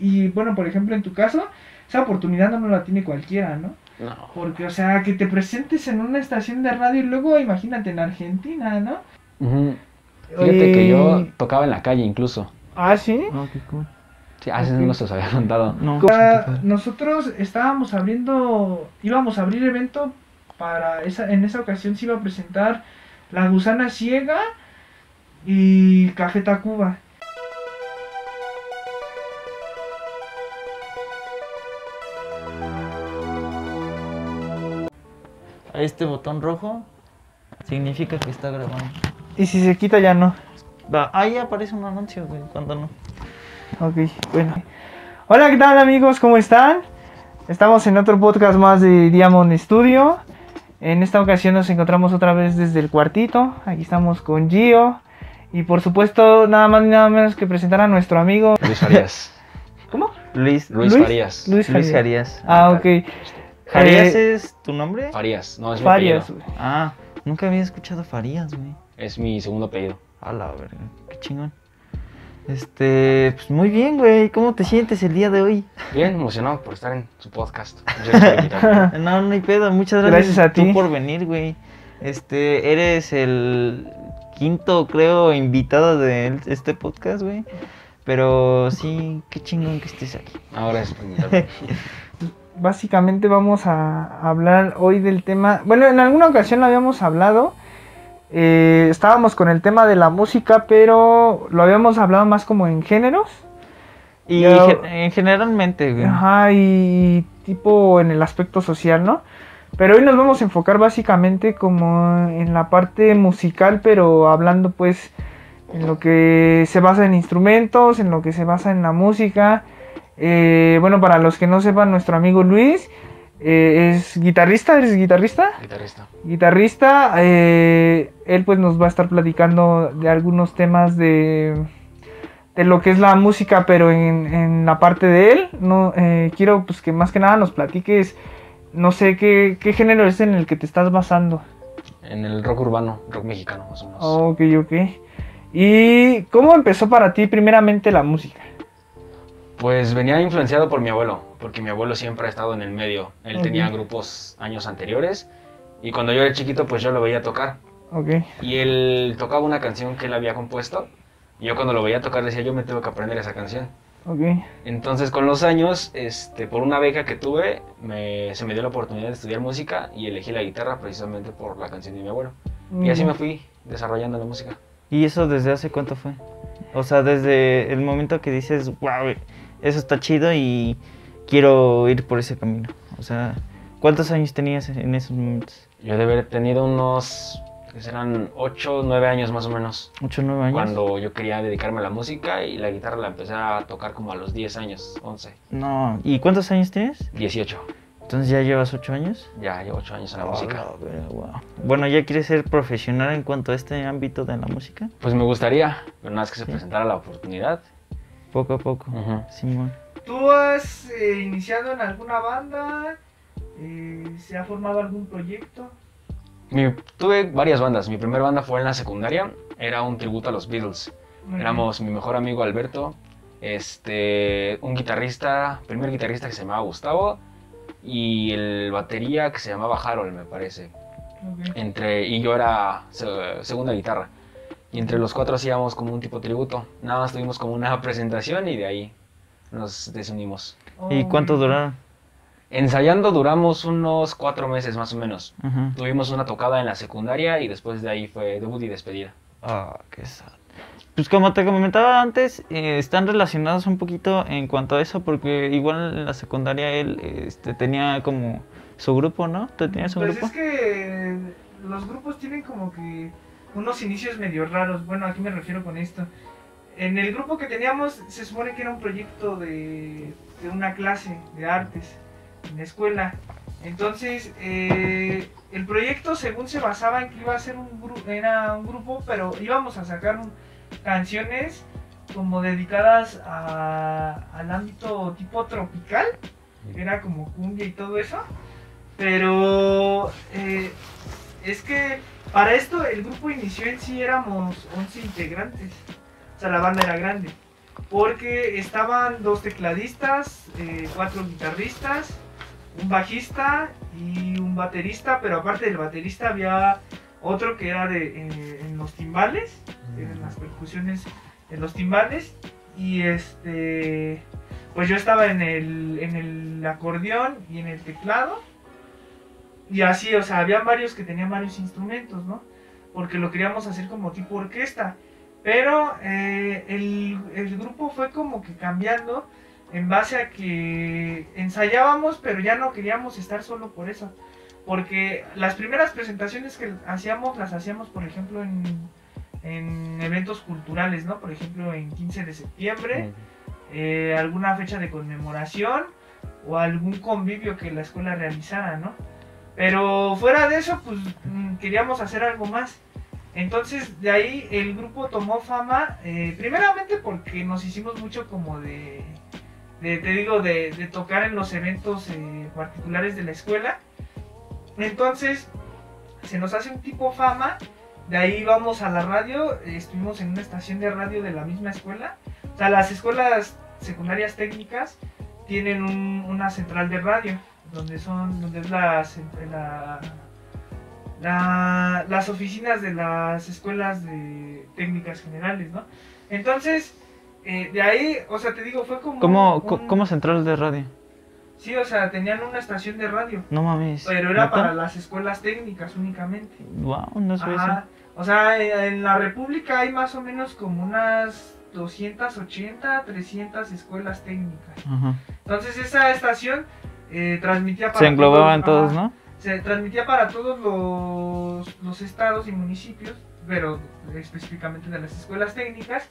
Y bueno, por ejemplo, en tu caso, esa oportunidad no la tiene cualquiera, ¿no? No. Porque, o sea, que te presentes en una estación de radio y luego imagínate en Argentina, ¿no? Fíjate que yo tocaba en la calle incluso. Ah, sí. No, qué cool. Sí, así Ok. no se los había contado. No. Ah, nosotros estábamos abriendo, íbamos a abrir evento para esa, en esa ocasión se iba a presentar La Gusana Ciega y Café Tacuba. Este botón rojo significa que está grabando. Y si se quita ya no. Va, ahí aparece un anuncio, güey, cuando no. Ok, bueno. Hola, ¿qué tal amigos? ¿Cómo están? Estamos en otro podcast más de Diamond Studio. En esta ocasión nos encontramos otra vez desde el cuartito. Aquí estamos con Gio. Y por supuesto, nada más ni nada menos que presentar a nuestro amigo. Luis Farías. ¿Cómo? Luis, Luis, Luis- Farías. Luis Luis Farías. Ah, ok. ¿Jarías Eh, es tu nombre? Farías. No, es mi Farias, apellido. güey. Ah, nunca había escuchado Farías, güey. Es mi segundo apellido. A la verga, qué chingón. Este, pues muy bien, güey. ¿Cómo te sientes el día de hoy? Bien emocionado por estar en su podcast. No, no hay pedo. Muchas gracias, Gracias a tú ti. por venir, güey. Este, eres el quinto, creo, invitado de este podcast, güey. Pero sí, qué chingón que estés aquí. Ahora es por invitarme. Básicamente vamos a hablar hoy del tema. Bueno, en alguna ocasión lo habíamos hablado. Eh, estábamos con el tema de la música, pero lo habíamos hablado más como en géneros. Y Yo- gen- generalmente, güey. Ajá, y tipo en el aspecto social, ¿no? Pero hoy nos vamos a enfocar básicamente como en la parte musical, pero hablando pues en lo que se basa en instrumentos, en lo que se basa en la música. Eh, bueno, para los que no sepan, nuestro amigo Luis eh, es guitarrista, ¿eres guitarrista? Guitarrista. guitarrista. eh, él pues nos va a estar platicando de algunos temas de, de lo que es la música, pero en, en la parte de él. No, eh, quiero pues que más que nada nos platiques, no sé qué, qué género es en el que te estás basando. En el rock urbano, rock mexicano, más o menos. Ok, ok. ¿Y cómo empezó para ti primeramente la música? Pues venía influenciado por mi abuelo, porque mi abuelo siempre ha estado en el medio. Él tenía grupos años anteriores y cuando yo era chiquito pues yo lo veía tocar. Ok, Y él tocaba una canción que él había compuesto y yo cuando lo veía tocar decía yo me tengo que aprender esa canción. ok. Entonces con los años, este, por una beca que tuve, me- se me dio la oportunidad de estudiar música y elegí la guitarra precisamente por la canción de mi abuelo. Y así me fui desarrollando la música. ¿Y eso desde hace cuánto fue? O sea, desde el momento que dices, wow, eso está chido y quiero ir por ese camino. O sea, ¿cuántos años tenías en esos momentos? Yo de haber tenido unos, que serán 8, 9 años más o menos. ¿Ocho, nueve años? Cuando yo quería dedicarme a la música y la guitarra la empecé a tocar como a los 10 años, 11, No, ¿y cuántos años tienes? 18. Entonces ya llevas ocho años. Ya llevo 8 años en la Ah, música. verga, wow. Bueno, ¿ya quieres ser profesional en cuanto a este ámbito de la música? Pues me gustaría, pero nada más que se Sí. presentara la oportunidad. Poco a poco. Simón. ¿Tú has eh, iniciado en alguna banda? Eh, ¿Se ha formado algún proyecto? Mi- tuve varias bandas. Mi primera banda fue en la secundaria. Era un tributo a los Beatles. Éramos mi mejor amigo Alberto, este, un guitarrista, primer guitarrista que se llamaba Gustavo y el batería que se llamaba Harold, me parece. Entre y yo era se- segunda guitarra. Y entre los cuatro hacíamos como un tipo tributo. Nada más tuvimos como una presentación y de ahí nos desunimos. ¿Y Oh, cuánto duraron? Ensayando duramos unos cuatro meses más o menos. Tuvimos una tocada en la secundaria y después de ahí fue debut y despedida. Ah, qué sad. Pues como te comentaba antes, eh, están relacionados un poquito en cuanto a eso, porque igual en la secundaria él este, tenía como su grupo, ¿no? ¿Tú tenías un Pues grupo? es que los grupos tienen como que unos inicios medio raros. Bueno, ¿a qué me refiero con esto? En el grupo que teníamos se supone que era un proyecto de, de una clase de artes en la escuela. Entonces, eh, el proyecto según se basaba en que iba a ser un, gru- era un grupo, pero íbamos a sacar canciones como dedicadas a- al ámbito tipo tropical, era como cumbia y todo eso. Pero eh, es que para esto el grupo inició en sí éramos 11 integrantes. O sea, la banda era grande. porque estaban dos tecladistas, eh, cuatro guitarristas, un bajista y un baterista, pero aparte del baterista había otro que era de, eh, en los timbales, en las percusiones en los timbales, y este, pues yo estaba en el, en el acordeón y en el teclado, y así, o sea, había varios que tenían varios instrumentos, ¿no? Porque lo queríamos hacer como tipo orquesta. Pero eh, el, el, grupo fue como que cambiando en base a que ensayábamos, pero ya no queríamos estar solo por eso. Porque las primeras presentaciones que hacíamos, las hacíamos, por ejemplo, en, en eventos culturales, ¿no? Por ejemplo, en 15 de septiembre, eh, alguna fecha de conmemoración o algún convivio que la escuela realizara, ¿no? Pero fuera de eso, pues mm, queríamos hacer algo más. Entonces de ahí el grupo tomó fama, eh, primeramente porque nos hicimos mucho como de, te digo, de, tocar en los eventos eh, particulares de la escuela. Entonces se nos hace un tipo fama, de ahí vamos a la radio, estuvimos en una estación de radio de la misma escuela. O sea, las escuelas secundarias técnicas tienen una central de radio, donde son, donde es la, la las oficinas de las escuelas de técnicas generales, ¿no? Entonces, eh, de ahí, o sea, te digo, fue como... ¿Cómo, ¿Cómo central de radio? Sí, o sea, tenían una estación de radio. No mames. Pero era para las escuelas técnicas únicamente. Wow, no sé eso. O sea, en la República hay más o menos como unas 280, 300 escuelas técnicas. Entonces esa estación eh, transmitía para... Se englobaban todos, ¿no? se transmitía para todos los, estados y municipios, pero específicamente de las escuelas técnicas.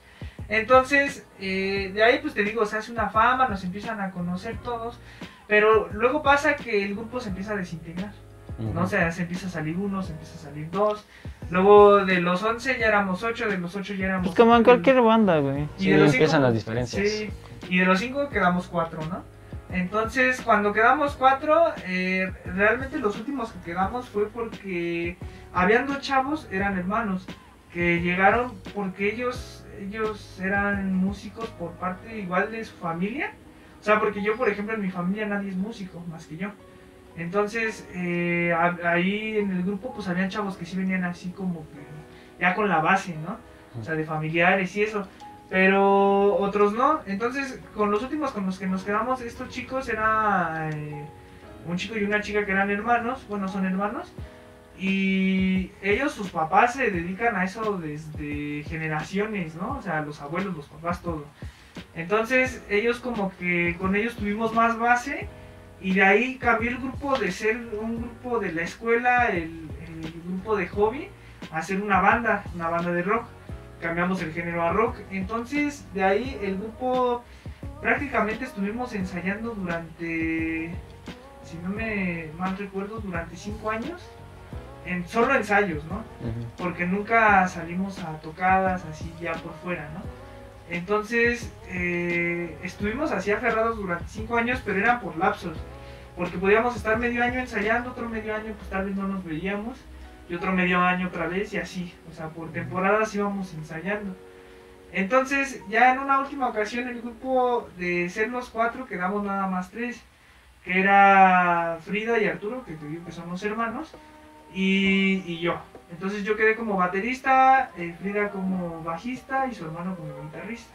Entonces, eh, de ahí pues te digo, se hace una fama, nos empiezan a conocer todos, pero luego pasa que el grupo se empieza a desintegrar. ¿no? O sea, se empieza a salir uno, se empieza a salir dos. Luego de los 11 ya éramos 8, de los 8 ya éramos... Pues como en cualquier banda, güey. Y sí, de los empiezan las diferencias. Sí, y de los 5 quedamos 4, ¿no? Entonces, cuando quedamos cuatro, eh, realmente los últimos que quedamos fue porque habían dos chavos, eran hermanos, que llegaron porque ellos, ellos eran músicos por parte igual de su familia. O sea, porque yo, por ejemplo, en mi familia nadie es músico, más que yo. Entonces, eh, ahí en el grupo, pues habían chavos que sí venían así como que ya con la base, ¿no? O sea, de familiares y eso pero otros no. Entonces, con los últimos con los que nos quedamos, estos chicos era eh, un chico y una chica que eran hermanos, bueno, son hermanos, y ellos, sus papás, se dedican a eso desde generaciones, ¿no? O sea, los abuelos, los papás, todo. Entonces, ellos como que con ellos tuvimos más base, y de ahí cambió el grupo de ser un grupo de la escuela, el, el grupo de hobby, a ser una banda, una banda de rock cambiamos el género a rock. Entonces, de ahí el grupo prácticamente estuvimos ensayando durante, si no me mal recuerdo, durante cinco años. En, solo ensayos, ¿no? Porque nunca salimos a tocadas así ya por fuera, ¿no? Entonces, eh, estuvimos así aferrados durante cinco años, pero eran por lapsos. Porque podíamos estar medio año ensayando, otro medio año pues tal vez no nos veíamos y otro medio año otra vez y así, o sea, por temporadas íbamos ensayando. Entonces, ya en una última ocasión, el grupo de ser los cuatro quedamos nada más tres, que era Frida y Arturo, que que somos hermanos, y, y yo. Entonces yo quedé como baterista, eh, Frida como bajista y su hermano como guitarrista.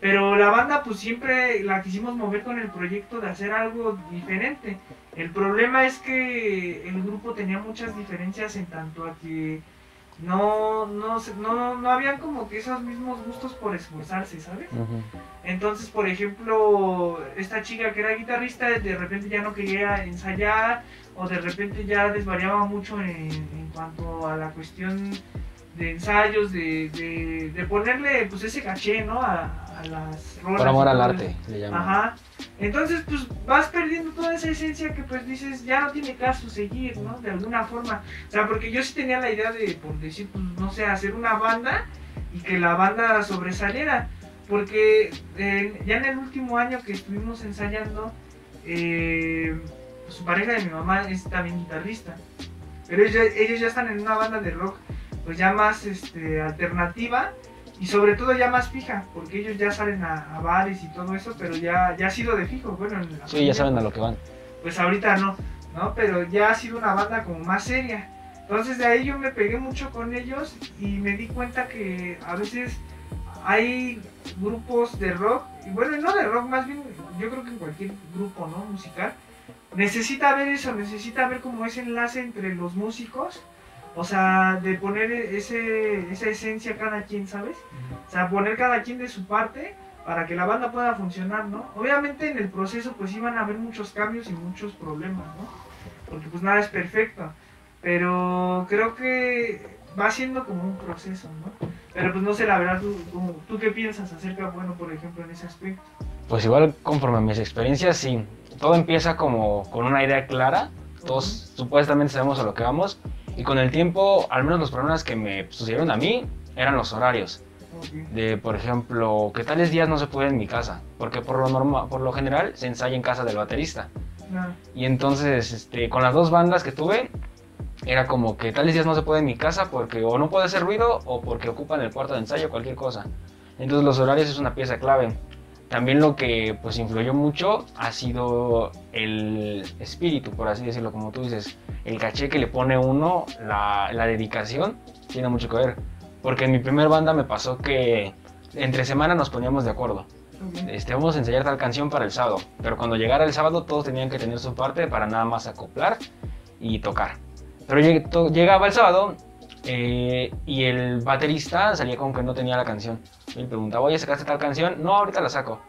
Pero la banda pues siempre la quisimos mover con el proyecto de hacer algo diferente. El problema es que el grupo tenía muchas diferencias en tanto a que no, no, no, no habían como que esos mismos gustos por esforzarse, ¿sabes? Entonces, por ejemplo, esta chica que era guitarrista de repente ya no quería ensayar o de repente ya desvariaba mucho en, en cuanto a la cuestión de ensayos, de, de, ponerle pues ese caché, ¿no? A, las rolas. Por amor al arte, le llaman. Ajá. Entonces, pues vas perdiendo toda esa esencia que pues dices, ya no tiene caso seguir, ¿no? De alguna forma. O sea, porque yo sí tenía la idea de, por decir, pues no sé, hacer una banda y que la banda sobresaliera. Porque eh, ya en el último año que estuvimos ensayando, eh, su pareja de mi mamá es también guitarrista. Pero ellos, ellos ya están en una banda de rock pues ya más este, alternativa y sobre todo ya más fija, porque ellos ya salen a, a bares y todo eso, pero ya, ya ha sido de fijo, bueno, en la Sí, ya saben a lo que van. pues ahorita no, ¿no? Pero ya ha sido una banda como más seria. Entonces de ahí yo me pegué mucho con ellos y me di cuenta que a veces hay grupos de rock, y bueno, no de rock, más bien yo creo que en cualquier grupo, ¿no? Musical, necesita ver eso, necesita ver como ese enlace entre los músicos, o sea, de poner ese, esa esencia cada quien, ¿sabes? O sea, poner cada quien de su parte para que la banda pueda funcionar, ¿no? Obviamente en el proceso pues iban a haber muchos cambios y muchos problemas, ¿no? Porque pues nada es perfecto, pero creo que va siendo como un proceso, ¿no? Pero pues no sé, la verdad, ¿tú, tú, tú qué piensas acerca, bueno, por ejemplo, en ese aspecto? Pues igual conforme a mis experiencias, sí. Todo empieza como con una idea clara. Todos supuestamente sabemos a lo que vamos. Y con el tiempo, al menos los problemas que me sucedieron a mí eran los horarios. De, por ejemplo, que tales días no se puede en mi casa. Porque por lo, norma, por lo general se ensaya en casa del baterista. Nada. Y entonces, este, con las dos bandas que tuve, era como que tales días no se puede en mi casa porque o no puede hacer ruido o porque ocupan el cuarto de ensayo, cualquier cosa. Entonces los horarios es una pieza clave. También lo que pues influyó mucho ha sido el espíritu, por así decirlo, como tú dices. El caché que le pone uno, la, la dedicación, tiene mucho que ver. Porque en mi primer banda me pasó que entre semana nos poníamos de acuerdo este, vamos a ensayar tal canción para el sábado. Pero cuando llegara el sábado todos tenían que tener su parte para nada más acoplar y tocar. Pero lleg- llegaba el sábado eh, y el baterista salía con que no tenía la canción. Y le preguntaba, oye, ¿sacaste tal canción? No, ahorita la saco.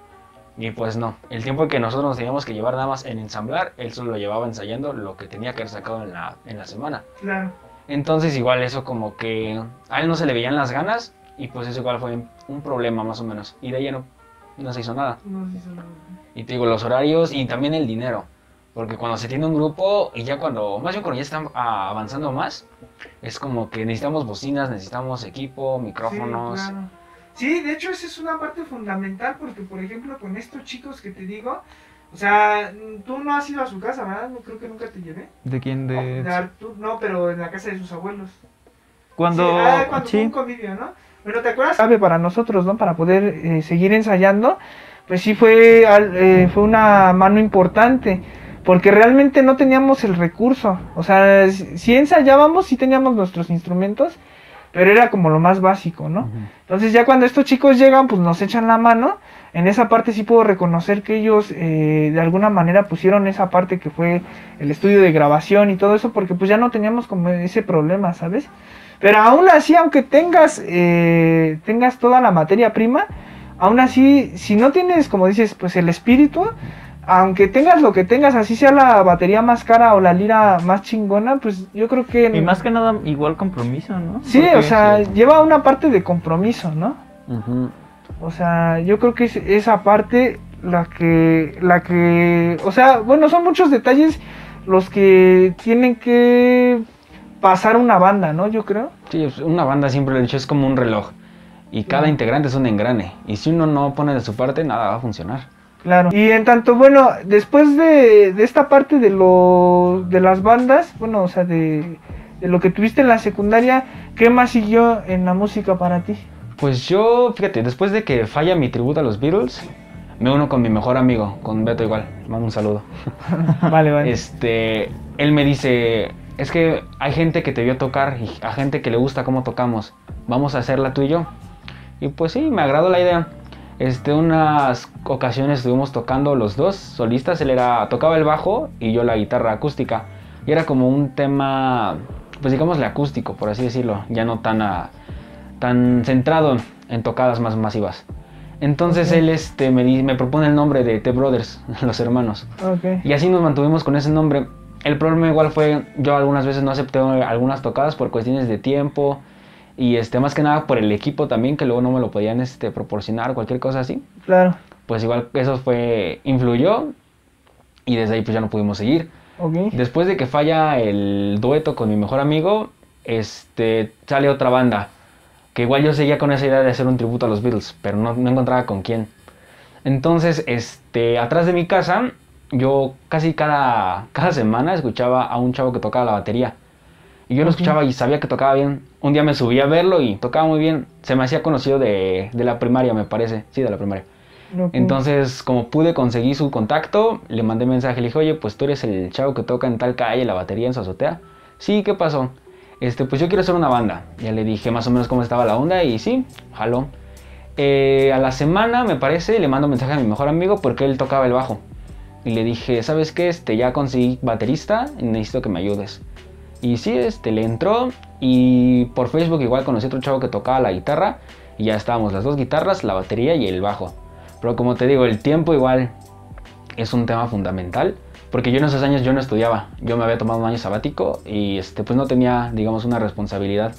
Y pues no, el tiempo que nosotros nos teníamos que llevar nada más en ensamblar, él solo lo llevaba ensayando lo que tenía que haber sacado en la, en la semana. Claro. Entonces igual eso como que a él no se le veían las ganas y pues eso igual fue un problema más o menos. Y de ahí no, no se hizo nada. No se hizo nada. Y te digo, los horarios y también el dinero. Porque cuando se tiene un grupo y ya cuando, más bien cuando ya están ah, avanzando más, es como que necesitamos bocinas, necesitamos equipo, micrófonos. Sí, claro. Sí, de hecho esa es una parte fundamental porque, por ejemplo, con estos chicos que te digo, o sea, tú no has ido a su casa, ¿verdad? No creo que nunca te llevé. ¿De quién? De... De Artur- no, pero en la casa de sus abuelos. Cuando... Sí, ah, cuando fue un convivio, ¿no? Pero ¿te acuerdas? Sabe para nosotros, ¿no? Para poder eh, seguir ensayando, pues sí fue, al- eh, fue una mano importante, porque realmente no teníamos el recurso. O sea, si ensayábamos, sí teníamos nuestros instrumentos, pero era como lo más básico, ¿no? Entonces ya cuando estos chicos llegan, pues nos echan la mano. En esa parte sí puedo reconocer que ellos eh, de alguna manera pusieron esa parte que fue el estudio de grabación y todo eso, porque pues ya no teníamos como ese problema, ¿sabes? Pero aún así, aunque tengas, eh, tengas toda la materia prima, aún así, si no tienes, como dices, pues el espíritu, aunque tengas lo que tengas, así sea la batería más cara o la lira más chingona, pues yo creo que... Y más que nada, igual compromiso, ¿no? Sí, Porque- o sea, lleva una parte de compromiso, ¿no? O sea, yo creo que es esa parte la que, la que, o sea, bueno, son muchos detalles los que tienen que pasar una banda, ¿no? Yo creo. Sí, una banda siempre lo he dicho, es como un reloj. Y cada integrante es un engrane. Y si uno no pone de su parte, nada va a funcionar. Claro. Y en tanto, bueno, después de, de esta parte de lo, de las bandas, bueno, o sea, de, de lo que tuviste en la secundaria, ¿qué más siguió en la música para ti? Pues yo, fíjate, después de que falla mi tributo a los Beatles, me uno con mi mejor amigo, con Beto igual. Mando un saludo. vale, vale. Este, él me dice, es que hay gente que te vio tocar y a gente que le gusta cómo tocamos. Vamos a hacerla tú y yo. Y pues sí, me agradó la idea. Este, unas ocasiones estuvimos tocando los dos solistas. Él era, tocaba el bajo y yo la guitarra acústica. Y era como un tema, pues digámosle acústico, por así decirlo. Ya no tan, a- tan centrado en tocadas más masivas. Entonces Ok. él este, me, di- me propone el nombre de The Brothers, los hermanos. Ok. Y así nos mantuvimos con ese nombre. El problema igual fue, yo algunas veces no acepté algunas tocadas por cuestiones de tiempo y este más que nada por el equipo también que luego no me lo podían este proporcionar cualquier cosa así. Claro. Pues igual eso fue influyó y desde ahí pues ya no pudimos seguir. Después de que falla el dueto con mi mejor amigo, este sale otra banda que igual yo seguía con esa idea de hacer un tributo a los Beatles, pero no, no encontraba con quién. Entonces, este, atrás de mi casa, yo casi cada, cada semana escuchaba a un chavo que tocaba la batería. Y yo lo escuchaba y sabía que tocaba bien. Un día me subí a verlo y tocaba muy bien. Se me hacía conocido de, de la primaria, me parece. Sí, de la primaria. Ok. Entonces, como pude conseguir su contacto, le mandé mensaje, le dije, oye, pues tú eres el chavo que toca en tal calle, la batería en su azotea. Sí, ¿qué pasó? Este, pues yo quiero hacer una banda. Ya le dije más o menos cómo estaba la onda y sí, jaló. Eh, a la semana, me parece, le mando mensaje a mi mejor amigo porque él tocaba el bajo. Y le dije, ¿sabes qué? Este, ya conseguí baterista y necesito que me ayudes. Y sí, este, le entró y por Facebook igual conocí otro chavo que tocaba la guitarra y ya estábamos las dos guitarras, la batería y el bajo. Pero como te digo, el tiempo igual es un tema fundamental. Porque yo en esos años yo no estudiaba. Yo me había tomado un año sabático y este, pues no tenía, digamos, una responsabilidad.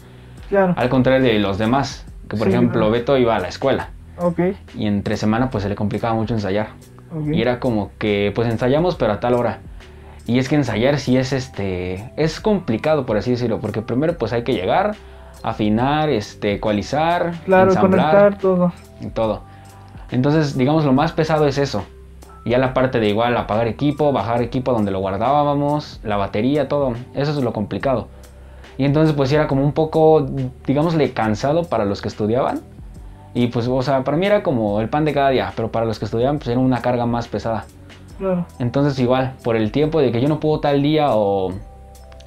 Claro. Al contrario de los demás. Que por Sí, ejemplo, claro. Beto iba a la escuela. Ok. Y entre semana pues se le complicaba mucho ensayar. ok. Y era como que pues ensayamos pero a tal hora. Y es que ensayar sí es este es complicado por así decirlo, porque primero pues hay que llegar, afinar, este ecualizar, Claro, ensamblar conectar todo. todo. Entonces, digamos lo más pesado es eso. Ya la parte de igual apagar equipo, bajar equipo donde lo guardábamos, la batería, todo. Eso es lo complicado. Y entonces pues era como un poco, digámosle, cansado para los que estudiaban. Y pues, o sea, para mí era como el pan de cada día, pero para los que estudiaban pues era una carga más pesada. Claro. Entonces igual, por el tiempo de que yo no puedo tal día o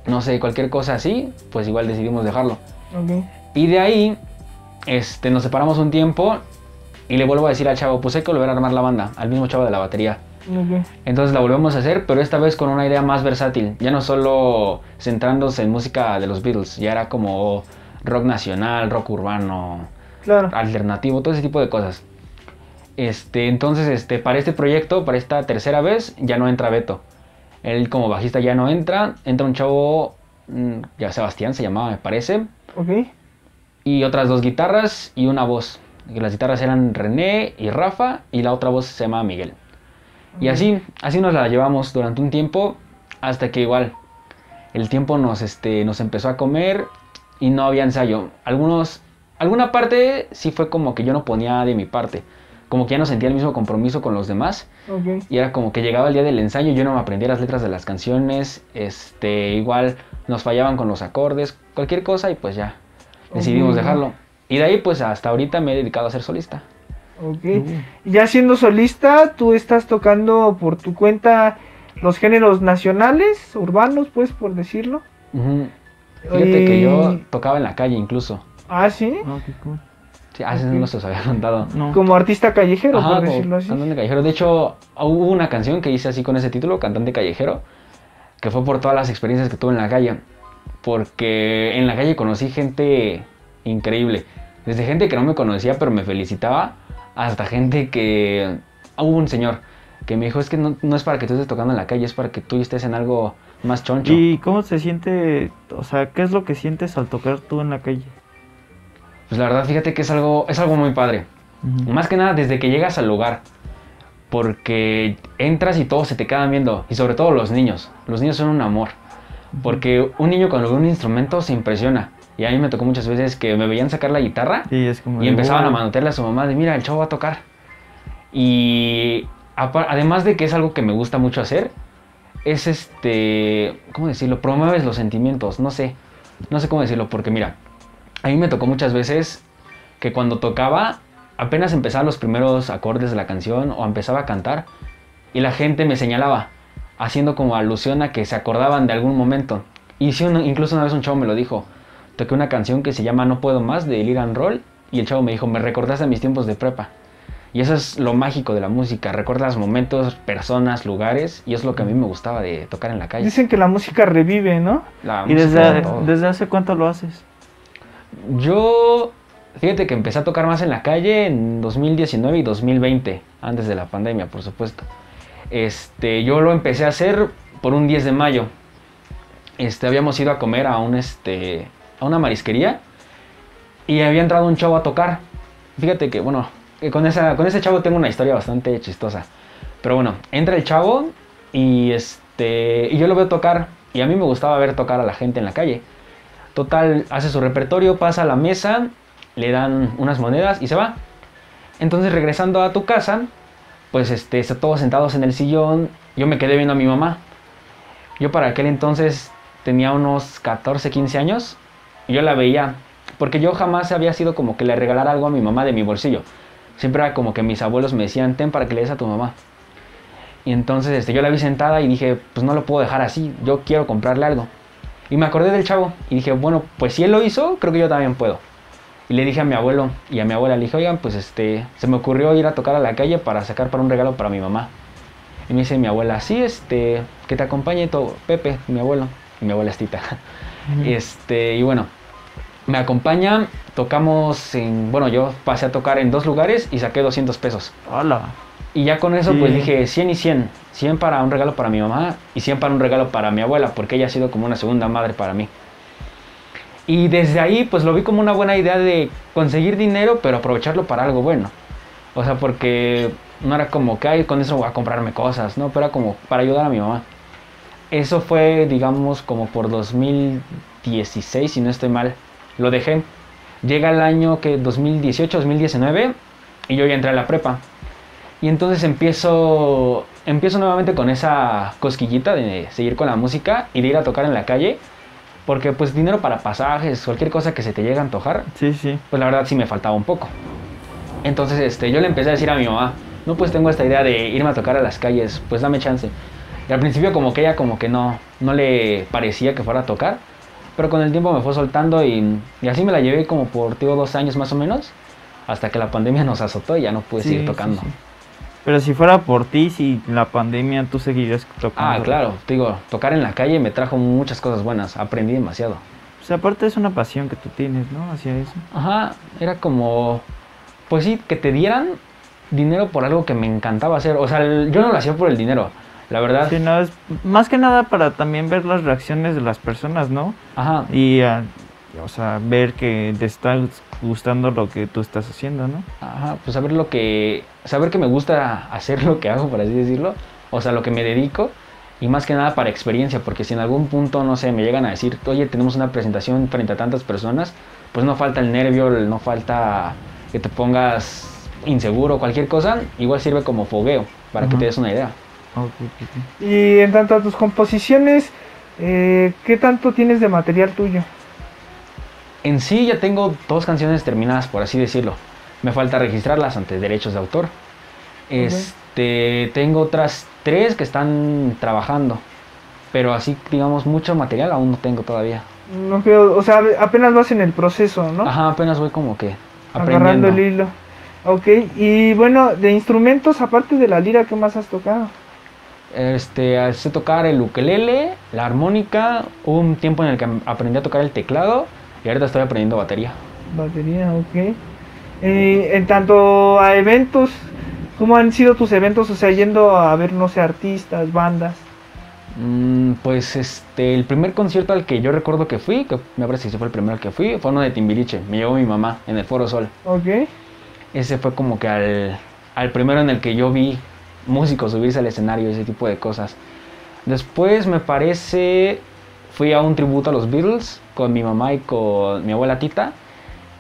no sé, cualquier cosa así, pues igual decidimos dejarlo. Y de ahí, este, nos separamos un tiempo y le vuelvo a decir al chavo, pues hay que volver a armar la banda, al mismo chavo de la batería. Entonces la volvemos a hacer, pero esta vez con una idea más versátil, ya no solo centrándose en música de los Beatles, ya era como rock nacional, rock urbano, Claro. alternativo, todo ese tipo de cosas. Este, entonces, este, para este proyecto, para esta tercera vez, ya no entra Beto. Él como bajista ya no entra, entra un chavo, mm, ya Sebastián se llamaba, me parece, Ok. y otras dos guitarras y una voz. Las guitarras eran René y Rafa y la otra voz se llama Miguel. Y así, así nos la llevamos durante un tiempo hasta que igual el tiempo nos, este, nos empezó a comer y no había ensayo. Algunos, alguna parte sí fue como que yo no ponía de mi parte. Como que ya no sentía el mismo compromiso con los demás. Y era como que llegaba el día del ensayo y yo no me aprendía las letras de las canciones. Este, igual nos fallaban con los acordes, cualquier cosa y pues ya decidimos dejarlo. Y de ahí pues hasta ahorita me he dedicado a ser solista. Ok. Y Ya siendo solista, tú estás tocando por tu cuenta los géneros nacionales, urbanos, pues, por decirlo. Ujú. Fíjate que yo tocaba en la calle incluso. Ah, sí. Ah, qué cool. Sí, hace Ok. no se los había contado. No. Como artista callejero, Ajá, por como decirlo así. cantante callejero. De hecho, hubo una canción que hice así con ese título, Cantante Callejero, que fue por todas las experiencias que tuve en la calle. Porque en la calle conocí gente increíble. Desde gente que no me conocía pero me felicitaba, hasta gente que... Hubo un señor que me dijo, es que no, no es para que tú estés tocando en la calle, es para que tú estés en algo más choncho. ¿Y cómo se siente? O sea, ¿qué es lo que sientes al tocar tú en la calle? Pues la verdad, fíjate que es algo, es algo muy padre. Ujú. Más que nada desde que llegas al lugar. Porque entras y todos se te quedan viendo. Y sobre todo los niños. Los niños son un amor. Porque un niño cuando ve un instrumento se impresiona. Y a mí me tocó muchas veces que me veían sacar la guitarra Sí, es como y de, empezaban a "Wow". manotearle a su mamá de mira, el chavo va a tocar. Y además de que es algo que me gusta mucho hacer, es este, ¿cómo decirlo? Promueves los sentimientos, no sé, no sé cómo decirlo, porque mira, a mí me tocó muchas veces que cuando tocaba, apenas empezaba los primeros acordes de la canción o empezaba a cantar y la gente me señalaba, haciendo como alusión a que se acordaban de algún momento. Y una- incluso una vez un chavo me lo dijo, toqué una canción que se llama No Puedo Más de Lil and Roll y el chavo me dijo, me recordaste a mis tiempos de prepa. Y eso es lo mágico de la música, recuerdas momentos, personas, lugares, y es lo que a mí me gustaba de tocar en la calle. Dicen que la música revive, ¿no? La ¿Y música, desde, desde hace cuánto lo haces? Yo, fíjate que empecé a tocar más en la calle en 2019 y 2020, antes de la pandemia, por supuesto. Este, yo lo empecé a hacer por un 10 de mayo. Este, habíamos ido a comer a un este, a una marisquería y había entrado un chavo a tocar. Fíjate que, bueno, que con, esa, con ese chavo tengo una historia bastante chistosa. Pero bueno, entra el chavo y este, y yo lo veo tocar y a mí me gustaba ver tocar a la gente en la calle. Total, hace su repertorio, pasa a la mesa, le dan unas monedas y se va. Entonces regresando a tu casa, pues este, está todos sentados en el sillón, yo me quedé viendo a mi mamá. Yo para aquel entonces tenía unos 14, 15 años, yo la veía, porque yo jamás había sido como que le regalara algo a mi mamá de mi bolsillo. Siempre era como que mis abuelos me decían, ten para que le des a tu mamá. Y entonces este, yo la vi sentada y dije, pues no lo puedo dejar así, yo quiero comprarle algo. Y me acordé del chavo y dije, bueno, pues si él lo hizo, creo que yo también puedo. Y le dije a mi abuelo y a mi abuela, le dije, oigan, pues este, se me ocurrió ir a tocar a la calle para sacar para un regalo para mi mamá. Y me dice mi abuela, sí, este, que te acompañe todo, Pepe, mi abuelo, y mi abuela es Tita. Este, y bueno, me acompaña, tocamos en, bueno, yo pasé a tocar en dos lugares y saqué 200 pesos. Hola. Y ya con eso, pues Sí. dije 100 y 100. 100 para un regalo para mi mamá y 100 para un regalo para mi abuela, porque ella ha sido como una segunda madre para mí. Y desde ahí, pues lo vi como una buena idea de conseguir dinero, pero aprovecharlo para algo bueno. O sea, porque no era como que, ay, con eso voy a comprarme cosas, ¿no? Pero era como para ayudar a mi mamá. Eso fue, digamos, como por 2016, si no estoy mal. Lo dejé. Llega el año que 2018, 2019, y yo ya entré a la prepa. Y entonces empiezo, empiezo nuevamente con esa cosquillita de seguir con la música y de ir a tocar en la calle. Porque pues dinero para pasajes, cualquier cosa que se te llegue a antojar, Sí, sí. pues la verdad sí me faltaba un poco. Entonces este, yo le empecé a decir a mi mamá, no pues tengo esta idea de irme a tocar a las calles, pues dame chance. Y al principio como que ella como que no, no le parecía que fuera a tocar, pero con el tiempo me fue soltando y, y así me la llevé como por digo, dos años más o menos, hasta que la pandemia nos azotó y ya no pude Sí, seguir sí, tocando. sí. Pero si fuera por ti, si la pandemia, tú seguirías tocando. Ah, claro, te digo, tocar en la calle me trajo muchas cosas buenas, aprendí demasiado. O sea, aparte es una pasión que tú tienes, ¿no? Hacia eso. Ajá, era como, pues sí, que te dieran dinero por algo que me encantaba hacer. O sea, el- yo no lo hacía por el dinero, la verdad. Sí, no, es más que nada para también ver las reacciones de las personas, ¿no? Ajá, Y, ah, o sea, ver que te está gustando lo que tú estás haciendo, ¿no? ajá, pues saber lo que, saber que me gusta hacer lo que hago, por así decirlo. O sea, lo que me dedico. Y más que nada para experiencia, porque si en algún punto, no sé, me llegan a decir, oye, tenemos una presentación frente a tantas personas, pues no falta el nervio, no falta que te pongas inseguro, cualquier cosa, igual sirve como fogueo, para que te des una idea. Ok, ok, ok. Y en tanto a tus composiciones, eh, ¿qué tanto tienes de material tuyo? En sí ya tengo dos canciones terminadas, por así decirlo. Me falta registrarlas ante derechos de autor. Este, tengo otras tres que están trabajando. Pero así, digamos, mucho material aún no tengo todavía. No creo, o sea, apenas vas en el proceso, ¿no? Ajá, apenas voy como que Agarrando aprendiendo. el hilo. Ok, y bueno, de instrumentos, aparte de la lira, ¿qué más has tocado? Este, sé tocar el ukelele, la armónica. Hubo un tiempo en el que aprendí a tocar el teclado y ahorita estoy aprendiendo batería. Batería, ok. Eh, en tanto a eventos, ¿cómo han sido tus eventos? O sea, yendo a ver, no sé, artistas, bandas. Mm, pues este, el primer concierto al que yo recuerdo que fui, que me parece que fue el primero al que fui, fue uno de Timbiriche. Me llevó mi mamá en el Foro Sol. Ok. Ese fue como que al, al primero en el que yo vi músicos subirse al escenario, ese tipo de cosas. Después me parece, fui a un tributo a los Beatles con mi mamá y con mi abuela Tita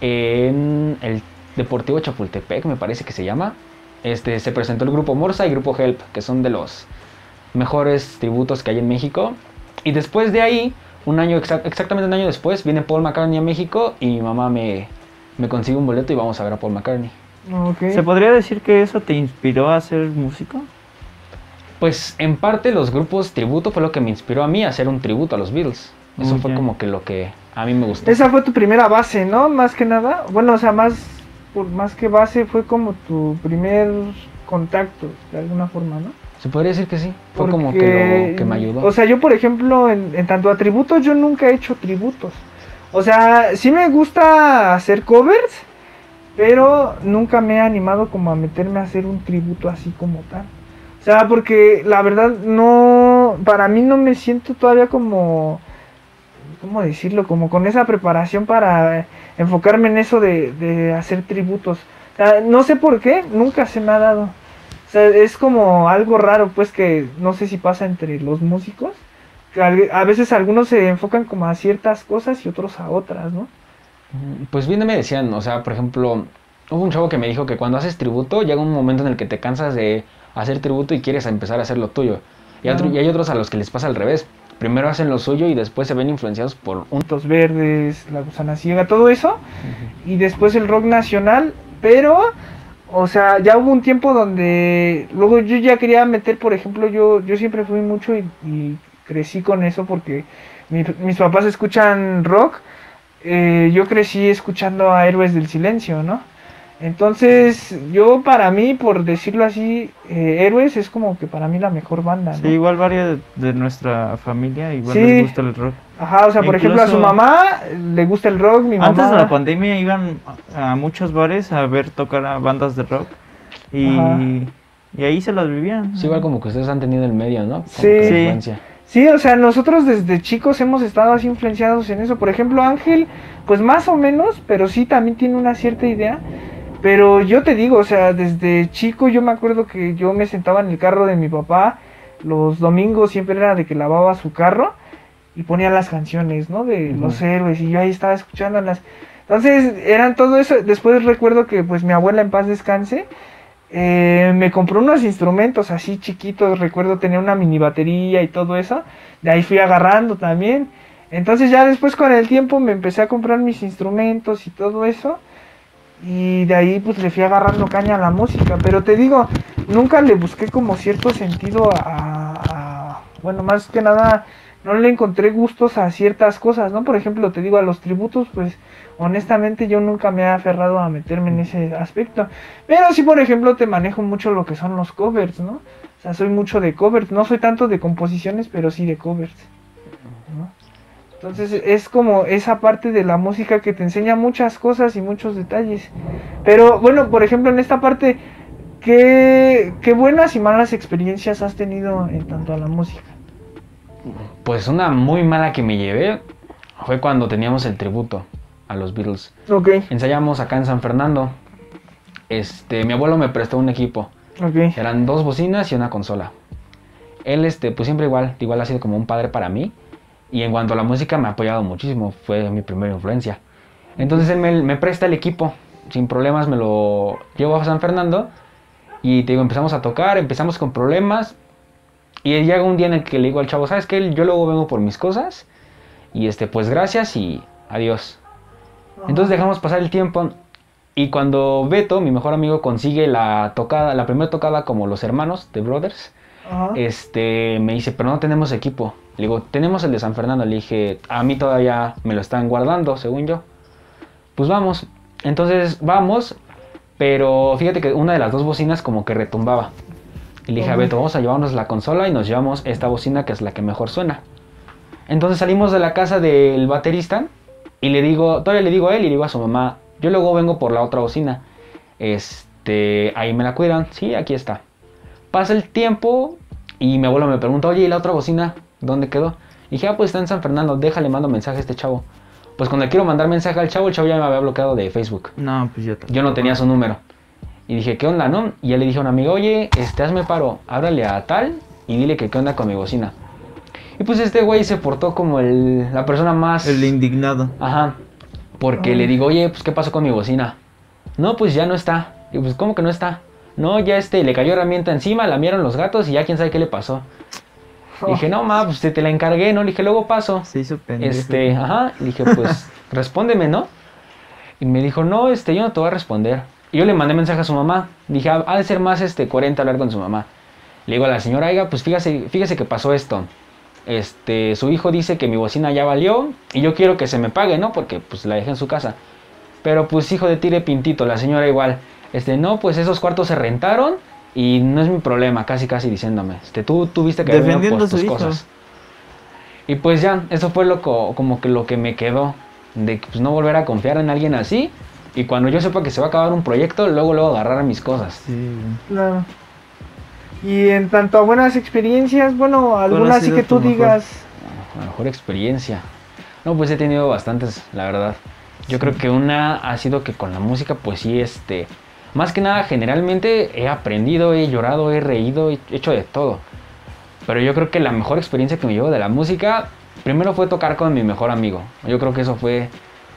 en el Deportivo Chapultepec, me parece que se llama. Este, se presentó el grupo Morsa y grupo Help, que son de los mejores tributos que hay en México. Y después de ahí, un año exa- exactamente un año después, viene Paul McCartney a México y mi mamá me, me consigue un boleto y vamos a ver a Paul McCartney. Ok. ¿Se podría decir que eso te inspiró a ser músico? Pues en parte los grupos tributo fue lo que me inspiró a mí a hacer un tributo a los Beatles. Eso fue Ok. como que lo que a mí me gustó. Esa fue tu primera base, ¿no? Más que nada. Bueno, o sea, más, por más que base, fue como tu primer contacto, de alguna forma, ¿no? Se podría decir que sí. Fue como que lo que me ayudó. O sea, yo, por ejemplo, en, en tanto a tributos, yo nunca he hecho tributos. O sea, sí me gusta hacer covers, pero nunca me he animado como a meterme a hacer un tributo así como tal. O sea, porque la verdad no, para mí no me siento todavía como, ¿cómo decirlo? Como con esa preparación para enfocarme en eso de, de hacer tributos. O sea, no sé por qué, nunca se me ha dado. O sea, es como algo raro, pues que no sé si pasa entre los músicos. A veces algunos se enfocan como a ciertas cosas y otros a otras, ¿no? Pues bien me decían, o sea, por ejemplo, hubo un chavo que me dijo que cuando haces tributo llega un momento en el que te cansas de hacer tributo y quieres empezar a hacer lo tuyo. Y, otro- Claro. y hay otros a los que les pasa al revés. primero hacen lo suyo y después se ven influenciados por un... Puntos Verdes, La Gusana Ciega, todo eso. Y después el rock nacional, pero, o sea, ya hubo un tiempo donde luego yo ya quería meter, por ejemplo, yo, yo siempre fui mucho y, y crecí con eso porque mi- mis papás escuchan rock. eh, yo crecí escuchando a Héroes del Silencio, ¿no? Entonces, yo para mí, por decirlo así, eh, Héroes es como que para mí la mejor banda, ¿no? Sí, igual varios de nuestra familia igual Sí. les gusta el rock. Ajá, o sea, por ejemplo, a su mamá le gusta el rock, mi mamá... Antes de la pandemia iban a muchos bares a ver tocar a bandas de rock y, ahí se las vivían. Sí, igual como que ustedes han tenido el medio, ¿no? Como Sí. que Sí. Sí, o sea, nosotros desde chicos hemos estado así influenciados en eso. Por ejemplo, Ángel, pues más o menos, pero sí también tiene una cierta idea. Pero yo te digo, o sea, desde chico yo me acuerdo que yo me sentaba en el carro de mi papá. Los domingos siempre era de que lavaba su carro y ponía las canciones, ¿no? De los héroes y yo ahí estaba escuchándolas. Entonces, eran todo eso. Después recuerdo que pues mi abuela en paz descanse. eh, me compró unos instrumentos así chiquitos, recuerdo tener una mini batería y todo eso, de ahí fui agarrando también. Entonces ya después con el tiempo me empecé a comprar mis instrumentos y todo eso. Y de ahí pues le fui agarrando caña a la música. Pero te digo, nunca le busqué como cierto sentido a... bueno, más que nada, no le encontré gustos a ciertas cosas, ¿no? Por ejemplo, te digo, a los tributos, pues honestamente yo nunca me he aferrado a meterme en ese aspecto. Pero sí, por ejemplo, te manejo mucho lo que son los covers, ¿no? O sea, soy mucho de covers. No soy tanto de composiciones, pero sí de covers. Entonces es como esa parte de la música que te enseña muchas cosas y muchos detalles. Pero bueno, por ejemplo, en esta parte, ¿qué, qué buenas y malas experiencias has tenido en tanto a la música? Pues una muy mala que me llevé fue cuando teníamos el tributo a los Beatles. Ok, Ensayamos acá en San Fernando. Este, mi abuelo me prestó un equipo. ok. Eran dos bocinas y una consola. Él, este, pues siempre igual, igual ha sido como un padre para mí. Y en cuanto a la música me ha apoyado muchísimo, fue mi primera influencia. Entonces él me, me presta el equipo, sin problemas me lo llevo a San Fernando. Y te digo, empezamos a tocar, empezamos con problemas. Y llega un día en el que le digo al chavo, ¿sabes qué? Yo luego vengo por mis cosas. Y este, pues gracias y adiós. Entonces dejamos pasar el tiempo y cuando Beto, mi mejor amigo, consigue la tocada, la primera tocada como los hermanos de Brothers, Ajá. este, me dice, pero no tenemos equipo. Le digo, tenemos el de San Fernando. Le dije, a mí todavía me lo están guardando, según yo. Pues vamos. Entonces vamos, pero fíjate que una de las dos bocinas como que retumbaba. Y le dije a. Beto, vamos a llevarnos la consola y nos llevamos esta bocina que es la que mejor suena. Entonces salimos de la casa del baterista y le digo, todavía le digo a él y le digo a su mamá, yo luego vengo por la otra bocina. Este, ahí me la cuidan. Sí, aquí está. Pasa el tiempo y mi abuelo me pregunta, oye, ¿y la otra bocina? ¿Dónde quedó? Y dije, ah, pues está en San Fernando, déjale, mando mensaje a este chavo. Pues cuando le quiero mandar mensaje al chavo, el chavo ya me había bloqueado de Facebook. No, pues yo tampoco. Yo no tenía su número. Y dije, ¿qué onda, no? Y ya le dije a un amigo, oye, este, hazme paro, háblale a tal y dile que qué onda con mi bocina. Y pues este güey se portó como el, la persona más... El indignado. Ajá. Porque le digo, oye, pues ¿qué pasó con mi bocina? No, pues ya no está. Y pues, ¿cómo que no está? No, ya este, le cayó herramienta encima, la miraron los gatos y ya quién sabe qué le pasó. Le dije, no, ma, pues te, te la encargué, ¿no? Le dije, luego paso. Se hizo pendejo. Este, ajá. Le dije, pues, respóndeme, ¿no? Y me dijo, no, este, yo no te voy a responder. Y yo le mandé mensaje a su mamá. Dije, "Ah, ha de ser más, este, coherente hablar con su mamá. Le digo a la señora, oiga, pues fíjese, fíjese que pasó esto. Este, su hijo dice que mi bocina ya valió y yo quiero que se me pague, ¿no? Porque, pues, la dejé en su casa. Pero, pues, hijo de tire pintito, la señora igual. Este, no, pues, esos cuartos se rentaron y no es mi problema, casi, casi diciéndome. Este, tú tuviste que haber su tus hijo. cosas. Y pues ya, eso fue lo co- como que lo que me quedó. De que, pues, no volver a confiar en alguien así. Y cuando yo sepa que se va a acabar un proyecto, luego, luego agarrar mis cosas. Sí. Claro. Y en tanto a buenas experiencias, bueno, alguna así sido que tú mejor? digas, A lo mejor experiencia. No, pues he tenido bastantes, la verdad. Yo creo que una ha sido que con la música, pues sí, este. Más que nada, generalmente he aprendido, he llorado, he reído, he hecho de todo. Pero yo creo que la mejor experiencia que me llevo de la música, primero fue tocar con mi mejor amigo. Yo creo que eso fue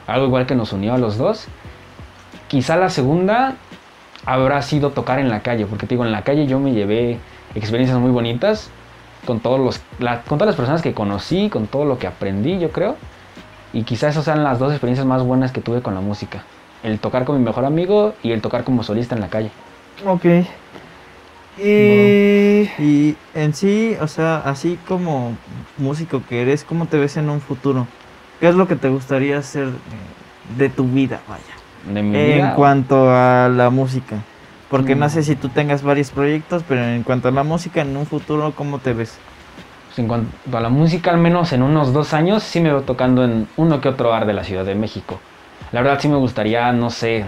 algo igual que nos unió a los dos. Quizá la segunda habrá sido tocar en la calle, porque te digo, en la calle yo me llevé experiencias muy bonitas. con, todos los, con todas las personas que conocí, con todo lo que aprendí, yo creo. Y quizás esas sean las dos experiencias más buenas que tuve con la música. El tocar con mi mejor amigo y el tocar como solista en la calle. Ok. Y... Y en sí, o sea, así como músico que eres, ¿cómo te ves en un futuro? ¿Qué es lo que te gustaría hacer eh, de tu vida, vaya? De mi En vida. cuanto a la música. Porque no Mm. sé si tú tengas varios proyectos, pero en cuanto a la música, en un futuro, ¿cómo te ves? Pues en cuanto a la música, al menos en unos dos años, sí me veo tocando en uno que otro bar de la Ciudad de México. La verdad sí me gustaría, no sé,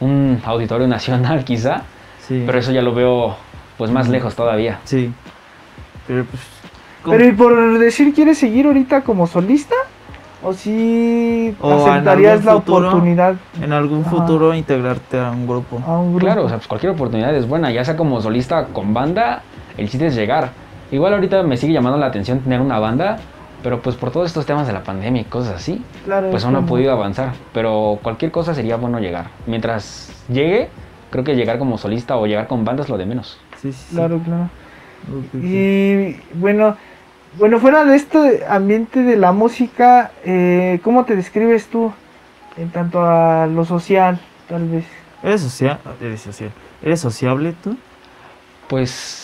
un auditorio nacional quizá, Sí. pero eso ya lo veo pues más lejos todavía. Sí. Pero pues. ¿cómo? Pero y por decir, ¿quieres seguir ahorita como solista? ¿O si O aceptarías algún la futuro. oportunidad en algún Ajá. futuro integrarte a un grupo. a un grupo? Claro, o sea, pues cualquier oportunidad es buena, ya sea como solista con banda, el chiste es llegar. Igual ahorita me sigue llamando la atención tener una banda, pero pues por todos estos temas de la pandemia y cosas así, Claro, pues es aún no como- podido avanzar. Pero cualquier cosa sería bueno llegar. Mientras llegue, creo que llegar como solista o llegar con banda es lo de menos. Sí, sí, sí. Claro, claro. Y bueno, bueno, fuera de este ambiente de la música, eh, ¿cómo te describes tú en tanto a lo social, tal vez? ¿Eres social? Eres social. ¿Eres sociable tú? Pues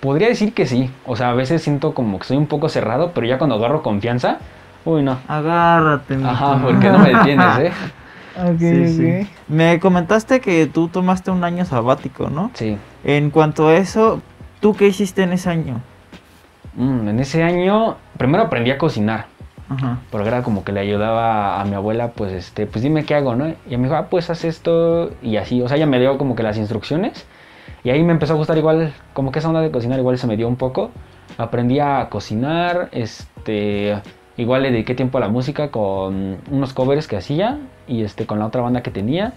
podría decir que sí. O sea, a veces siento como que soy un poco cerrado, pero ya cuando agarro confianza, uy, no. Agárrate, mi Ajá, porque no me detienes, ¿eh? Ok, Sí. Me comentaste que tú tomaste un año sabático, ¿no? Sí. En cuanto a eso, ¿tú qué hiciste en ese año? Mm, en ese año, primero aprendí a cocinar. Ajá. Porque era como que le ayudaba a mi abuela, pues, este, pues dime qué hago, ¿no? Y me dijo, ah, pues haz esto y así. O sea, ella me dio como que las instrucciones. Y ahí me empezó a gustar igual, como que esa onda de cocinar igual se me dio un poco. Aprendí a cocinar, este, igual le dediqué tiempo a la música con unos covers que hacía y este, con la otra banda que tenía.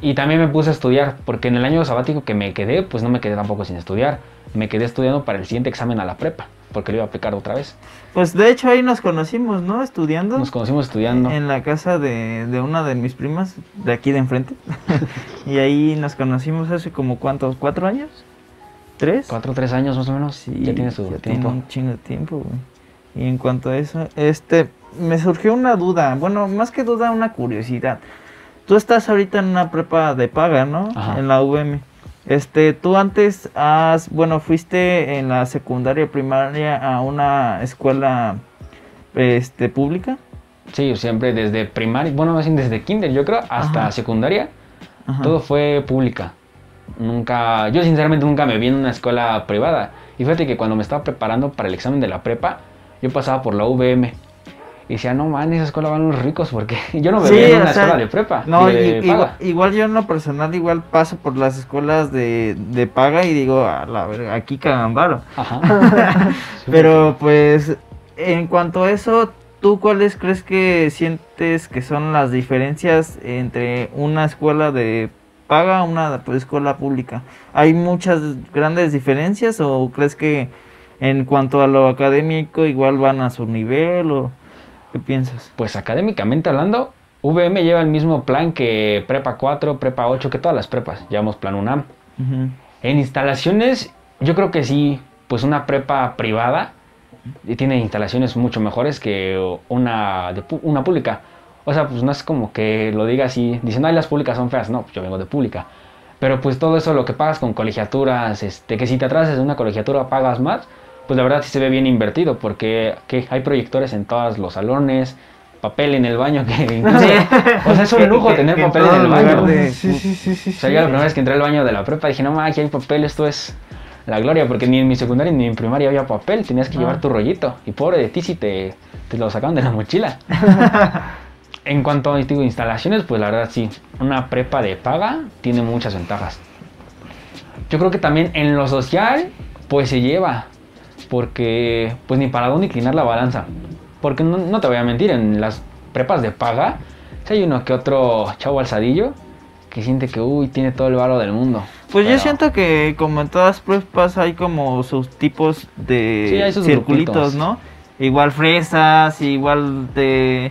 Y también me puse a estudiar, porque en el año sabático que me quedé, pues no me quedé tampoco sin estudiar. Me quedé estudiando para el siguiente examen a la prepa, porque lo iba a aplicar otra vez. Pues de hecho ahí nos conocimos, ¿no? Estudiando. Nos conocimos estudiando. En la casa de, de una de mis primas, de aquí de enfrente. y ahí nos conocimos hace como cuántos, ¿cuatro años? ¿Tres? Cuatro tres años más o menos. Sí, ya tiene su ya tiempo. tiene un chingo de tiempo, güey. Y en cuanto a eso, este, me surgió una duda, bueno, más que duda, una curiosidad. Tú estás ahorita en una prepa de paga, ¿no? Ajá. En la UM. Este, tú antes has, bueno, fuiste en la secundaria primaria a una escuela, este, pública. Sí, siempre desde primaria, bueno, más bien desde kinder, yo creo, hasta Ajá. secundaria, Ajá. todo fue pública. Nunca, yo sinceramente nunca me vi en una escuela privada. Y fíjate que cuando me estaba preparando para el examen de la prepa, yo pasaba por la UVM. Y decía, no man, esa escuela van los ricos, porque yo no me Sí, veía en una sea, escuela de prepa. No, de paga. igual, igual yo en lo personal igual paso por las escuelas de, de paga y digo, a la verga, aquí cagan varo. Ajá. Pero pues en cuanto a eso, ¿tú cuáles crees que sientes que son las diferencias entre una escuela de paga a una pues, escuela pública? ¿Hay muchas grandes diferencias o crees que en cuanto a lo académico igual van a su nivel o qué piensas? Pues académicamente hablando, VM lleva el mismo plan que Prepa 4, Prepa 8, que todas las prepas. Llevamos plan UNAM. Ujú. En instalaciones, yo creo que sí, pues una prepa privada tiene instalaciones mucho mejores que una, de una pública. O sea, pues no es como que lo diga así, diciendo, ay, las públicas son feas. No, pues yo vengo de pública. Pero pues todo eso, lo que pagas con colegiaturas, este, que si te atrasas en una colegiatura pagas más, pues la verdad sí se ve bien invertido, porque que hay proyectores en todos los salones, papel en el baño, que incluso, o sea, es un lujo que- tener que papel en el lugar baño. de- Sí, sí, sí, sí. O sea, sí. yo la primera vez que entré al baño de la prepa dije, no, ma, aquí hay papel, esto es la gloria, porque ni en mi secundaria ni en mi primaria había papel, tenías que Ah. llevar tu rollito. Y pobre de ti si te, te lo sacaban de la mochila. en cuanto a digo, instalaciones, pues la verdad sí, una prepa de paga tiene muchas ventajas. Yo creo que también en lo social, pues se lleva, porque pues ni para dónde inclinar la balanza. Porque no, no te voy a mentir, en las prepas de paga, si hay uno que otro chavo alzadillo que siente que, uy, tiene todo el varo del mundo. Pues yo siento que como en todas prepas hay como sus tipos de Sí, circulitos, grupitos. ¿no? Igual fresas, igual de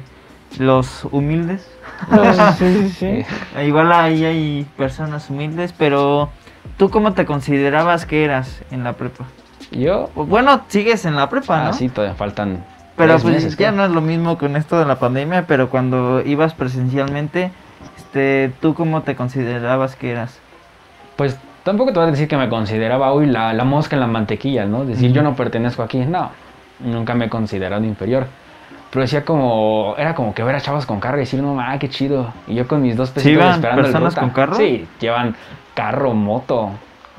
los humildes. Ah, sí, sí, sí. Eh, Igual ahí hay personas humildes, pero ¿tú cómo te considerabas que eras en la prepa? Yo, Bueno, sigues en la prepa, ¿no? ah, sí, todavía faltan. Pero pues meses, ya no es lo mismo con esto de la pandemia, pero cuando ibas presencialmente, este, ¿tú cómo te considerabas que eras? Pues tampoco te voy a decir que me consideraba hoy la, la mosca en la mantequilla, ¿no? Decir yo no pertenezco aquí, no, nunca me he considerado inferior. Pero decía como, era como que ver a chavos con carro y decir, no, ah, qué chido. Y yo con mis dos pesitos iban esperando el personas ruta. con carro? Sí, llevan carro, moto.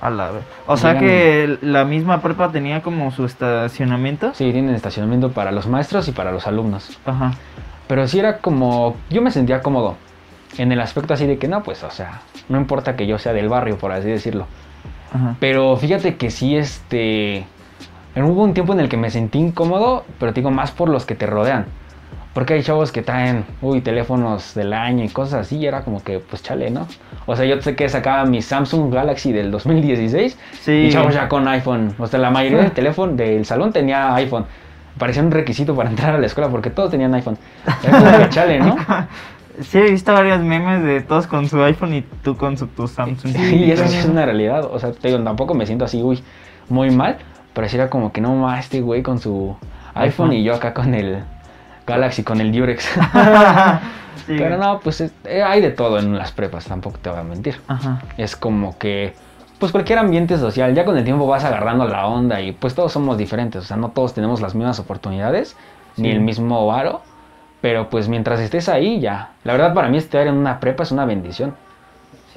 A la vez. O sea Llegan- que la misma prepa tenía como su estacionamiento. Sí, tienen estacionamiento para los maestros y para los alumnos. Ajá. Pero sí era como, yo me sentía cómodo. En el aspecto así de que no, pues, o sea, no importa que yo sea del barrio, por así decirlo. Ajá. Pero fíjate que sí, este. Hubo un tiempo en el que me sentí incómodo, pero te digo más por los que te rodean. Porque hay chavos que traen, uy, teléfonos del año y cosas así, y era como que, pues chale, ¿no? O sea, yo sé que sacaba mi Samsung Galaxy del 2016 Sí. y chavos ya con iPhone. O sea, la mayoría del teléfono del salón tenía iPhone. Parecía un requisito para entrar a la escuela porque todos tenían iPhone. Era como que chale, ¿no? Sí, he visto varios memes de todos con su iPhone y tú con su, tu Samsung. Sí, eso sí es una realidad. O sea, te digo, tampoco me siento así, uy, muy mal. Pero sí era como que no más este güey con su iPhone, iPhone. y yo acá con el Galaxy, con el Durex. Sí. pero no, pues es- eh, hay de todo en las prepas, tampoco te voy a mentir. Ajá. Es como que, pues cualquier ambiente social, ya con el tiempo vas agarrando la onda y pues todos somos diferentes. O sea, no todos tenemos las mismas oportunidades, ni Sí. el mismo varo. Pero pues mientras estés ahí, ya. La verdad para mí estar en una prepa es una bendición.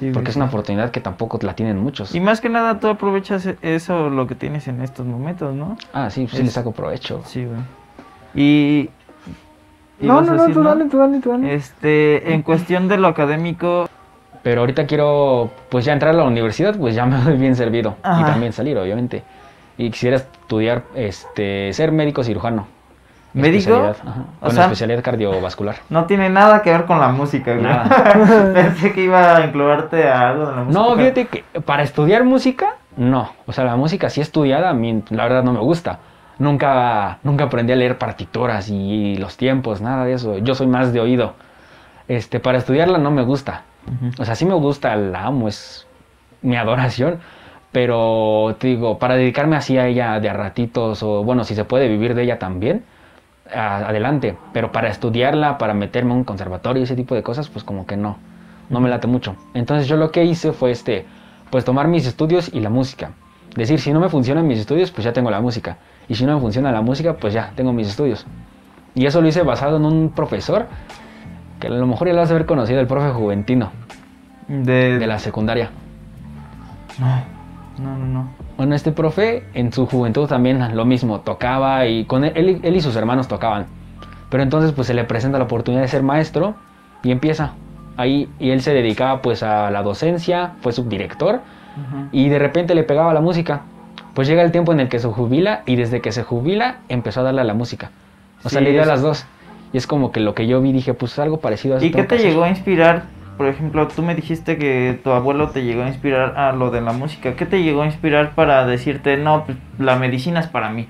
Sí, Porque es una oportunidad que tampoco la tienen muchos. Y más que nada tú aprovechas e- eso, lo que tienes en estos momentos, ¿no? Ah, sí, sí Es- le saco provecho. Sí, güey. Y... No, ¿ibas no, no, tú dale, tú dale, tú dale. Este, en cuestión de lo académico, Pero ahorita quiero, pues ya entrar a la universidad, pues ya me doy bien servido. Y también salir, obviamente. Y quisiera estudiar, este, ser médico cirujano. ¿Médico? Especialidad, ajá, O con sea- especialidad cardiovascular. no tiene nada que ver con la música, güey. Nada. Pensé que iba a englobarte a algo de la música. No, fíjate que para estudiar música, no. O sea, la música sí estudiada, a mí la verdad no me gusta. Nunca, nunca aprendí a leer partituras y los tiempos, nada de eso. Yo soy más de oído. Este, para estudiarla no me gusta. Ujú. O sea, sí me gusta, la amo, es mi adoración. Pero te digo, para dedicarme así a ella de a ratitos, o bueno, si se puede vivir de ella también, a- adelante. Pero para estudiarla, para meterme a un conservatorio y ese tipo de cosas, pues como que no, no me late mucho. Entonces yo lo que hice fue este, pues tomar mis estudios y la música. Decir, si no me funcionan mis estudios, pues ya tengo la música. Y si no me funciona la música, pues ya tengo mis estudios. Y eso lo hice basado en un profesor, que a lo mejor ya lo has de haber conocido, el profe Juventino De, de la secundaria. No, no, no, no. Bueno, este profe en su juventud también lo mismo, tocaba y con él, él, él y sus hermanos tocaban. Pero entonces pues se le presenta la oportunidad de ser maestro y empieza ahí y él se dedicaba pues a la docencia, fue subdirector Ujú. y de repente le pegaba la música. Pues llega el tiempo en el que se jubila y desde que se jubila empezó a darle a la música. O sea, Sí, le dio a las dos. Y es como que lo que yo vi dije, pues algo parecido a eso ¿Y qué te hacer. llegó a inspirar? Por ejemplo, tú me dijiste que tu abuelo te llegó a inspirar a lo de la música. ¿Qué te llegó a inspirar para decirte, no, pues, la medicina es para mí?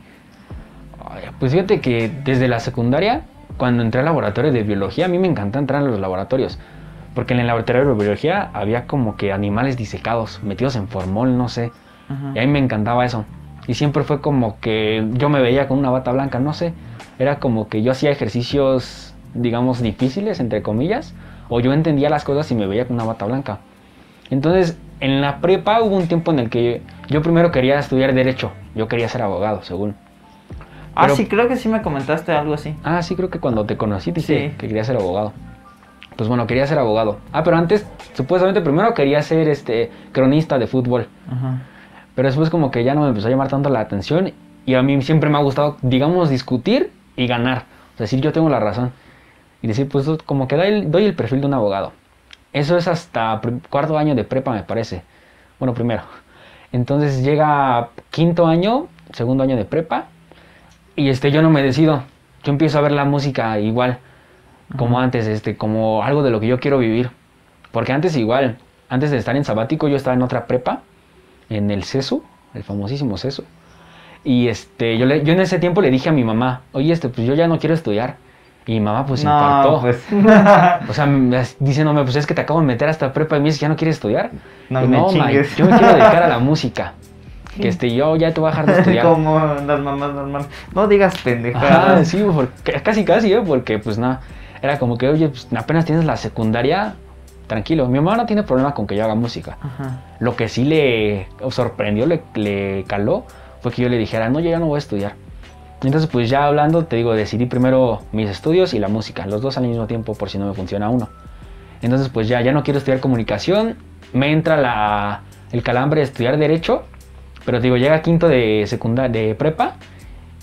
Pues fíjate que desde la secundaria, cuando entré al laboratorio de biología, a mí me encanta entrar a los laboratorios. Porque en el laboratorio de biología había como que animales disecados, metidos en formol, no sé. Ajá. Y a mí me encantaba eso. Y siempre fue como que yo me veía con una bata blanca, no sé. Era como que yo hacía ejercicios, digamos, difíciles, entre comillas. O yo entendía las cosas y me veía con una bata blanca. Entonces, en la prepa hubo un tiempo en el que yo primero quería estudiar derecho. Yo quería ser abogado, según. Ah, Pero- sí, creo que sí me comentaste algo así. Ah, sí, creo que cuando te conocí te dije Sí. que quería ser abogado. Pues bueno, quería ser abogado. Ah, pero antes, supuestamente primero quería ser este cronista de fútbol. Ajá. Pero después como que ya no me empezó a llamar tanto la atención. Y a mí siempre me ha gustado, digamos, discutir y ganar. O sea, decir yo tengo la razón. Y decir, pues como que doy el, doy el perfil de un abogado. Eso es hasta cuarto año de prepa, me parece. Bueno, primero. Entonces llega quinto año, segundo año de prepa. Y este, yo no me decido. Yo empiezo a ver la música igual. Como antes, este, como algo de lo que yo quiero vivir. Porque antes igual, antes de estar en sabático, yo estaba en otra prepa, en el CESU, el famosísimo CESU. Y este, yo, le- yo en ese tiempo le dije a mi mamá, oye, este, pues yo ya no quiero estudiar. Y mi mamá pues se infartó. no, pues. O sea, me- diciéndome, pues es que te acabo de meter a esta prepa y me dices ya no quieres estudiar. No Y me ma, chingues. yo me quiero dedicar a la música. que este, yo ya te voy a dejar de estudiar. Como las mamás normales. No digas pendejadas. sí, porque, casi casi, ¿eh? Porque pues nada, era como que, oye, pues apenas tienes la secundaria, tranquilo. Mi mamá no tiene problema con que yo haga música. Ajá. Lo que sí le sorprendió, le, le caló, fue que yo le dijera, no, yo ya no voy a estudiar. Entonces, pues ya hablando, te digo, decidí primero mis estudios y la música, los dos al mismo tiempo, por si no me funciona uno. Entonces, pues ya, ya no quiero estudiar comunicación, me entra la, el calambre de estudiar derecho, pero te digo, llega quinto de secundaria, de prepa,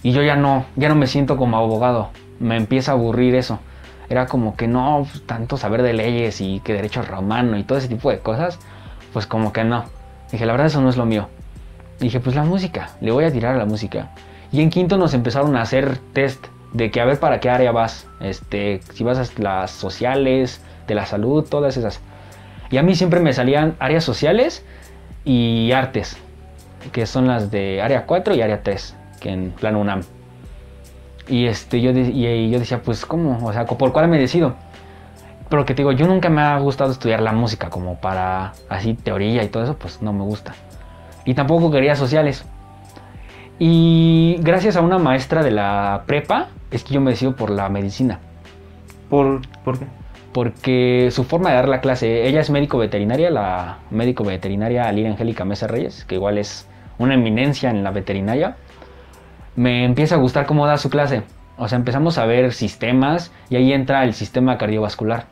y yo ya no, ya no me siento como abogado, me empieza a aburrir eso. Era como que no, tanto saber de leyes y que derecho romano y todo ese tipo de cosas, pues como que no. Dije, la verdad eso no es lo mío. Dije, pues la música, le voy a tirar a la música. Y en quinto nos empezaron a hacer test de que a ver para qué área vas. Este, si vas a las sociales, de la salud, todas esas. Y a mí siempre me salían áreas sociales y artes, que son las de área 4 y área 3, que en plan UNAM. Y este, yo, de- y yo decía, pues, ¿cómo? O sea, ¿por cuál me decido? Pero que te digo, yo nunca me ha gustado estudiar la música como para así teoría y todo eso, pues no me gusta. Y tampoco quería sociales. Y gracias a una maestra de la prepa, es que yo me decido por la medicina. ¿Por, ¿Por qué? Porque su forma de dar la clase, ella es médico veterinaria, la médico veterinaria Alira Angélica Mesa Reyes, que igual es una eminencia en la veterinaria, me empieza a gustar cómo da su clase. O sea, empezamos a ver sistemas y ahí entra el sistema cardiovascular.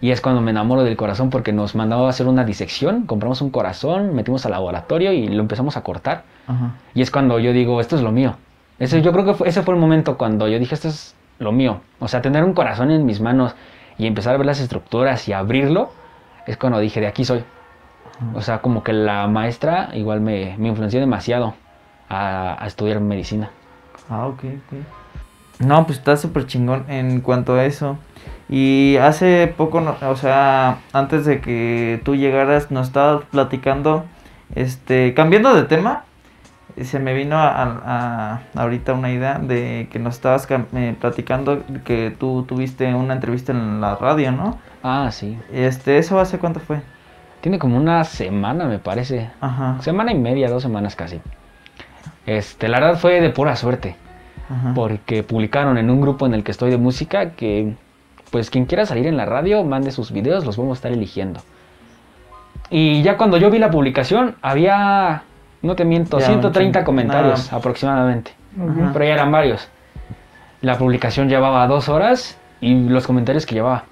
Y es cuando me enamoro del corazón porque nos mandaba a hacer una disección, compramos un corazón, metimos al laboratorio y lo empezamos a cortar. Ajá. Y es cuando yo digo, esto es lo mío. Ese, yo creo que fue- ese fue el momento cuando yo dije, esto es lo mío. O sea, tener un corazón en mis manos y empezar a ver las estructuras y abrirlo, es cuando dije, de aquí soy. O sea, como que la maestra igual me, me influenció demasiado a, a estudiar medicina. Ah, ok, ok. No, pues está súper chingón en cuanto a eso. Y hace poco, no- o sea, antes de que tú llegaras, nos estabas platicando, este, cambiando de tema, se me vino a, a- ahorita una idea de que nos estabas eh, platicando que tú tuviste una entrevista en la radio, ¿no? Ah, sí. Este, ¿eso hace cuánto fue? Tiene como una semana, me parece. Ajá, Semana y media, dos semanas casi. Este, la verdad fue de pura suerte. ajá. porque publicaron en un grupo en el que estoy de música que pues quien quiera salir en la radio mande sus videos, los vamos a estar eligiendo. Y ya cuando yo vi la publicación había, no te miento, Ya, 130 un chingo. comentarios aproximadamente, Ajá. pero ya eran varios. La publicación llevaba dos horas y los comentarios que llevaba.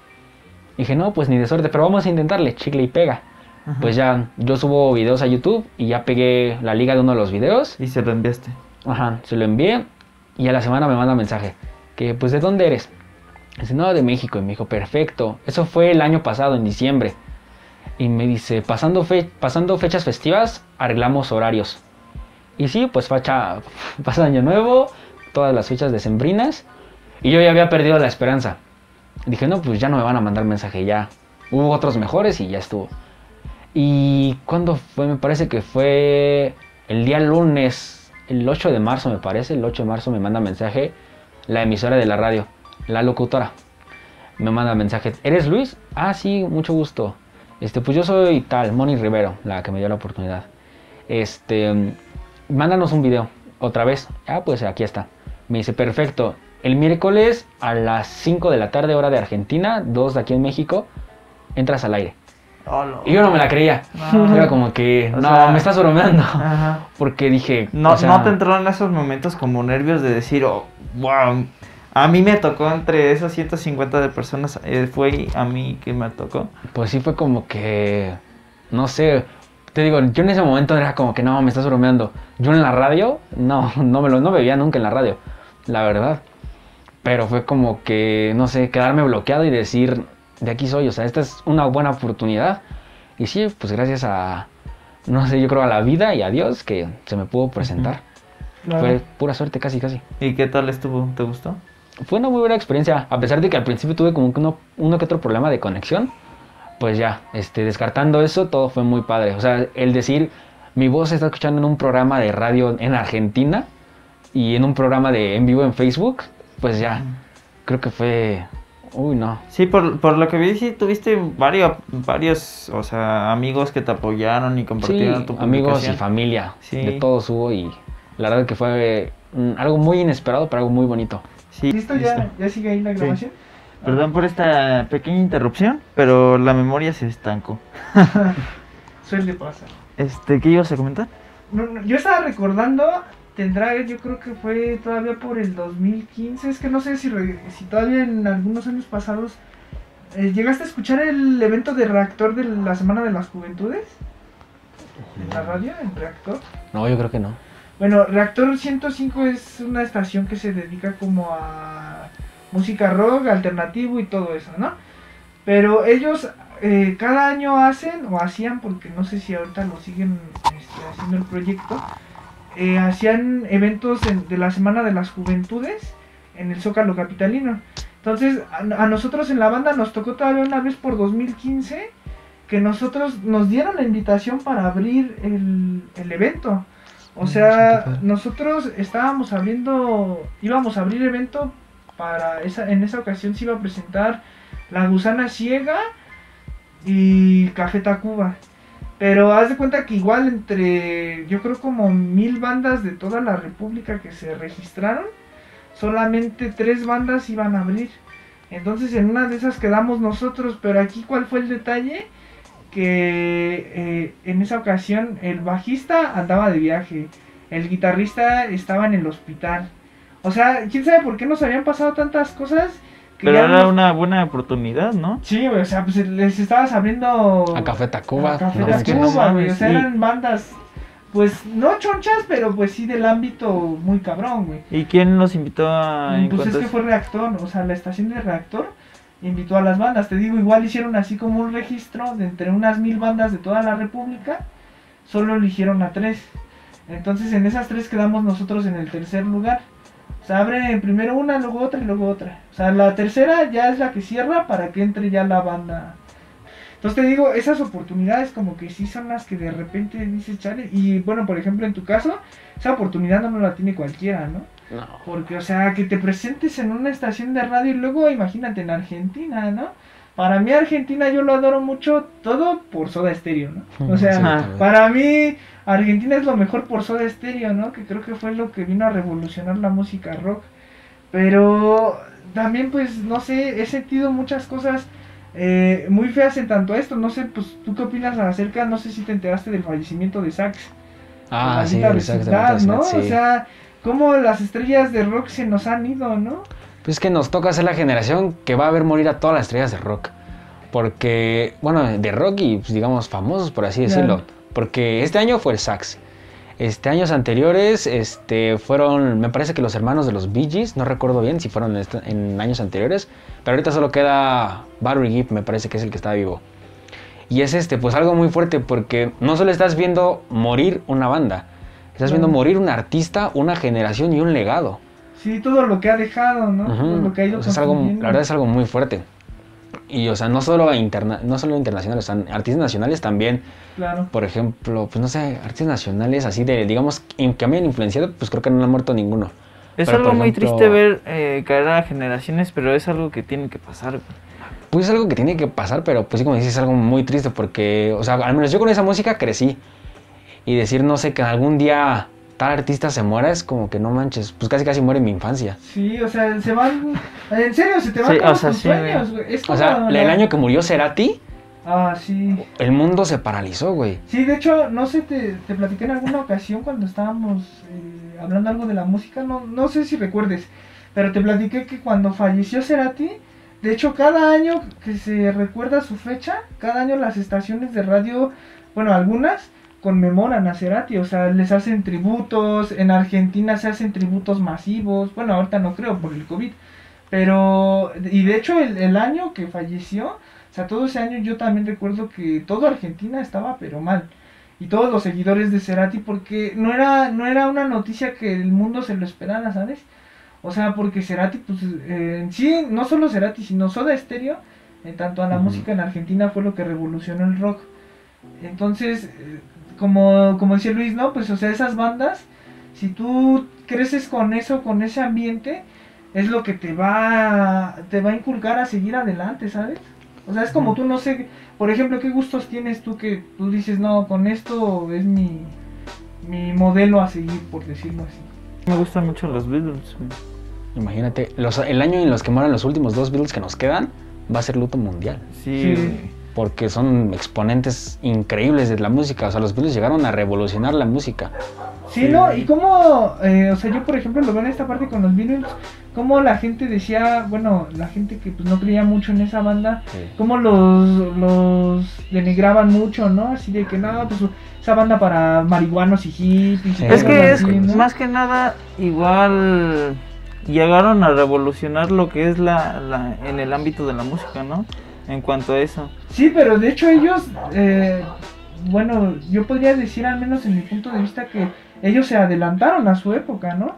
Dije, no, pues ni de suerte, pero vamos a intentarle, chicle y pega. Ajá. Pues ya, yo subo videos a YouTube y ya pegué la liga de uno de los videos Y se lo enviaste. Ajá, se lo envié y a la semana me manda mensaje. Que, pues, ¿de dónde eres? Dice, no, de México. Y me dijo, perfecto. Eso fue el año pasado, en diciembre. Y me dice, pasando, fe- pasando fechas festivas, arreglamos horarios. Y sí, pues, facha, pasa año nuevo, todas las fechas decembrinas. Y yo ya había perdido la esperanza. Dije, no, pues ya no me van a mandar mensaje, ya. Hubo otros mejores y ya estuvo. ¿Y cuándo fue? Me parece que fue el día lunes, el 8 de marzo me parece, el 8 de marzo me manda mensaje la emisora de la radio, la locutora. Me manda mensaje, ¿eres Luis? Ah, sí, mucho gusto. Este, pues yo soy tal, Moni Rivero, la que me dio la oportunidad. Este, mándanos un video, otra vez. Ah, pues aquí está. Me dice, perfecto. El miércoles a las 5 de la tarde, hora de Argentina, 2 de aquí en México, entras al aire. Y yo no me la creía. No. Era como que, O no, sea- me estás bromeando. Ajá. Porque dije, No, o sea, no te entraron esos momentos como nervios de decir, oh, wow. A mí me tocó entre esas 150 de personas, eh, fue a mí que me tocó. Pues sí fue como que, no sé, te digo, yo en ese momento era como que, no, me estás bromeando. Yo en la radio, no, no me lo no me veía nunca en la radio, la verdad. Pero fue como que, no sé, quedarme bloqueado y decir, de aquí soy, o sea, esta es una buena oportunidad. Y sí, pues gracias a, no sé, yo creo a la vida y a Dios que se me pudo presentar. Fue pura suerte, casi, casi. ¿Y qué tal estuvo? ¿Te gustó? Fue una muy buena experiencia, a pesar de que al principio tuve como que uno, uno que otro problema de conexión, pues ya, este, descartando eso, todo fue muy padre. O sea, el decir, mi voz se está escuchando en un programa de radio en Argentina y en un programa de en vivo en Facebook, pues ya, creo que fue Uy, no. Sí, por, por lo que vi, sí tuviste varios, varios, o sea, amigos que te apoyaron y Sí, compartieron tu amigos y familia. Sí. De todos hubo y la verdad que fue mm, algo muy inesperado, pero algo muy bonito. Sí, ¿Listo? listo. ¿Ya, ¿Ya sigue ahí la Sí. grabación? Perdón por esta pequeña interrupción, pero la memoria se estancó. Suele pasar. Este, ¿qué ibas a comentar? No, no, yo estaba recordando, tendrá, yo creo que fue todavía por el 2015, es que no sé si, re- si todavía en algunos años pasados eh, llegaste a escuchar el evento de reactor de la Semana de las Juventudes en la radio, en reactor. No, yo creo que no. Bueno, Reactor 105 es una estación que se dedica como a música rock, alternativo y todo eso, ¿no? Pero ellos eh, cada año hacen, o hacían, porque no sé si ahorita lo siguen este, haciendo el proyecto, eh, hacían eventos en- de la Semana de las Juventudes en el Zócalo Capitalino. Entonces, a, a nosotros en la banda nos tocó todavía una vez por 2015 que nosotros nos dieron la invitación para abrir el, el evento. O sea, nosotros estábamos abriendo, íbamos a abrir evento para esa, en esa ocasión se iba a presentar La Gusana Ciega y Café Tacuba. Pero haz de cuenta que igual entre, yo creo como mil bandas de toda la república que se registraron, solamente tres bandas iban a abrir. Entonces en una de esas quedamos nosotros, pero aquí cuál fue el detalle, que eh, en esa ocasión el bajista andaba de viaje, el guitarrista estaba en el hospital. O sea, quién sabe por qué nos habían pasado tantas cosas. Pero era una buena oportunidad, ¿no? Sí, güey, o sea, pues les estabas abriendo... A Café Tacuba. a Café no. Tacuba, güey, o sea, eran bandas, pues, no chonchas, pero pues sí del ámbito muy cabrón, güey. ¿Y quién los invitó a en Pues es que fue reactor, o sea, la estación de reactor invitó a las bandas. Te digo, igual hicieron así como un registro de entre unas mil bandas de toda la república, solo eligieron a tres. Entonces en esas tres quedamos nosotros en el tercer lugar. O sea, abre primero una, luego otra y luego otra. O sea, la tercera ya es la que cierra para que entre ya la banda. Entonces te digo, esas oportunidades como que sí son las que de repente dices, chale. Y bueno, por ejemplo, en tu caso, esa oportunidad no la tiene cualquiera, ¿no? No. Porque, o sea, que te presentes en una estación de radio y luego imagínate en Argentina, ¿no? Para mí Argentina yo lo adoro mucho todo por Soda Stereo, ¿no? O sea, para mí Argentina es lo mejor por Soda Stereo, ¿no? Que creo que fue lo que vino a revolucionar la música rock. Pero también, pues, no sé, he sentido muchas cosas eh, muy feas en tanto a esto. No sé, pues, ¿tú qué opinas acerca? No sé si te enteraste del fallecimiento de Sax. Ah, sí, vecindad, ¿no? sí. O sea, cómo las estrellas de rock se nos han ido, ¿no? Pues es que nos toca ser la generación que va a ver morir a todas las estrellas de rock. Porque, bueno, de rock y pues, digamos famosos, por así Claro. Porque este año fue el sax. Este años anteriores este, fueron, me parece que los hermanos de los Bee Gees, no recuerdo bien si fueron en, este- en años anteriores, pero ahorita solo queda Barry Gibb, me parece que es el que está vivo. Y es este, pues algo muy fuerte porque no solo estás viendo morir una banda, estás viendo morir un artista, una generación y un legado. Sí, todo lo que ha dejado, ¿no? Todo lo que ha ido O sea, es algo, la verdad es algo muy fuerte. Y, o sea, no solo, interna no solo internacionales, o sea, artistas nacionales también, Claro. por ejemplo, pues no sé, artistas nacionales así de, digamos, que me han influenciado, pues creo que no han muerto ninguno. Es Pero, algo muy triste ver eh, caer a generaciones, pero es algo que tiene que pasar. Pues es algo que tiene que pasar, pero pues sí, como dices, es algo muy triste porque, o sea, al menos yo con esa música crecí. Y decir, no sé, que algún día tal artista se muera es como que no manches, pues casi casi muere mi infancia. Sí, o sea, se van. En serio, se te van Sí, o sea, tus sí, sueños, güey. Es O sea, la- el año que murió Cerati, Ah, sí. el mundo se paralizó, güey. Sí, de hecho, no sé, te, te platiqué en alguna ocasión cuando estábamos eh, hablando algo de la música, no, no sé si recuerdes, pero te platiqué que cuando falleció Cerati, de hecho, cada año que se recuerda su fecha, cada año las estaciones de radio, bueno, algunas conmemoran a Cerati, o sea, les hacen tributos, en Argentina se hacen tributos masivos, bueno, ahorita no creo por el COVID, pero, y de hecho el, el año que falleció, o sea, todo ese año yo también recuerdo que todo Argentina estaba pero mal. Y todos los seguidores de Cerati porque no era, no era una noticia que el mundo se lo esperara, ¿sabes? O sea, porque Cerati, pues, eh, sí, no solo Cerati, sino Soda Stereo, en tanto a la música en Argentina fue lo que revolucionó el rock. Entonces, eh, como, como decía Luis, ¿no? Pues, o sea, esas bandas, si tú creces con eso, con ese ambiente, es lo que te va, te va a inculcar a seguir adelante, ¿sabes? O sea, es como tú, no sé, por ejemplo, ¿qué gustos tienes tú que tú dices, no, con esto es mi, mi modelo a seguir, por decirlo así? Me gustan mucho los Beatles. Imagínate, los- el año en los que mueran los últimos dos Beatles que nos quedan va a ser luto mundial. Sí, Sí. Porque son exponentes increíbles de la música. O sea, los Beatles llegaron a revolucionar la música. Sí, Sí. ¿no? Y cómo, eh, o sea, yo por ejemplo lo veo en esta parte con los Beatles, cómo la gente decía, bueno, la gente que pues no creía mucho en esa banda, cómo los, los denigraban mucho, ¿no? Así de que no, pues esa banda para marihuanos y hippies. y Sí. Es que es así, ¿no? más que nada igual llegaron a revolucionar lo que es la, la en el ámbito de la música, ¿no? En cuanto a eso. Sí, pero de hecho ellos, eh, bueno, yo podría decir al menos en mi punto de vista que ellos se adelantaron a su época, ¿no?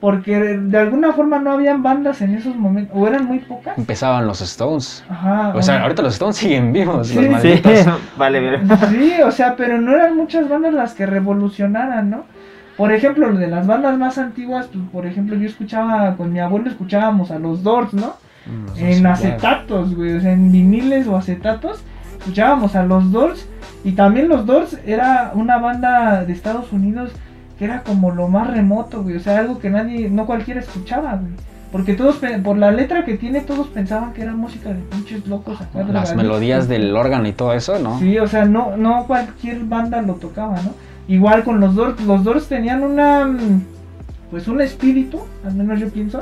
Porque de alguna forma no habían bandas en esos momentos, o eran muy pocas. Empezaban los Stones. Ajá. O sea, ahorita los Stones siguen vivos, Sí, los sí. malditos. vale, ver. Sí, o sea, pero no eran muchas bandas las que revolucionaran, ¿no? Por ejemplo, de las bandas más antiguas, pues, por ejemplo, yo escuchaba, con mi abuelo escuchábamos a los Doors, ¿no? Mm, En sí, acetatos, güey, o sea, en viniles o acetatos, escuchábamos a los Doors. Y también los Doors era una banda de Estados Unidos que era como lo más remoto, güey, o sea, algo que nadie, no cualquiera escuchaba, güey. Porque todos, por la letra que tiene, todos pensaban que era música de pinches locos acá. Las melodías del órgano y todo eso, ¿no? Sí, o sea, no, no cualquier banda lo tocaba, ¿no? Igual con los Doors, los Doors tenían una, mm, pues un espíritu, al menos yo pienso,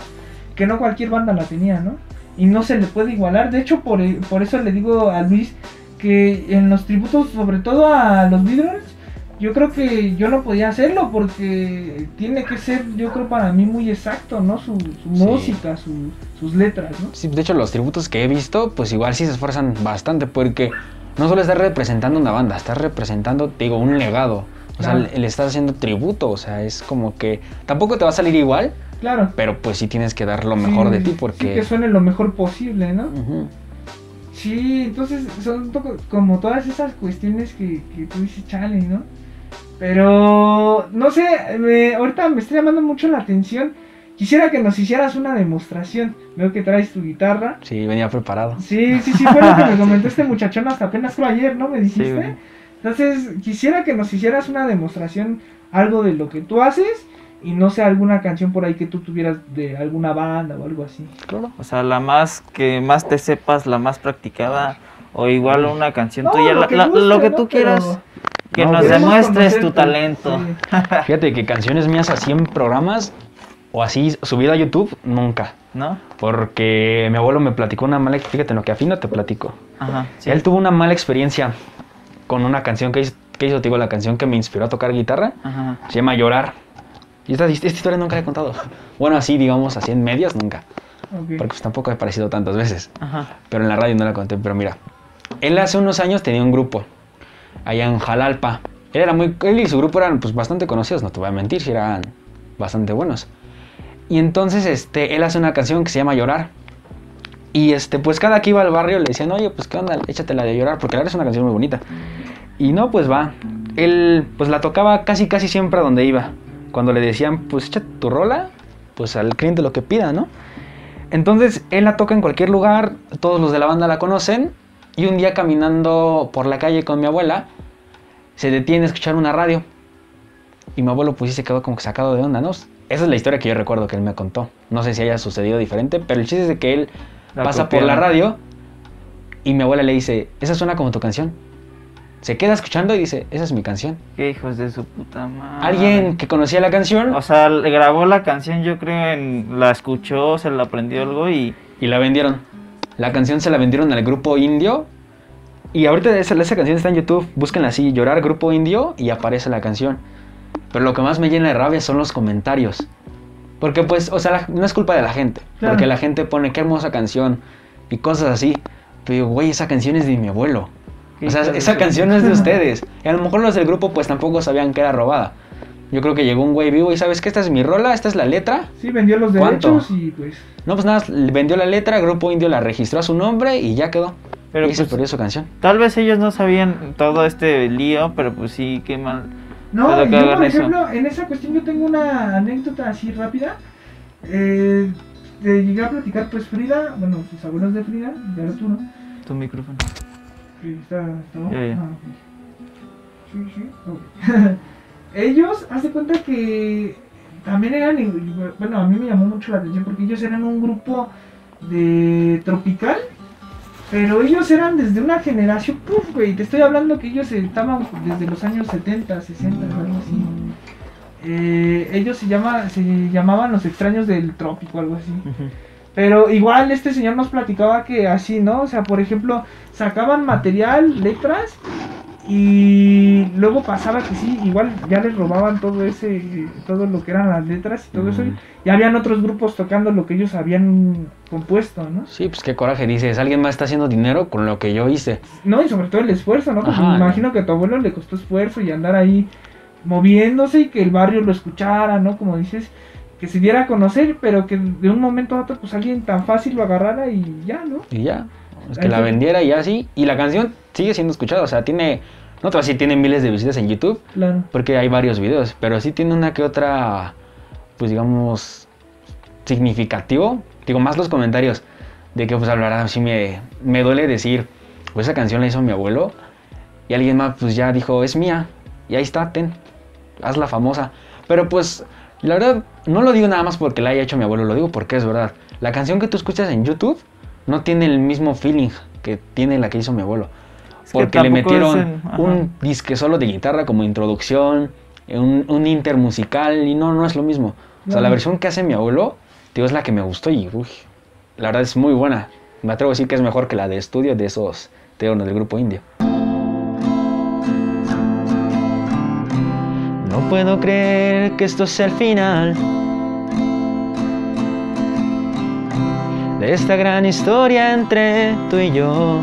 que no cualquier banda la tenía, ¿no? Y no se le puede igualar, de hecho por, por eso le digo a Luis que en los tributos, sobre todo a los Beatles, yo creo que yo no podía hacerlo porque tiene que ser, yo creo para mí muy exacto, ¿no? Su, su Sí. música, su- sus letras, ¿no? Sí, de hecho, los tributos que he visto, pues igual sí se esfuerzan bastante porque no solo estás representando una banda, estás representando, te digo, un legado. O sea, le estás haciendo tributo, o sea, es como que tampoco te va a salir igual, Claro. pero pues sí tienes que dar lo mejor Sí, de ti Sí, porque... que suene lo mejor posible, ¿no? Sí, entonces son como todas esas cuestiones que, que tú dices, chale, ¿no? Pero, no sé, me- ahorita me está llamando mucho la atención. Quisiera que nos hicieras una demostración. Veo que traes tu guitarra. Sí, venía preparado. Sí, sí, sí, fue lo que me comentó este muchachón hasta apenas fue ayer, ¿no? Me dijiste. Entonces, quisiera que nos hicieras una demostración, algo de lo que tú haces. Y no sé, alguna canción por ahí que tú tuvieras de alguna banda o algo así. Claro. O sea, la más que más te sepas, la más practicada. O igual una canción No, tuya, lo la- que la- guste, lo que ¿no? tú Pero quieras, que No, nos demuestres tu talento. Sí. Fíjate que canciones mías así en programas o así subido a YouTube, nunca. ¿No? Porque mi abuelo me platicó una mala... Fíjate, en lo que afino te platico. Ajá. sí. Él tuvo una mala experiencia con una canción que hizo, que hizo, te digo, la canción que me inspiró a tocar guitarra. Ajá. Se llama Llorar. Y esta, esta historia nunca la he contado. Bueno, así, digamos, así en medias, nunca. Ok. Porque pues tampoco he aparecido tantas veces. Ajá. Pero en la radio no la conté. Pero mira, él hace unos años tenía un grupo allá en Jalalpa. Él, era muy, él y su grupo eran pues, bastante conocidos, no te voy a mentir, sí eran bastante buenos. Y entonces este, él hace una canción que se llama Llorar. Y este, pues cada que iba al barrio le decían, oye, pues qué onda, échatela de llorar, porque la verdad es una canción muy bonita. Y no, pues va. Él pues la tocaba casi casi siempre a donde iba. Cuando le decían, pues echa tu rola, pues al cliente lo que pida, ¿no? Entonces él la toca en cualquier lugar, todos los de la banda la conocen. Y un día caminando por la calle con mi abuela, se detiene a escuchar una radio. Y mi abuelo pues sí se quedó como que sacado de onda, ¿no? Esa es la historia que yo recuerdo que él me contó. No sé si haya sucedido diferente, pero el chiste es de que él La pasa por la radio y mi abuela le dice, esa suena como tu canción. Se queda escuchando y dice, esa es mi canción. Qué hijos de su puta madre. Alguien que conocía la canción O sea, le grabó la canción, yo creo, en, la escuchó, se la aprendió algo y... y la vendieron. La canción se la vendieron al grupo indio. Y ahorita esa, esa canción está en YouTube. Búsquenla así, llorar grupo indio y aparece la canción. Pero lo que más me llena de rabia son los comentarios. Porque pues, o sea, la- no es culpa de la gente. Claro. Porque la gente pone qué hermosa canción y cosas así. Pero digo, güey, esa canción es de mi abuelo. O sea, esa canción no es de ustedes. Y a lo mejor los del grupo pues tampoco sabían que era robada. Yo creo que llegó un güey vivo y sabes que esta es mi rola, esta es la letra. Sí, vendió los ¿Cuánto? derechos y pues. No, pues nada, vendió la letra, Grupo Indio la registró a su nombre y ya quedó. Pero y se pues- perdió su canción. Tal vez ellos no sabían todo este lío, pero pues sí, qué mal. No, yo por eso. ejemplo, en esa cuestión yo tengo una anécdota así rápida. Eh, te llegué a platicar, pues Frida, bueno, sus abuelos de Frida, de Arturo. Tu micrófono. Sí, está, está Ya, ya. Ah. Sí, sí, ellos, haz de cuenta que también eran, bueno, a mí me llamó mucho la atención porque ellos eran un grupo de tropical, pero ellos eran desde una generación, puf, güey, te estoy hablando que ellos estaban desde los años 70, 60, algo así. Eh, ellos se, llama, se llamaban los extraños del trópico, algo así. Pero igual este señor nos platicaba que así, ¿no? O sea, por ejemplo, sacaban material, letras, y luego pasaba que sí, igual ya les robaban todo ese, todo lo que eran las letras y todo eso, y habían otros grupos tocando lo que ellos habían compuesto, ¿no? Sí, pues qué coraje, dices, alguien más está haciendo dinero con lo que yo hice. No, y sobre todo el esfuerzo, ¿no? Porque Ajá, me imagino que a tu abuelo le costó esfuerzo y andar ahí moviéndose y que el barrio lo escuchara, ¿no? Como dices, que se diera a conocer, pero que de un momento a otro, pues alguien tan fácil lo agarrara y ya, ¿no? Y ya, es que Ahí la vendiera y así. Y la canción sigue siendo escuchada, o sea, tiene, no te decir, tiene miles de visitas en YouTube, Claro. porque hay varios videos, pero sí tiene una que otra, pues digamos, significativo. Digo, más los comentarios de que, pues, la verdad, sí me, me duele decir, pues esa canción la hizo mi abuelo, y alguien más, pues ya dijo, es mía, y ahí está, ten, hazla famosa. Pero pues, la verdad, no lo digo nada más porque la haya hecho mi abuelo, lo digo porque es verdad. La canción que tú escuchas en YouTube no tiene el mismo feeling que tiene la que hizo mi abuelo. Es Porque le metieron el- un disque solo de guitarra como introducción, un, un inter musical, y no, no es lo mismo. O sea, No. la versión que hace mi abuelo, digo, es la que me gustó y, uy, la verdad es muy buena. Me atrevo a decir que es mejor que la de estudio de esos teonos del grupo indio. No puedo creer que esto sea el final de esta gran historia entre tú y yo.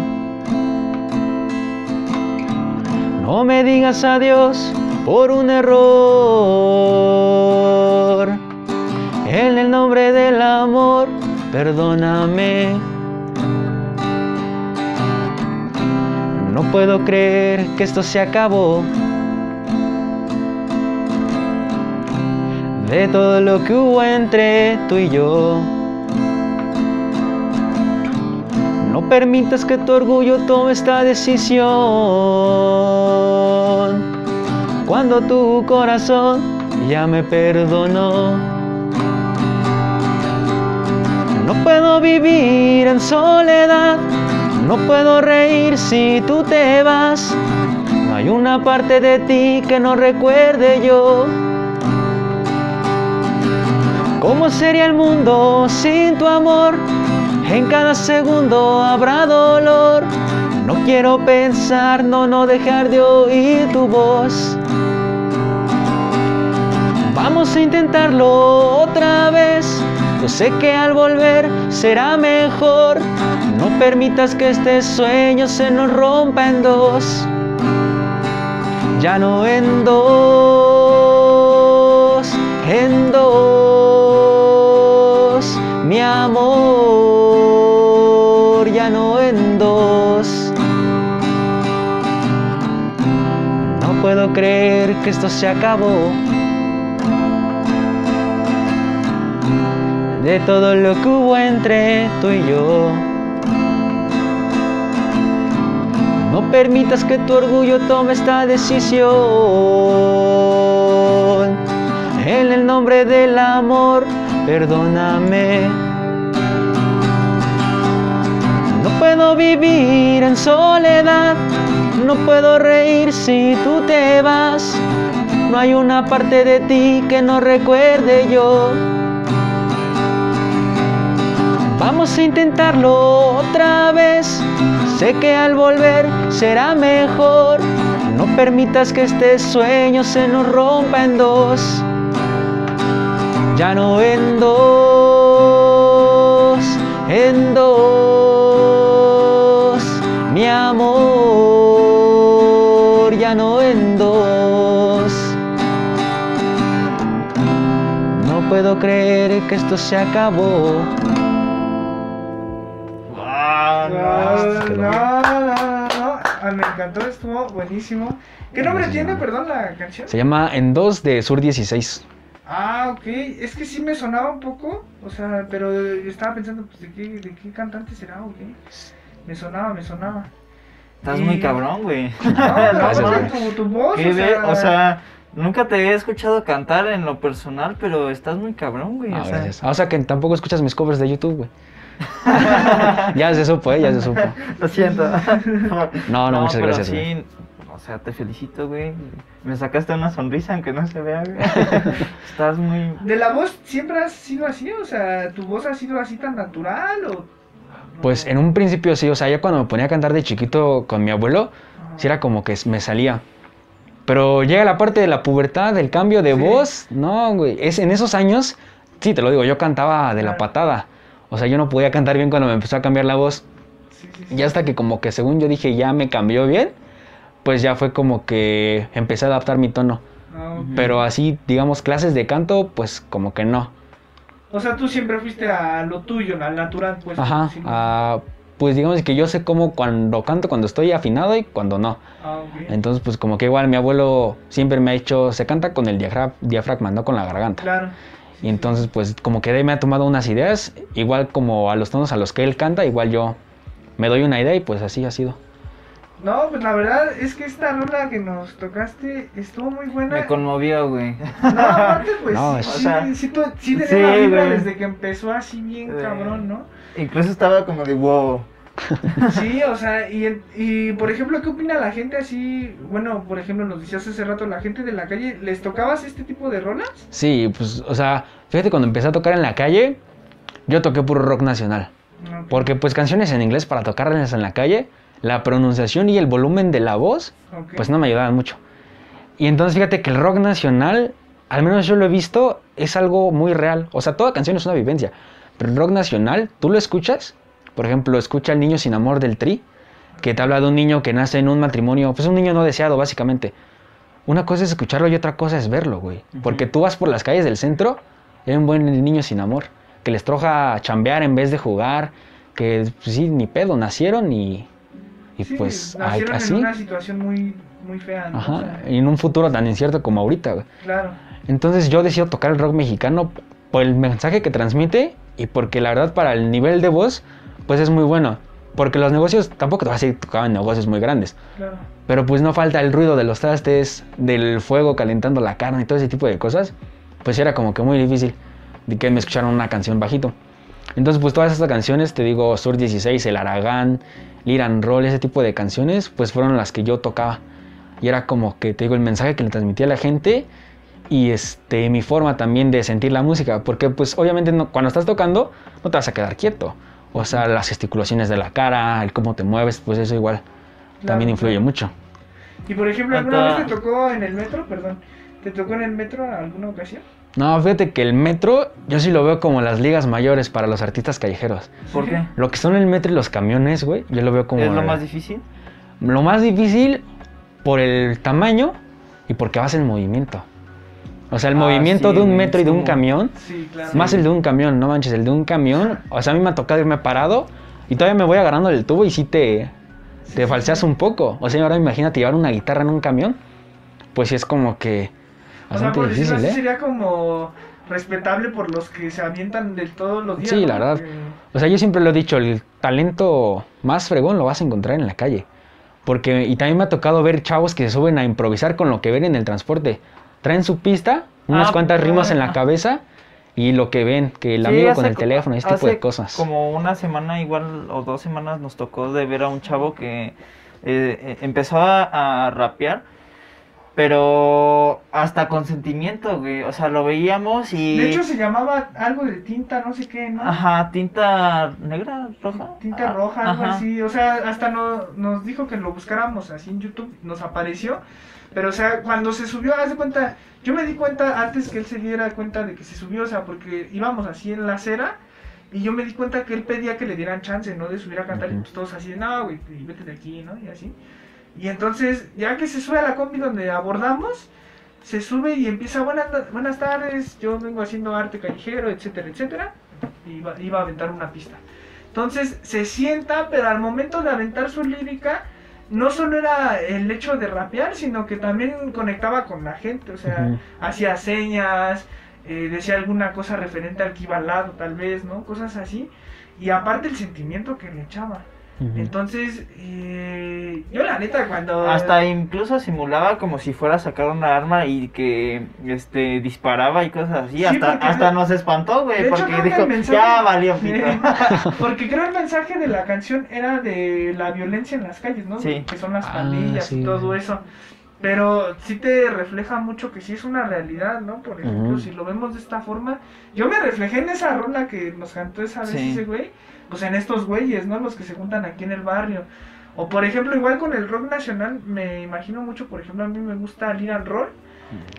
No me digas adiós por un error. En el nombre del amor, perdóname. No puedo creer que esto se acabó. De todo lo que hubo entre tú y yo. No permitas que tu orgullo tome esta decisión. Cuando tu corazón ya me perdonó. No puedo vivir en soledad. No puedo reír si tú te vas. No hay una parte de ti que no recuerde yo. ¿Cómo sería el mundo sin tu amor? En cada segundo habrá dolor. No quiero pensar, no, no dejar de oír tu voz. Vamos a intentarlo otra vez. Yo sé que al volver será mejor. No permitas que este sueño se nos rompa en dos. Ya no en dos, en dos, mi amor, ya no en dos. No puedo creer que esto se acabó. De todo lo que hubo entre tú y yo. No permitas que tu orgullo tome esta decisión. En el nombre del amor, perdóname. No puedo vivir en soledad. No puedo reír si tú te vas. No hay una parte de ti que no recuerde yo. Vamos a intentarlo otra vez. Sé que al volver será mejor. No permitas que este sueño se nos rompa en dos. Ya no en dos, en dos, mi amor, ya no en dos. No puedo creer que esto se acabó. Ah, no, qué no, no, no, no. Ah, me encantó, estuvo buenísimo. ¿Qué nombre tiene, perdón, la canción? Se llama En 2 de Sur 16. Ah, ok. Es que sí me sonaba un poco. O sea, pero yo estaba pensando, pues, ¿de qué, de qué cantante será o qué? Me sonaba, me sonaba. Estás Y- muy cabrón, güey. No, Gracias, güey. tu, tu voz, Qué o sea, O sea, nunca te he escuchado cantar en lo personal, pero estás muy cabrón, güey. Ah, o sea, gracias. Ah, o sea que tampoco escuchas mis covers de YouTube, güey. ya se supo, ¿eh? Ya se supo. Lo siento. No, no, muchas gracias, sí, güey. O sea, te felicito, güey. Me sacaste una sonrisa aunque no se vea, güey. Estás muy... ¿De la voz siempre has sido así? O sea, ¿tu voz ha sido así tan natural o...? Pues en un principio sí, o sea, ya cuando me ponía a cantar de chiquito con mi abuelo, sí era como que me salía. Pero llega la parte de la pubertad, del cambio de Sí. voz, no, güey. Es, en esos años, sí, te lo digo, yo cantaba de la patada. O sea, yo no podía cantar bien cuando me empezó a cambiar la voz. Sí, sí, sí. Y hasta que como que según yo dije ya me cambió bien, pues ya fue como que empecé a adaptar mi tono. Ah, ok. Pero así, digamos, clases de canto, pues como que no. O sea, tú siempre fuiste a lo tuyo, al natural, pues. Ajá. ah, pues digamos que yo sé cómo cuando canto, cuando estoy afinado y cuando no. Ah, ok. Entonces, pues como que igual mi abuelo siempre me ha hecho, se canta con el diafra- diafragma, no con la garganta. Claro. Y entonces, pues como que de ahí me ha tomado unas ideas, igual como a los tonos a los que él canta, igual yo me doy una idea y pues así ha sido. No, pues la verdad es que esta rola que nos tocaste estuvo muy buena. Me conmovió, güey. No, aparte, pues No, sí, sí, o sea, sí, tú- sí tenía sí, la vibra güey. desde que empezó así bien Sí. cabrón, ¿no? Incluso estaba como de wow. Sí, o sea, y, y por ejemplo, ¿qué opina la gente así? Bueno, por ejemplo, nos decías hace rato, la gente de la calle, ¿les tocabas este tipo de rolas? Sí, pues, o sea, fíjate, cuando empecé a tocar en la calle, yo toqué puro rock nacional. Porque pues canciones en inglés para tocarlas en la calle, la pronunciación y el volumen de la voz, pues no me ayudaban mucho. Y entonces fíjate que el rock nacional, al menos yo lo he visto, es algo muy real. O sea, toda canción es una vivencia. Pero el rock nacional, tú lo escuchas, por ejemplo, escucha El niño sin amor del Tri, que te habla de un niño que nace en un matrimonio, pues un niño no deseado, básicamente. Una cosa es escucharlo y otra cosa es verlo, güey. Porque tú vas por las calles del centro, hay un buen niño sin amor, que les troja chambear en vez de jugar, que pues, sí, ni pedo, nacieron y, y Sí, pues así. en una situación muy, muy fea, ¿no? O Ajá, sea, y en un futuro tan incierto como ahorita, güey. claro. Entonces yo decido tocar el rock mexicano por el mensaje que transmite y porque la verdad para el nivel de voz, pues es muy bueno. Porque los negocios, tampoco te vas a decir tocaban negocios muy grandes, Claro. pero pues no falta el ruido de los trastes, del fuego calentando la carne y todo ese tipo de cosas. Pues era como que muy difícil de que me escucharan una canción bajito. Entonces pues todas estas canciones, te digo, Sur 16, El Aragán, Liran Roll, ese tipo de canciones, pues fueron las que yo tocaba. Y era como que, te digo, el mensaje que le transmitía a la gente y este, mi forma también de sentir la música. Porque pues obviamente no- cuando estás tocando no te vas a quedar quieto. O sea, las gesticulaciones de la cara, el cómo te mueves, pues eso igual también Claro, influye claro. mucho. Y por ejemplo, ¿alguna vez te tocó en el metro? Perdón. ¿Te tocó en el metro en alguna ocasión? No, fíjate que el metro yo sí lo veo como las ligas mayores para los artistas callejeros. ¿Por qué? Lo que son el metro y los camiones, güey, yo lo veo como... ¿Es lo más difícil? Lo más difícil por el tamaño y porque vas en movimiento. O sea, el Ah, movimiento sí, de un metro y de un camión, Sí, claro. más el de un camión, no manches, el de un camión, o sea, a mí me ha tocado irme parado y todavía me voy agarrando el tubo y sí te, te sí, falseas sí. un poco. O sea, ahora imagínate llevar una guitarra en un camión, pues sí es como que O sea, difícil, así, ¿eh? sería como respetable por los que se avientan de todos los días. Sí, ¿no? la verdad. Porque- O sea, yo siempre lo he dicho, el talento más fregón lo vas a encontrar en la calle. Porque, y también me ha tocado ver chavos que se suben a improvisar con lo que ven en el transporte. Traen su pista, unas Ah, cuantas rimas en la ah. cabeza y lo que ven, que el Sí, amigo con el teléfono y ese tipo de cosas. Como una semana igual o dos semanas nos tocó de ver a un chavo que eh, eh, empezó a, a rapear, pero hasta con sentimiento, güey. O sea, lo veíamos y... De hecho, se llamaba algo de tinta, no sé qué, ¿no? Ajá, tinta negra, roja. Tinta Ah, roja, algo ajá. así. O sea, hasta no, nos dijo que lo buscáramos así en YouTube, nos apareció. Pero, o sea, cuando se subió, haz de cuenta, yo me di cuenta antes que él se diera cuenta de que se subió, o sea, porque íbamos así en la acera. Y yo me di cuenta que él pedía que le dieran chance, ¿no? De subir a cantar. Y pues todos así, no, güey, vete de aquí, ¿no? Y así. Y entonces, ya que se sube a la combi donde abordamos, se sube y empieza, buenas, buenas tardes, yo vengo haciendo arte callejero, etcétera, etcétera. Y iba, iba a aventar una pista. Entonces se sienta, pero al momento de aventar su lírica, no solo era el hecho de rapear, sino que también conectaba con la gente, o sea, hacía señas, eh, decía alguna cosa referente al que iba al lado, tal vez, ¿no? Cosas así. Y aparte el sentimiento que le echaba. Entonces, eh, yo la neta cuando... Hasta incluso simulaba como si fuera a sacar una arma y que este disparaba y cosas así. Sí, hasta, hasta nos espantó, güey, hecho, porque creo que dijo, el mensaje- ya valió. Porque creo el mensaje de la canción era de la violencia en las calles, ¿no? Sí. Que son las Ah, pandillas sí, y todo eso. Pero sí te refleja mucho que sí es una realidad, ¿no? Por ejemplo, si lo vemos de esta forma. Yo me reflejé en esa rola que nos cantó esa vez Sí. ese güey. Pues en estos güeyes, ¿no? Los que se juntan aquí en el barrio. O por ejemplo, igual con el rock nacional, me imagino mucho, por ejemplo, a mí me gusta al roll.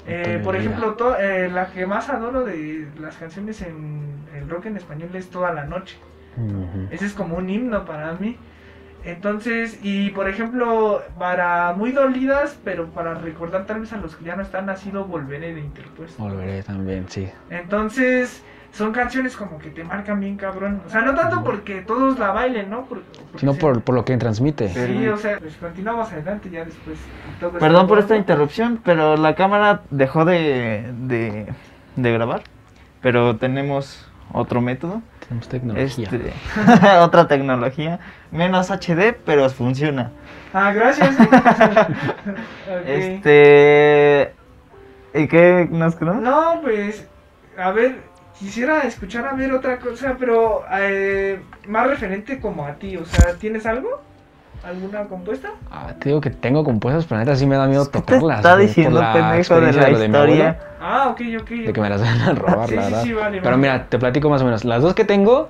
Eh, Antonio por ejemplo, to- eh, la que más adoro de las canciones en el rock en español es Toda la Noche. Ese es como un himno para mí. Entonces, y por ejemplo, para muy dolidas, pero para recordar tal vez a los que ya no están, ha sido Volveré de Interpuesto. Volveré también, sí. Entonces, son canciones como que te marcan bien cabrón. O sea, no tanto porque todos la bailen, ¿no? Por- Sino se- por, por lo que transmite. Sí, o sea, pues continuamos adelante ya después. Perdón por esta interrupción, pero la cámara dejó de, de, de grabar. Pero tenemos otro método. Tenemos tecnología. Este, otra tecnología. Menos HD, pero funciona. Ah, gracias. Ok. Este. ¿Y qué nos quedó? No, pues, a ver, quisiera escuchar a ver otra cosa, pero eh, más referente como a ti, o sea, ¿tienes algo? ¿Alguna compuesta? Ah, te digo que tengo compuestas, pero neta sí me da miedo ¿Qué te tocarlas. está diciendo, pendejo, de la historia? Ah, ok, ok. de que me las van a robar, Sí, la sí, verdad. sí, vale, Pero vale. mira, te platico más o menos. Las dos que tengo,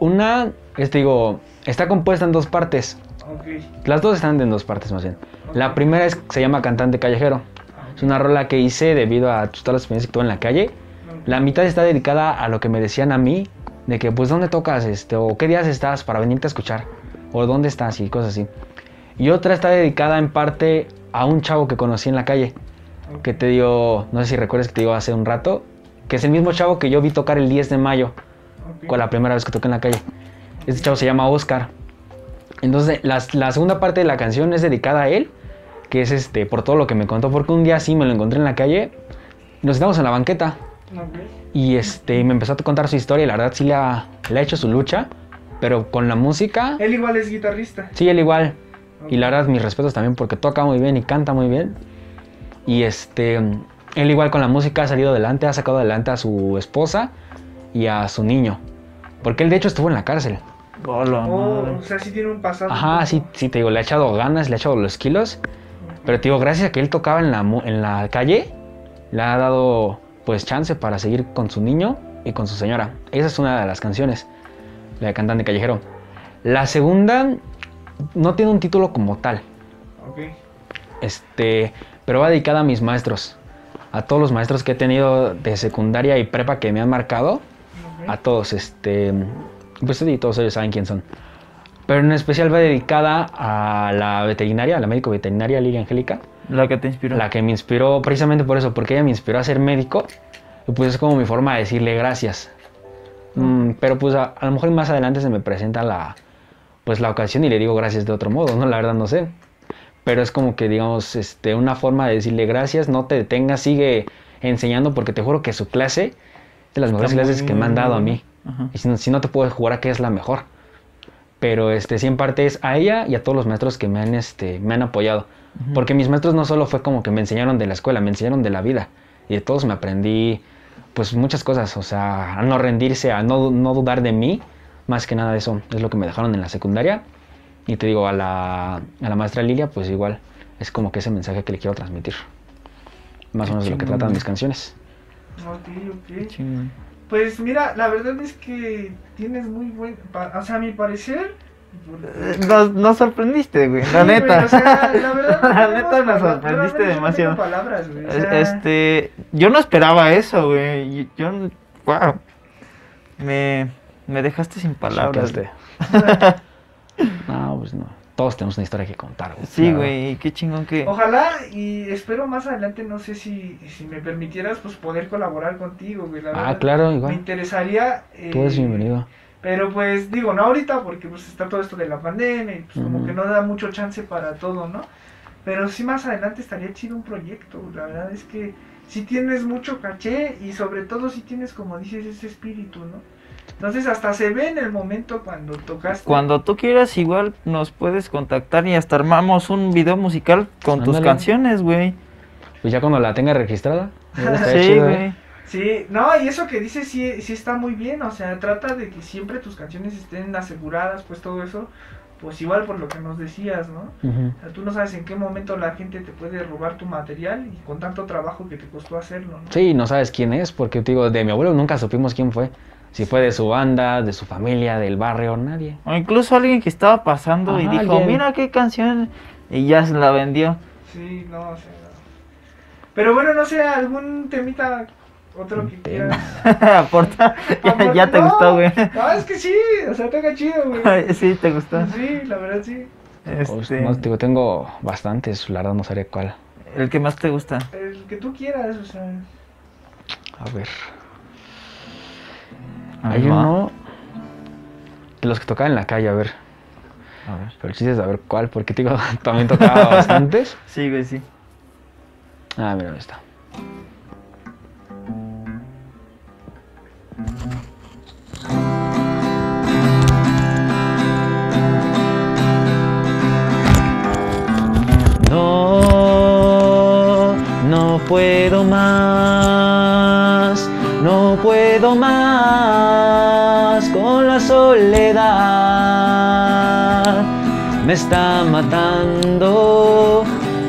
una, este digo, está compuesta en dos partes. Ok. Las dos están en dos partes más bien. La primera es, se llama Cantante Callejero. Ah, Es una rola que hice debido a todas las experiencias que tuve en la calle. La mitad está dedicada a lo que me decían a mí, de que pues dónde tocas, este, o qué días estás para venirte a escuchar, o dónde estás y cosas así. Y otra está dedicada en parte a un chavo que conocí en la calle, que te dio, no sé si recuerdas que te digo hace un rato, que es el mismo chavo que yo vi tocar el 10 de mayo, Ok. con la primera vez que toqué en la calle. Este chavo se llama Oscar. Entonces, la segunda parte de la canción es dedicada a él, que es este, por todo lo que me contó, porque un día sí me lo encontré en la calle, nos sentamos en la banqueta. Y este, me empezó a contar su historia y la verdad sí le ha, le ha hecho su lucha, pero con la música, Él igual es guitarrista. sí, él igual. Y la verdad, mis respetos también porque toca muy bien y canta muy bien. Y este, él igual con la música ha salido adelante, ha sacado adelante a su esposa y a su niño. Porque él de hecho estuvo en la cárcel. Oh, madre. o sea, sí tiene un pasado. Ajá, sí, sí, te digo, le ha echado ganas, le ha echado los kilos. Pero te digo, gracias a que él tocaba en la, en la calle, le ha dado pues chance para seguir con su niño y con su señora. Esa es una de las canciones, la de Cantante Callejero. La segunda no tiene un título como tal, Ok. este, pero va dedicada a mis maestros. A todos los maestros que he tenido de secundaria y prepa que me han marcado. A todos, este. Pues sí, todos ellos saben quién son. Pero en especial va dedicada a la veterinaria, a la médico veterinaria Lilia Angélica, La que te inspiró. la que me inspiró precisamente por eso, porque ella me inspiró a ser médico. Y pues es como mi forma de decirle gracias. Mm, pero pues a, a lo mejor más adelante se me presenta la, pues la ocasión y le digo gracias de otro modo, ¿no? La verdad no sé. Pero es como que, digamos, este, una forma de decirle gracias, no te detengas, sigue enseñando, porque te juro que su clase es de las mejores Está clases muy, que me han dado a mí. Ajá. Y si no, si no te puedo jurar que es la mejor. Pero este, sí en parte es a ella y a todos los maestros que me han, este, me han apoyado. Porque mis maestros no solo fue como que me enseñaron de la escuela, me enseñaron de la vida. Y de todos me aprendí pues muchas cosas. O sea, a no rendirse, a no, no dudar de mí. Más que nada eso es lo que me dejaron en la secundaria. Y te digo, a la, a la maestra Lilia, pues igual es como que ese mensaje que le quiero transmitir. Más o menos de lo que tratan mis canciones. Ok, ok. Pues mira, la verdad es que tienes muy buen. O sea, a mi parecer. Eh, Nos, nos sorprendiste, güey. La Sí, güey, neta. o sea, la verdad. neta nos sorprendiste no demasiado. palabras, güey, o Es- sea, Este, yo no esperaba eso, güey. Yo, wow. Me, me dejaste sin palabras. No, pues no. Todos tenemos una historia que contar. güey, Sí, güey, qué chingón que. Ojalá y espero más adelante, no sé si, si me permitieras, pues poder colaborar contigo, güey. La Ah, verdad, claro, Me igual. interesaría. eh, Tú eres bienvenido. Pero pues digo, no ahorita porque pues está todo esto de la pandemia y pues como que no da mucho chance para todo, ¿no? Pero sí más adelante estaría chido un proyecto, la verdad es que sí tienes mucho caché y sobre todo si tienes, como dices, ese espíritu, ¿no? Entonces hasta se ve en el momento cuando tocaste. Cuando tú quieras, igual nos puedes contactar y hasta armamos un video musical con tus canciones, güey. Pues ya cuando la tenga registrada. Sí, ¿eh? güey. Sí, no, y eso que dices sí, sí está muy bien, o sea, trata de que siempre tus canciones estén aseguradas, pues todo eso, pues igual por lo que nos decías, ¿no? O sea, tú no sabes en qué momento la gente te puede robar tu material y con tanto trabajo que te costó hacerlo, ¿no? Sí, no sabes quién es, porque te digo, de mi abuelo nunca supimos quién fue. Si fue de su banda, de su familia, del barrio, nadie. O incluso alguien que estaba pasando y dijo, alguien. mira qué canción. Y ya se la vendió. Sí, no, o sea. Pero bueno, no sé, algún temita, otro que quieras. Aporta. ya, ya te No, gustó, güey. No, es que sí, o sea, toca chido, güey. sí, te gustó. Sí, la verdad sí. Este, No, te digo, tengo bastantes, la verdad no sabría cuál. el que más te gusta. El que tú quieras, o sea. A ver. Hay uno de los que tocaba en la calle, a ver. A ver. Pero el chiste es saber cuál, porque digo, también tocaba bastantes. Sí, güey, sí. Ah, mira, ahí está. No, no puedo más, no puedo más con la soledad. Me está matando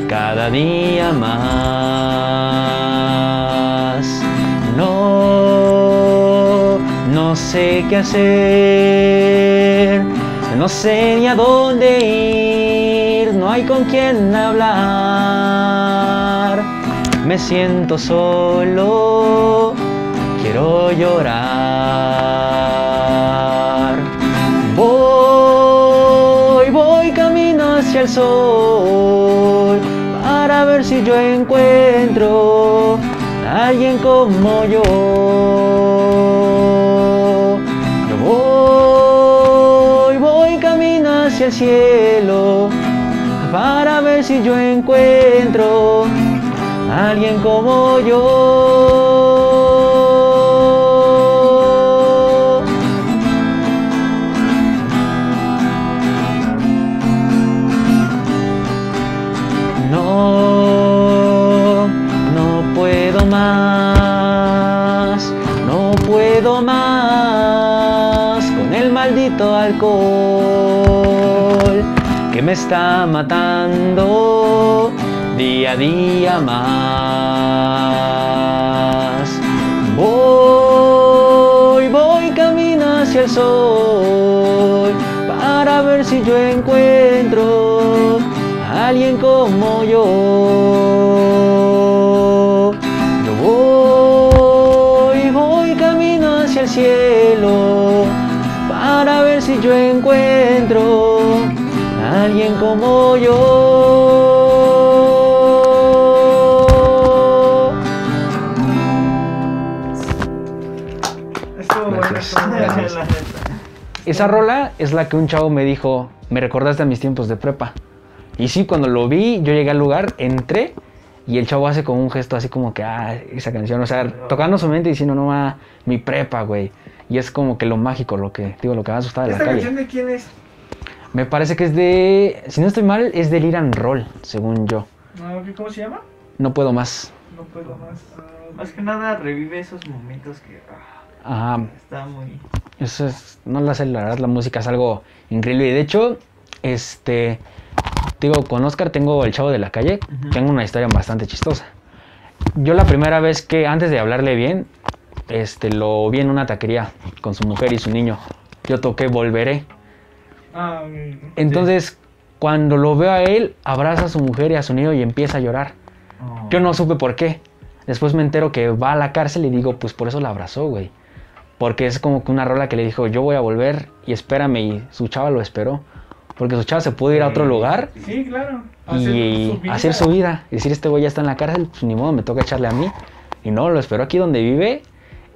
cada día más. No, no sé qué hacer, no sé ni a dónde ir, no hay con quién hablar. Me siento solo, quiero llorar. Voy, voy camino hacia el sol para ver si yo encuentro a alguien como yo. Yo voy, voy camino hacia el cielo para ver si yo encuentro a alguien como yo. Que me está matando día a día más. Voy, voy camino hacia el sol para ver si yo encuentro a alguien como yo. Como yo. Estuvo bueno, Gracias, estuvo bueno. gracias. la neta. Esa rola es la que un chavo me dijo, me recordaste a mis tiempos de prepa. Y sí, cuando lo vi, yo llegué al lugar, entré y el chavo hace como un gesto así como que, ah, esa canción, o sea, tocando su mente y diciendo, no, ah, mi prepa, güey. Y es como que lo mágico, lo que, digo, lo que más gustaba de la ¿Esta calle. canción de quién es? Me parece que es de, si no estoy mal, es del Iran Roll, según yo. No, ¿qué- ¿Cómo se llama? No puedo más. No puedo más. Ah, Más que nada revive esos momentos que ah, Ajá, está muy... Eso es, no la sé, la verdad, la música es algo increíble. Y de hecho, este, digo, con Oscar tengo el chavo de la calle, tengo una historia bastante chistosa. Yo la primera vez que, antes de hablarle bien, este, lo vi en una taquería con su mujer y su niño. Yo toqué Volveré. Ah. Entonces, cuando lo veo a él, abraza a su mujer y a su niño y empieza a llorar. Oh. Yo no supe por qué. Después me entero que va a la cárcel y digo, pues por eso la abrazó, güey. Porque es como que una rola que le dijo, yo voy a volver y espérame. Y su chava lo esperó. Porque su chava se pudo ir a otro lugar Sí, claro. y vida. hacer su vida. Y decir, este güey ya está en la cárcel, pues ni modo, me toca echarle a mí. Y no, lo esperó aquí donde vive.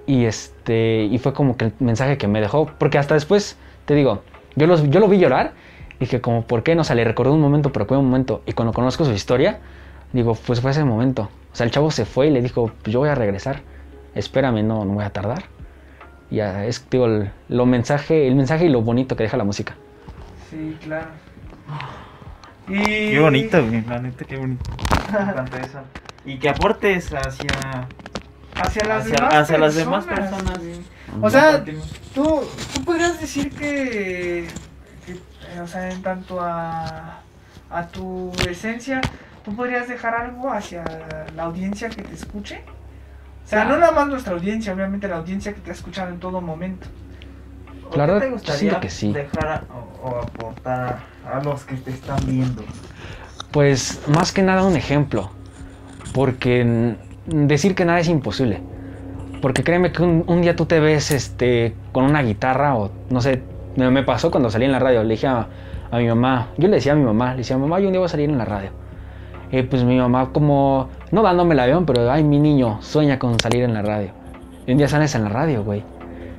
Y este y fue como que el mensaje que me dejó. Porque hasta después, te digo, yo, los, yo lo vi llorar. Dije, como, ¿por qué? No, o sea, le recordé un momento, pero fue un momento. Y cuando conozco su historia, Digo, pues fue ese momento. O sea, el chavo se fue y le dijo, pues yo voy a regresar. Espérame, no, no voy a tardar. Ya, es, digo, el, lo mensaje, el mensaje y lo bonito que deja la música. Sí, claro. Y... Qué bonito, güey, la neta, qué bonito. Me encanta eso. Y que aportes hacia, Hacia las hacia, demás hacia las personas. demás personas. güey. O sea, tú, tú podrías decir que, que, eh, o sea, en tanto a, a tu esencia, tú podrías dejar algo hacia la audiencia que te escuche. O sea, Ah. no nada más nuestra audiencia, obviamente la audiencia que te ha escuchado en todo momento. ¿O La qué verdad, te gustaría que sí. dejar a- o, o aportar a, a los que te están viendo? Pues más que nada un ejemplo. Porque decir que nada es imposible. Porque créeme que un, un día tú te ves este, con una guitarra o no sé, me, me pasó cuando salí en la radio. Le dije a, a mi mamá, yo le decía a mi mamá, le decía, mamá, yo un día voy a salir en la radio. Y pues mi mamá como, no dándome el avión, pero ay, mi niño sueña con salir en la radio. Y un día sales en la radio, güey.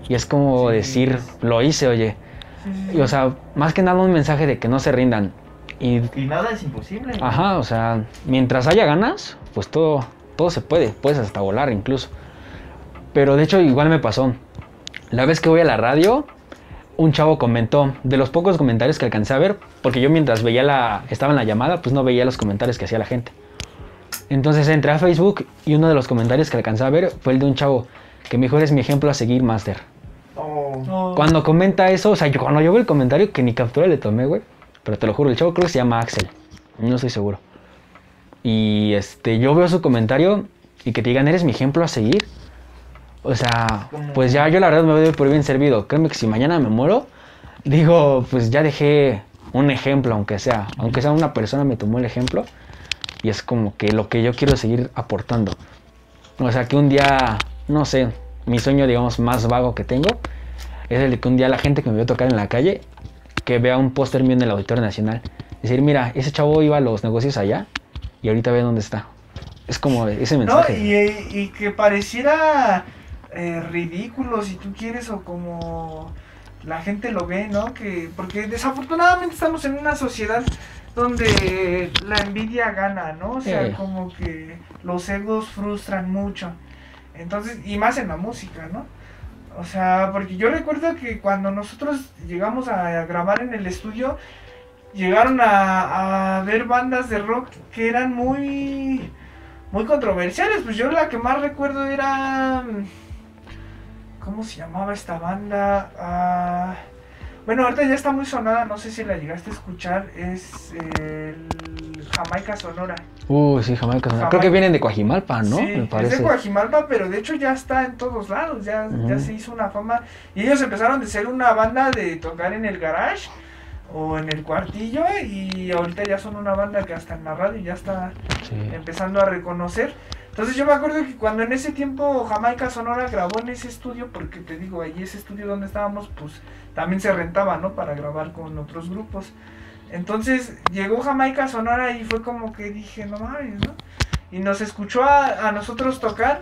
Y es como Sí, decir, es- lo hice, oye. Sí, Y, o sea, más que nada un mensaje de que no se rindan. Y Y nada es imposible. Ajá, o sea, mientras haya ganas, pues todo, todo se puede, puedes hasta volar incluso. Pero de hecho igual me pasó. La vez que voy a la radio, un chavo comentó, de los pocos comentarios que alcancé a ver, porque yo mientras veía la, estaba en la llamada, pues no veía los comentarios que hacía la gente. Entonces entré a Facebook y uno de los comentarios que alcancé a ver fue el de un chavo que me dijo, eres mi ejemplo a seguir, Master. Oh. Cuando comenta eso, o sea, yo cuando yo veo el comentario que ni captura le tomé, güey. Pero te lo juro, el chavo creo que se llama Axel. No estoy seguro. Y este, yo veo su comentario y que te digan, eres mi ejemplo a seguir. O sea, pues ya yo la verdad me doy por bien servido. Créeme que si mañana me muero, digo, pues ya dejé un ejemplo, aunque sea. Aunque sea una persona me tomó el ejemplo. Y es como que lo que yo quiero seguir aportando. O sea, que un día, no sé, mi sueño, digamos, más vago que tengo es el de que un día la gente que me vio tocar en la calle, que vea un póster mío en el Auditorio Nacional, decir, mira, ese chavo iba a los negocios allá y ahorita ve dónde está. Es como ese No, mensaje. y, y que pareciera eh, ridículo si tú quieres o como la gente lo ve, ¿no? Que porque desafortunadamente estamos en una sociedad donde la envidia gana, ¿no? O sea, Sí. como que los egos frustran mucho. Entonces, y más en la música, ¿no? O sea, porque yo recuerdo que cuando nosotros llegamos a grabar en el estudio, llegaron a, a ver bandas de rock que eran muy muy controversiales. Pues yo la que más recuerdo era. mm, ¿Cómo se llamaba esta banda? Ah, bueno, ahorita ya está muy sonada, no sé si la llegaste a escuchar. Es el Jamaica Sonora. Uy, sí, Jamaica. Sonora. Jamaica. Creo que vienen de Coajimalpa, ¿no? Sí, Me es parece. de Coajimalpa, pero de hecho ya está en todos lados. Ya, ya se hizo una fama. Y ellos empezaron de ser una banda de tocar en el garage o en el cuartillo. Y ahorita ya son una banda que hasta en la radio ya está Sí. empezando a reconocer. Entonces yo me acuerdo que cuando en ese tiempo Jamaica Sonora grabó en ese estudio, porque te digo, ahí ese estudio donde estábamos, pues también se rentaba, ¿no? Para grabar con otros grupos. Entonces llegó Jamaica Sonora y fue como que dije, no mames, ¿no? Y nos escuchó a, a nosotros tocar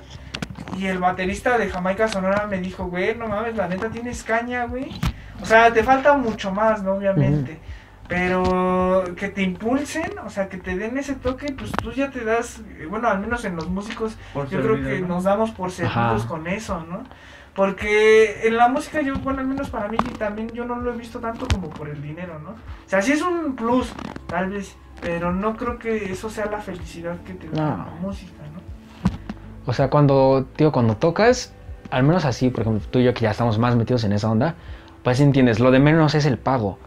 y el baterista de Jamaica Sonora me dijo, güey, no mames, la neta tienes caña, güey. O sea, te falta mucho más, ¿no? Obviamente. Pero que te impulsen, o sea, que te den ese toque, pues tú ya te das, eh, bueno, al menos en los músicos, por yo creo que ¿no? nos damos por servidos Ajá. con eso, ¿no? Porque en la música yo, bueno, al menos para mí también yo no lo he visto tanto como por el dinero, ¿no? O sea, sí es un plus, tal vez, pero no creo que eso sea la felicidad que te da No. la música, ¿no? O sea, cuando, tío, cuando tocas, al menos así, por ejemplo, tú y yo que ya estamos más metidos en esa onda, pues entiendes, lo de menos es el pago.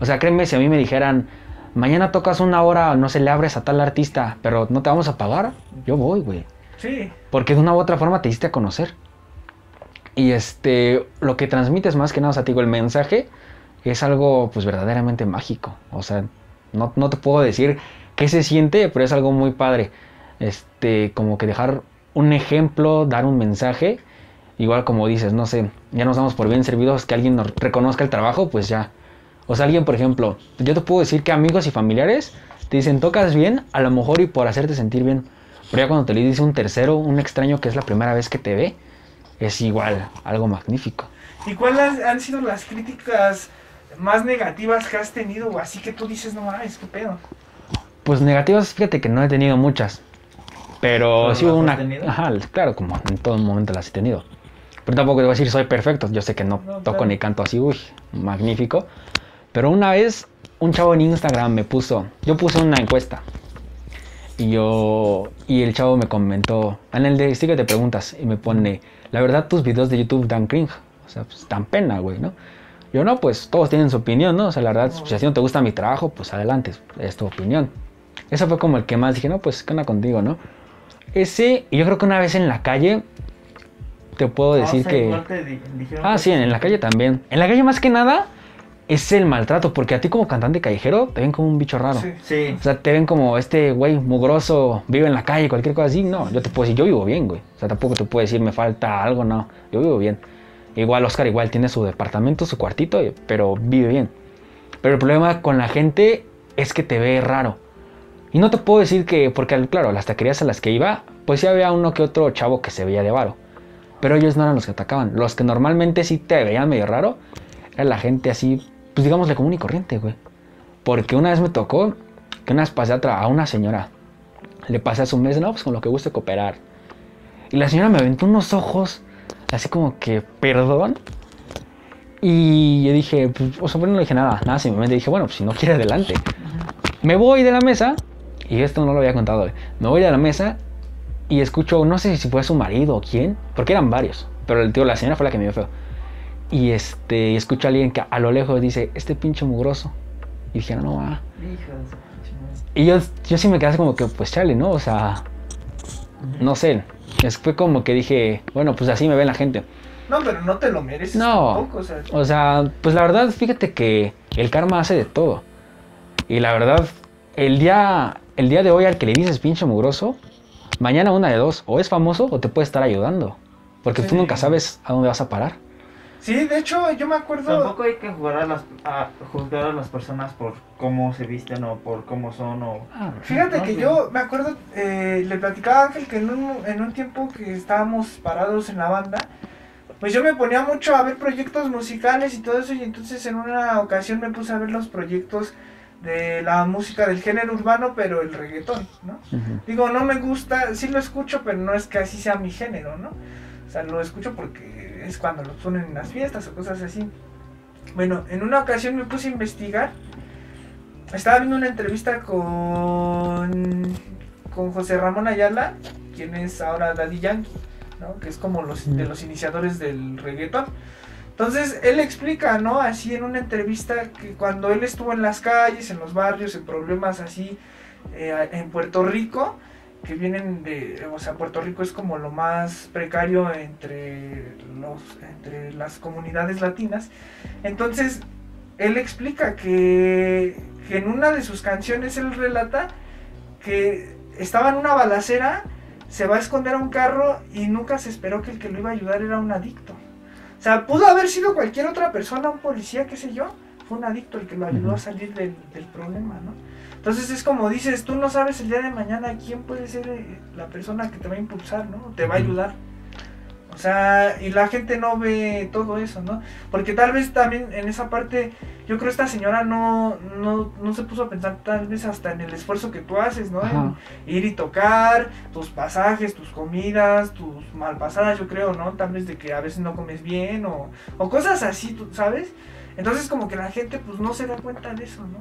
O sea, créeme, si a mí me dijeran, mañana tocas una hora, no se le abres a tal artista, pero no te vamos a pagar, yo voy, güey. Sí, Porque de una u otra forma te diste a conocer. Y este, lo que transmites más que nada, o sea, te digo, el mensaje es algo pues verdaderamente mágico. O sea, no, no te puedo decir qué se siente, pero es algo muy padre. Este, como que dejar un ejemplo, dar un mensaje. Igual como dices, no sé, ya nos damos por bien servidos, que alguien nos reconozca el trabajo, pues ya. O sea, alguien, por ejemplo, yo te puedo decir que amigos y familiares te dicen, tocas bien, a lo mejor y por hacerte sentir bien. Pero ya cuando te lo dice un tercero, un extraño que es la primera vez que te ve, es igual, algo magnífico. ¿Y cuáles han sido las críticas más negativas que has tenido o así que tú dices, no mames, qué pedo? Pues negativas, fíjate que no he tenido muchas. Pero ¿Pero sí hubo una. Ajá, claro, como en todo momento las he tenido. Pero tampoco te voy a decir soy perfecto. Yo sé que no, No, toco claro. ni canto así, uy, magnífico. Pero una vez un chavo en Instagram me puso, yo puse una encuesta. Y yo, y el chavo me comentó, en el de sigue te preguntas, y me pone, la verdad tus videos de YouTube dan cringe, o sea, pues dan pena, güey, ¿no? Yo no, pues todos tienen su opinión, ¿no? O sea, la verdad, si a ti no te gusta mi trabajo, pues adelante, es tu opinión. Eso fue como el que más dije, no, pues qué onda contigo, ¿no? Ese, y yo creo que una vez en la calle, te puedo decir que... te Ah, que- sí, en la calle también. En la calle más que nada es el maltrato, porque a ti como cantante callejero te ven como un bicho raro. Sí. Sí. O sea, te ven como este güey mugroso, vive en la calle, cualquier cosa así. No, yo te puedo decir, yo vivo bien, güey. O sea, tampoco te puedo decir, me falta algo, no. Yo vivo bien. Igual Oscar igual tiene su departamento, su cuartito, pero vive bien. Pero el problema con la gente es que te ve raro. Y no te puedo decir que, porque claro, las taquerías a las que iba, pues sí había uno que otro chavo que se veía de varo. Pero ellos no eran los que atacaban. Los que normalmente sí te veían medio raro, era la gente así, pues digámosle común y corriente, güey. Porque una vez me tocó que una vez pasé a, a una señora. Le pasé a su mes, no, pues con lo que guste cooperar. Y la señora me aventó unos ojos, así como que, perdón. Y yo dije, pues, o sea, bueno, no dije nada, nada, simplemente dije, bueno, pues si no quiere, adelante. Me voy de la mesa, y esto no lo había contado, me voy de la mesa y escucho, no sé si fue su marido o quién, porque eran varios, pero el tío, la señora fue la que me vio feo. Y este, escucho a alguien que a lo lejos dice, este pinche mugroso. Y dije, no, no va. Hijo de su pinche madre. Y yo, yo sí me quedé así como que, pues chale, ¿no? O sea, no sé. Es- Fue como que dije, bueno, pues así me ve la gente. No, pero no te lo mereces No. tampoco, o sea. O sea, pues la verdad, fíjate que el karma hace de todo. Y la verdad, el día, el día de hoy al que le dices pinche mugroso, mañana una de dos, o es famoso o te puede estar ayudando. Porque tú nunca sabes a dónde vas a parar. Sí, de hecho, yo me acuerdo. Tampoco hay que jugar a las, a juzgar a las personas por cómo se visten o por cómo son o... Fíjate No, que sí. yo me acuerdo, eh, le platicaba a Ángel que en un, en un tiempo que estábamos parados en la banda, pues yo me ponía mucho a ver proyectos musicales y todo eso y entonces en una ocasión me puse a ver los proyectos de la música del género urbano, pero el reggaetón, ¿no? Digo, no me gusta, sí lo escucho, pero no es que así sea mi género, ¿no? O sea, lo escucho porque es cuando lo ponen en las fiestas o cosas así. Bueno, en una ocasión me puse a investigar. Estaba viendo una entrevista con, con José Ramón Ayala, quien es ahora Daddy Yankee, ¿no? Que es como los, de los iniciadores del reggaetón. Entonces, él explica, ¿no? Así en una entrevista que cuando él estuvo en las calles, en los barrios, en problemas así, eh, en Puerto Rico, que vienen de, o sea, Puerto Rico es como lo más precario entre, los, entre las comunidades latinas. Entonces, él explica que, que en una de sus canciones él relata que estaba en una balacera, se va a esconder a un carro y nunca se esperó que el que lo iba a ayudar era un adicto. O sea, pudo haber sido cualquier otra persona, un policía, qué sé yo, fue un adicto el que lo ayudó a salir del, del problema, ¿no? Entonces es como dices, tú no sabes el día de mañana quién puede ser eh, la persona que te va a impulsar, ¿no? Te va a ayudar. O sea, y la gente no ve todo eso, ¿no? Porque tal vez también en esa parte, yo creo esta señora no, no, no se puso a pensar tal vez hasta en el esfuerzo que tú haces, ¿no? En ir y tocar, tus pasajes, tus comidas, tus malpasadas, yo creo, ¿no? Tal vez de que a veces no comes bien o, o cosas así, ¿tú ¿sabes? Entonces como que la gente pues no se da cuenta de eso, ¿no?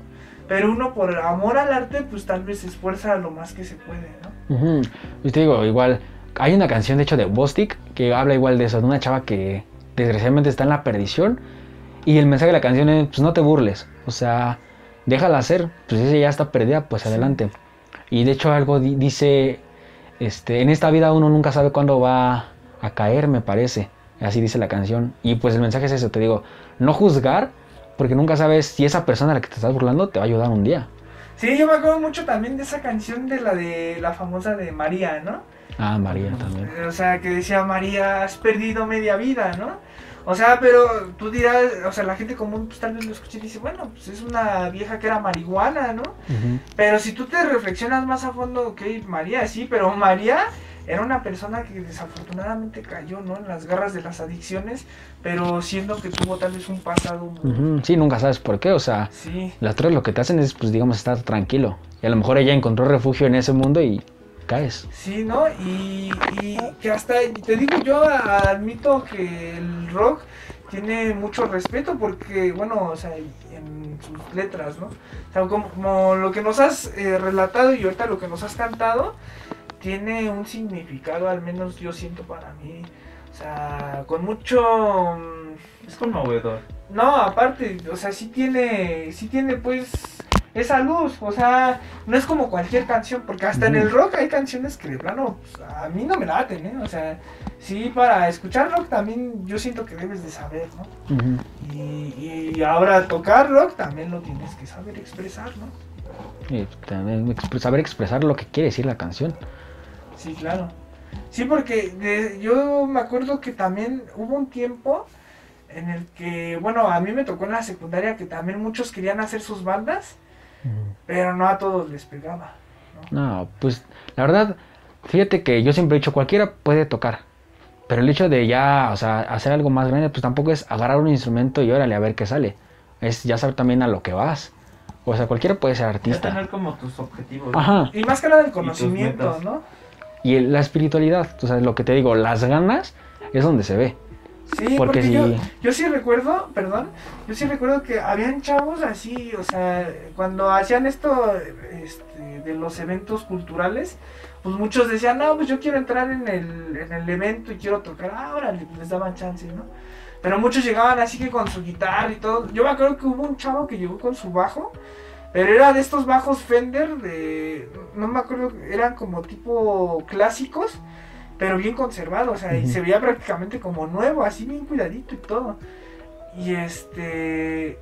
Pero uno por amor al arte pues tal vez se esfuerza lo más que se puede, ¿no? Ujú. Y te digo, igual, hay una canción de hecho de Bostic que habla igual de eso, de una chava que desgraciadamente está en la perdición y el mensaje de la canción es, pues no te burles, o sea, déjala hacer, pues si ya está perdida, pues Sí. adelante. Y de hecho algo di- dice, este, en esta vida uno nunca sabe cuándo va a caer, me parece, así dice la canción. Y pues el mensaje es eso, te digo, no juzgar, porque nunca sabes si esa persona a la que te estás burlando te va a ayudar un día. Sí, yo me acuerdo mucho también de esa canción de la de la famosa de María, ¿no? Ah, María también. O sea, que decía María, has perdido media vida, ¿no? O sea, pero tú dirás, o sea, la gente común pues tal vez lo escucha y dice, bueno, pues es una vieja que era marihuana, ¿no? Pero si tú te reflexionas más a fondo, ok, María sí, pero María era una persona que desafortunadamente cayó, ¿no? En las garras de las adicciones, pero siendo que tuvo tal vez un pasado muy... Ujú, Sí, nunca sabes por qué, o sea, Sí, las drogas lo que te hacen es, pues, digamos, estar tranquilo. Y a lo mejor ella encontró refugio en ese mundo y caes. sí, ¿no? Y, y que hasta, te digo, yo admito que el rock tiene mucho respeto porque, bueno, o sea, en sus letras, ¿no? O sea, como, como lo que nos has eh, relatado y ahorita lo que nos has cantado, tiene un significado, al menos yo siento para mí. O sea, con mucho... mm, Es conmovedor. No, aparte, o sea, sí tiene, sí tiene pues esa luz, o sea, no es como cualquier canción, porque hasta en el rock hay canciones que de plano pues, a mí no me laten, ¿eh? O sea, sí, para escuchar rock también yo siento que debes de saber, ¿no? Y, y ahora tocar rock también lo tienes que saber expresar, ¿no? Y también expre- saber expresar lo que quiere decir la canción. Sí, claro. Sí, porque de- yo me acuerdo que también hubo un tiempo en el que, bueno, a mí me tocó en la secundaria que también muchos querían hacer sus bandas, pero no a todos les pegaba. No, pues la verdad, fíjate que yo siempre he dicho, cualquiera puede tocar. Pero el hecho de ya, o sea, hacer algo más grande, pues tampoco es agarrar un instrumento y órale a ver qué sale. Es ya saber también a lo que vas. O sea, cualquiera puede ser Ya artista. tener como tus objetivos. Ajá. Y más que nada el conocimiento. ¿no? Y el- la espiritualidad, o sea, lo que te digo, las ganas es donde se ve. Sí, Porque porque, si- yo, yo sí recuerdo, perdón, yo sí recuerdo que habían chavos así, o sea, cuando hacían esto este, de los eventos culturales, pues muchos decían, no, pues yo quiero entrar en el, en el evento y quiero tocar, ah, pues les daban chance, ¿no? Pero muchos llegaban así que con su guitarra y todo. Yo me acuerdo que hubo un chavo que llegó con su bajo, pero era de estos bajos Fender, de, no me acuerdo, eran como tipo clásicos, pero bien conservados, o sea, y se veía prácticamente como nuevo, así bien cuidadito y todo. Y este,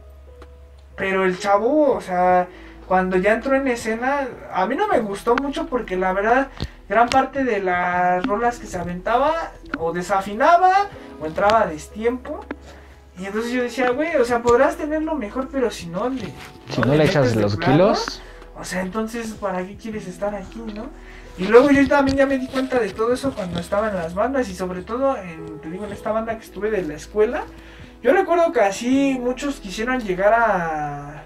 pero el chavo, o sea, cuando ya entró en escena, a mí no me gustó mucho porque la verdad, gran parte de las rolas que se aventaba, o desafinaba, o entraba a destiempo. Y entonces yo decía, güey, o sea, podrás tenerlo mejor, pero si no le... Si no le echas los plano, kilos, o sea, entonces, ¿para qué quieres estar aquí, no? Y luego yo también ya me di cuenta de todo eso cuando estaba en las bandas y sobre todo, en, te digo, en esta banda que estuve de la escuela. Yo recuerdo que así muchos quisieran llegar a,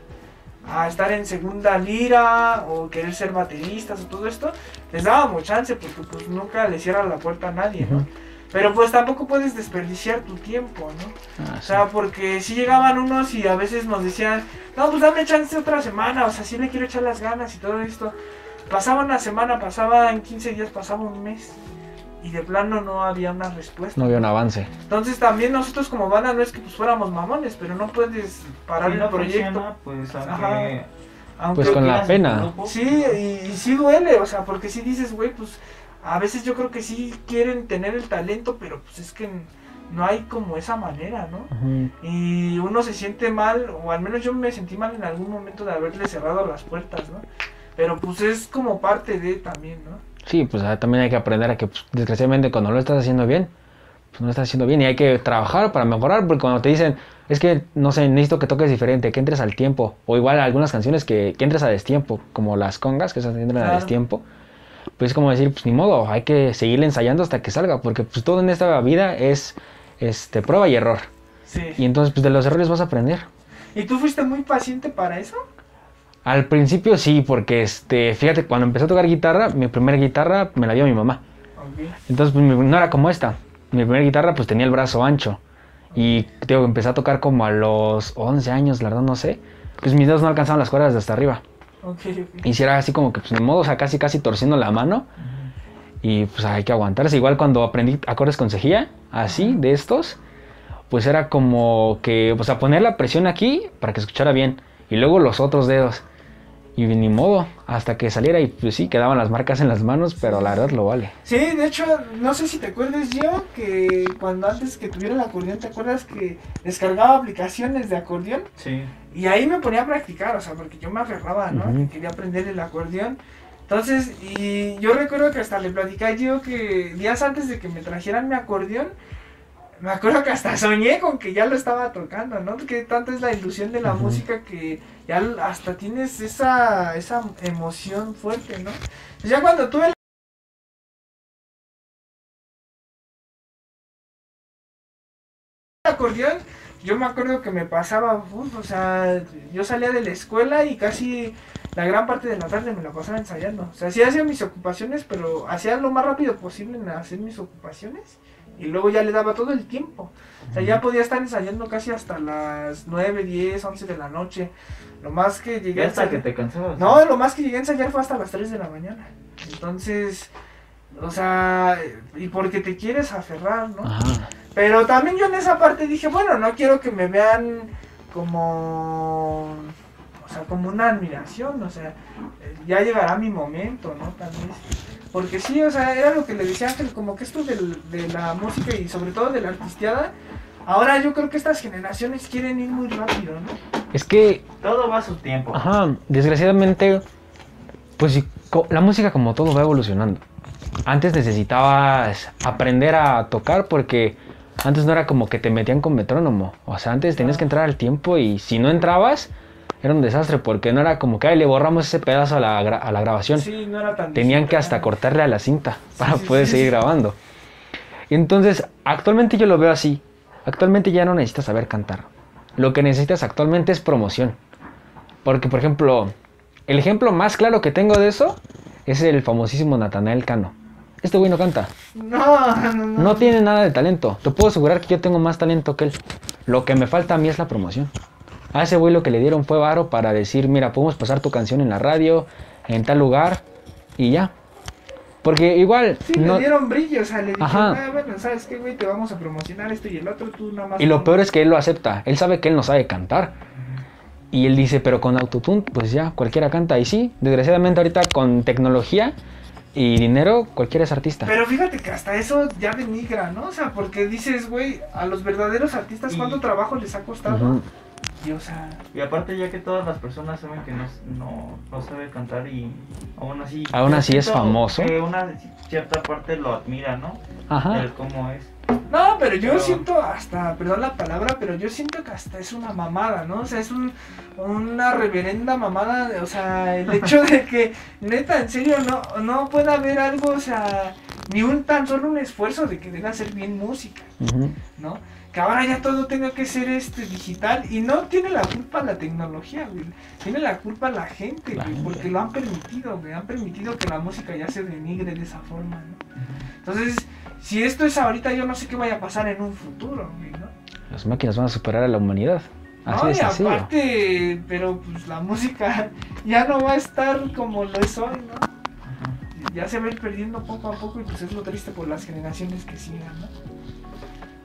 a estar en segunda lira o querer ser bateristas o todo esto. Les dábamos chance porque pues nunca le cierra la puerta a nadie, ¿no? Pero pues tampoco puedes desperdiciar tu tiempo, ¿no? ah, O sea, porque si llegaban unos y a veces nos decían, no, pues dame chance otra semana, o sea, sí le quiero echar las ganas y todo esto. Pasaba una semana, pasaban 15 días, pasaba un mes. Y de plano no había una respuesta. no había un avance. Entonces también nosotros como banda no es que pues fuéramos mamones, pero no puedes parar Si el no proyecto. funciona, pues Ajá. aunque... Aunque Pues con la pena. Sí, y, y sí duele, o sea, porque sí dices, güey, pues a veces yo creo que sí quieren tener el talento, pero pues es que no hay como esa manera, ¿no? Y uno se siente mal, o al menos yo me sentí mal en algún momento de haberle cerrado las puertas, ¿no? Pero pues es como parte de también, ¿no? Sí, pues ah, también hay que aprender a que, pues, desgraciadamente, cuando lo estás haciendo bien, pues no lo estás haciendo bien y hay que trabajar para mejorar, porque cuando te dicen, es que, no sé, necesito que toques diferente, que entres al tiempo, o igual algunas canciones que, que entres a destiempo, como las congas, que esas entran a destiempo, pues es como decir, pues ni modo, hay que seguir ensayando hasta que salga, porque pues todo en esta vida es este, prueba y error, Sí. y entonces pues de los errores vas a aprender. ¿Y tú fuiste muy paciente para eso? Al principio sí, porque este, fíjate, cuando empecé a tocar guitarra, mi primera guitarra me la dio mi mamá. Entonces, pues, no era como esta. Mi primera guitarra, pues, tenía el brazo ancho. Y, digo, empecé a tocar como a los 11 años, la verdad, no sé. Pues mis dedos no alcanzaban las cuerdas de hasta arriba. Ok, ok. Y si era así como que, pues, de modo, o sea, casi, casi torciendo la mano. Y, pues, hay que aguantarse. Igual cuando aprendí acordes con cejilla, así, de estos, pues, era como que, pues, a poner la presión aquí para que escuchara bien. Y luego los otros dedos. Y ni modo, hasta que saliera y, pues, sí, quedaban las marcas en las manos, pero la verdad lo vale. Sí, de hecho, no sé si te acuerdas yo que cuando antes que tuviera el acordeón, ¿te acuerdas que descargaba aplicaciones de acordeón? Sí. Y ahí me ponía a practicar, o sea, porque yo me aferraba, ¿no? Uh. Quería aprender el acordeón. Entonces, y yo recuerdo que hasta le platicé yo que días antes de que me trajeran mi acordeón, me acuerdo que hasta soñé con que ya lo estaba tocando, ¿no? Que tanta es la ilusión de la música que ya hasta tienes esa, esa emoción fuerte, ¿no? Ya cuando tuve el acordeón, yo me acuerdo que me pasaba, uf, o sea, yo salía de la escuela y casi la gran parte de la tarde me la pasaba ensayando. O sea, sí hacía mis ocupaciones, pero hacía lo más rápido posible en hacer mis ocupaciones y luego ya le daba todo el tiempo. O sea, ya podía estar ensayando casi hasta las 9, 10, 11 de la noche. Lo más que llegué hasta que ensayar... te cansabas. No, lo más que llegué a ensayar fue hasta las 3 de la mañana. Entonces, o sea, y porque te quieres aferrar, ¿no? Ajá. Pero también yo en esa parte dije, bueno, no quiero que me vean como, o sea, como una admiración, o sea, eh, ya llegará mi momento, ¿no? Tal vez. Porque sí, o sea, era lo que le decía Ángel, como que esto del- de la música y sobre todo de la artisteada, ahora yo creo que estas generaciones quieren ir muy rápido, ¿no? Es que Todo va a su tiempo. Ajá, desgraciadamente, pues la música como todo va evolucionando. Antes necesitabas aprender a tocar porque antes no era como que te metían con metrónomo. O sea, antes tenías que entrar al tiempo y si no entrabas era un desastre porque no era como que "Ay, le borramos ese pedazo a la, gra- a la grabación. Sí, no era tan Tenían que hasta cortarle a la cinta para sí, poder seguir grabando. Y entonces, actualmente yo lo veo así. Actualmente ya no necesitas saber cantar. Lo que necesitas actualmente es promoción. Porque, por ejemplo, el ejemplo más claro que tengo de eso es el famosísimo Natanael Cano. Este güey no canta. No, no, no. No tiene nada de talento. Te puedo asegurar que yo tengo más talento que él. Lo que me falta a mí es la promoción. A ese güey lo que le dieron fue varo para decir, mira, podemos pasar tu canción en la radio, en tal lugar, y ya. Porque igual... Sí, no- le dieron brillo, o sea, le dijeron. "Ah, bueno, ¿sabes qué, güey? Te vamos a promocionar esto y el otro, tú nada más... Y lo peor es que él lo acepta. Él sabe que él no sabe cantar. Y él dice, pero con autotune, pues ya, cualquiera canta. Y sí, desgraciadamente ahorita con tecnología y dinero, cualquiera es artista. Pero fíjate que hasta eso ya denigra, ¿no? O sea, porque dices, güey, a los verdaderos artistas, Y- ¿cuánto trabajo les ha costado? Y, o sea, Y aparte ya que todas las personas saben que no, no, no sabe cantar y aún así... Aún así es famoso. Que una cierta parte lo admira, ¿no? Ajá. El cómo es. No, pero yo Pero- siento hasta, perdón la palabra, pero yo siento que hasta es una mamada, ¿no? O sea, es un, una reverenda mamada, de- o sea, el hecho de que, neta, en serio, no, no pueda haber algo, o sea, ni un tan solo un esfuerzo de querer hacer bien música. ¿no? Que ahora ya todo tenga que ser este digital y no tiene la culpa la tecnología, güey. Tiene la culpa la gente, La güey, gente. porque lo han permitido, güey. Han permitido que la música ya se denigre de esa forma, ¿no? Entonces, si esto es ahorita, yo no sé qué vaya a pasar en un futuro, güey, ¿no? Las máquinas van a superar a la humanidad. Así No, y sencillo. aparte, pero pues la música ya no va a estar como lo es hoy, ¿no? Ajá. ya se va a ir perdiendo poco a poco y pues es lo triste por las generaciones que sigan, ¿no?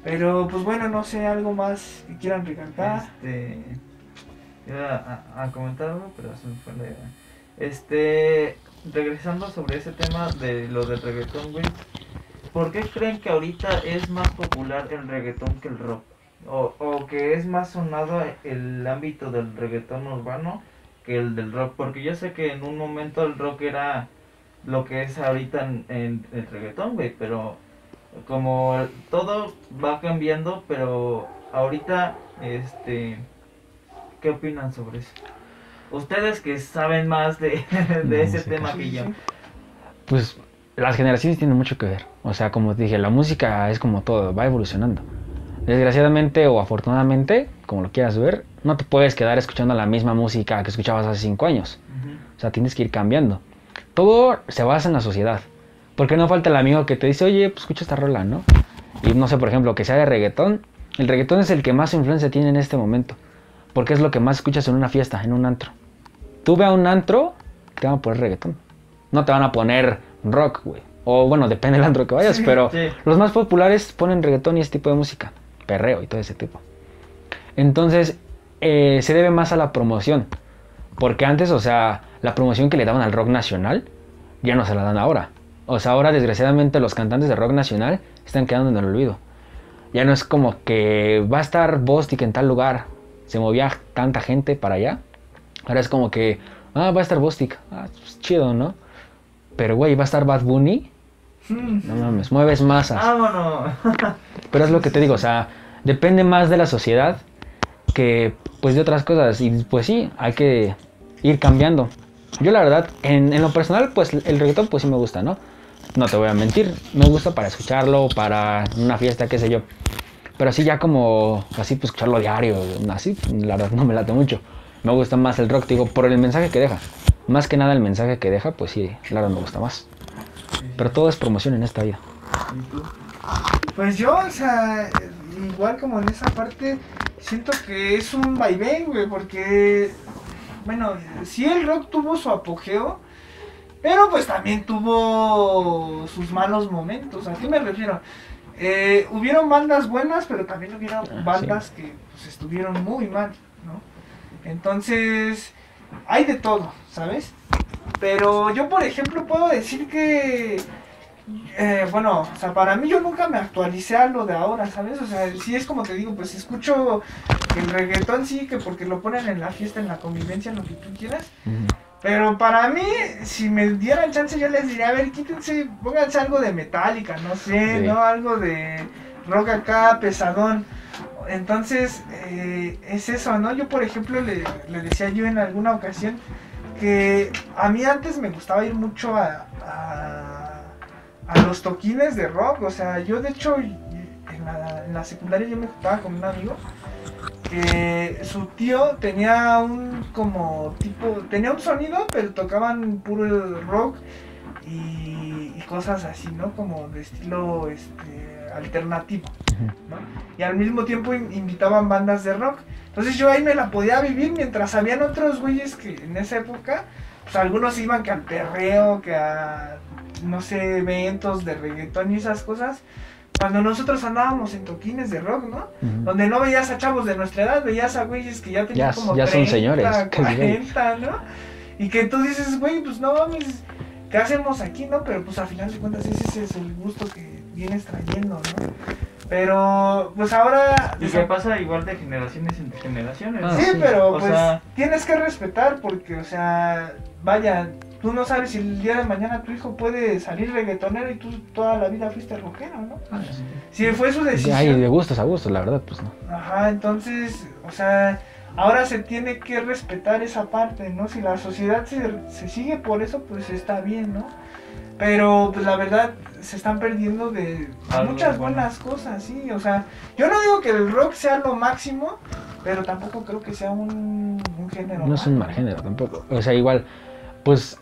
Pero pues bueno, no sé, algo más que quieran recalcar. Este. Iba a, a comentar algo, pero se me fue la idea. Este. Regresando sobre ese tema de lo del reggaetón, güey. ¿Por qué creen que ahorita es más popular el reggaetón que el rock? O, o que es más sonado el ámbito del reggaetón urbano que el del rock. Porque yo sé que en un momento el rock era lo que es ahorita en, en el reggaetón, güey. Pero como todo va cambiando, pero ahorita, este, ¿qué opinan sobre eso? Ustedes que saben más de, de No, ese sí, tema Sí, que yo. sí. Pues las generaciones tienen mucho que ver. O sea, como te dije, la música es como todo, va evolucionando. Desgraciadamente o afortunadamente, como lo quieras ver, no te puedes quedar escuchando la misma música que escuchabas hace cinco años. O sea, tienes que ir cambiando. Todo se basa en la sociedad. Porque no falta el amigo que te dice, oye, pues escucha esta rola, ¿no? Y no sé, por ejemplo, que sea de reggaetón. El reggaetón es el que más influencia tiene en este momento. Porque es lo que más escuchas en una fiesta, en un antro. Tú ve a un antro, te van a poner reggaetón. No te van a poner rock, güey. O bueno, depende del antro que vayas, Sí, pero sí. los más populares ponen reggaetón y ese tipo de música. Perreo y todo ese tipo. Entonces, eh, se debe más a la promoción. Porque antes, o sea, la promoción que le daban al rock nacional, ya no se la dan ahora. O sea, ahora desgraciadamente los cantantes de rock nacional están quedando en el olvido. Ya no es como que va a estar Bostic en tal lugar. Se movía tanta gente para allá. Ahora es como que, ah, va a estar Bostic. Ah, pues, chido, ¿no? Pero, güey, va a estar Bad Bunny. No mames, mueves masas. Vámonos. Pero es lo que te digo, o sea, depende más de la sociedad que pues de otras cosas. Y pues sí, hay que ir cambiando. Yo la verdad, en, en lo personal, pues el reggaetón pues sí me gusta, ¿no? No te voy a mentir, me gusta para escucharlo, para una fiesta, qué sé yo. Pero así ya como, así pues escucharlo diario, así, la verdad no me late mucho. Me gusta más el rock, digo, por el mensaje que deja. Más que nada el mensaje que deja, pues sí, la verdad me gusta más. Pero todo es promoción en esta vida. Pues yo, o sea, igual como en esa parte, siento que es un vaivén, güey, porque, bueno, sí el rock tuvo su apogeo, pero pues también tuvo sus malos momentos. ¿A qué me refiero? Eh, hubieron bandas buenas, pero también hubieron Ah, bandas que pues, estuvieron muy mal, ¿no? Entonces, hay de todo, ¿sabes? Pero yo, por ejemplo, puedo decir que, eh, bueno, o sea, para mí yo nunca me actualicé a lo de ahora, ¿sabes? O sea, sí es como te digo, pues escucho el reggaetón, sí, que porque lo ponen en la fiesta, en la convivencia, en lo que tú quieras. Pero para mí, si me dieran chance, yo les diría, a ver, quítense, pónganse algo de Metallica, no sé, Sí. ¿no? Algo de rock acá, pesadón. Entonces, eh, es eso, ¿no? Yo, por ejemplo, le, le decía yo en alguna ocasión que a mí antes me gustaba ir mucho a, a, los toquines de rock. O sea, yo de hecho en la, en la secundaria yo me juntaba con un amigo que su tío tenía un como tipo, tenía un sonido, pero tocaban puro rock y, y cosas así, ¿no? Como de estilo este, alternativo, ¿no? Y al mismo tiempo in- invitaban bandas de rock. Entonces yo ahí me la podía vivir mientras habían otros güeyes que en esa época, pues algunos iban que al perreo, que a, no sé, eventos de reggaetón y esas cosas. Cuando nosotros andábamos en toquines de rock, ¿no? Donde no veías a chavos de nuestra edad, veías a güeyes que ya tenían Ya- como ya son 30, señores, casi 40, ¿no? Y que tú dices, güey, pues no mames, ¿qué hacemos aquí, no? Pero pues al final de cuentas ese es el gusto que vienes trayendo, ¿no? Pero pues ahora... Y que pasa igual de generaciones entre generaciones. Ah, sí, sí. pero O pues sea- tienes que respetar porque, o sea, vaya, tú no sabes si el día de mañana tu hijo puede salir reggaetonero y tú toda la vida fuiste rockero, ¿no? Si fue su decisión. Ay, de gustos a gustos, la verdad, pues no. Ajá, entonces, o sea, ahora se tiene que respetar esa parte, ¿no? Si la sociedad se, se sigue por eso, pues está bien, ¿no? Pero, pues la verdad, se están perdiendo de Algo muchas bueno. buenas cosas, sí. O sea, yo no digo que el rock sea lo máximo, pero tampoco creo que sea un, un género. No es un mal género tampoco. O sea, igual, pues,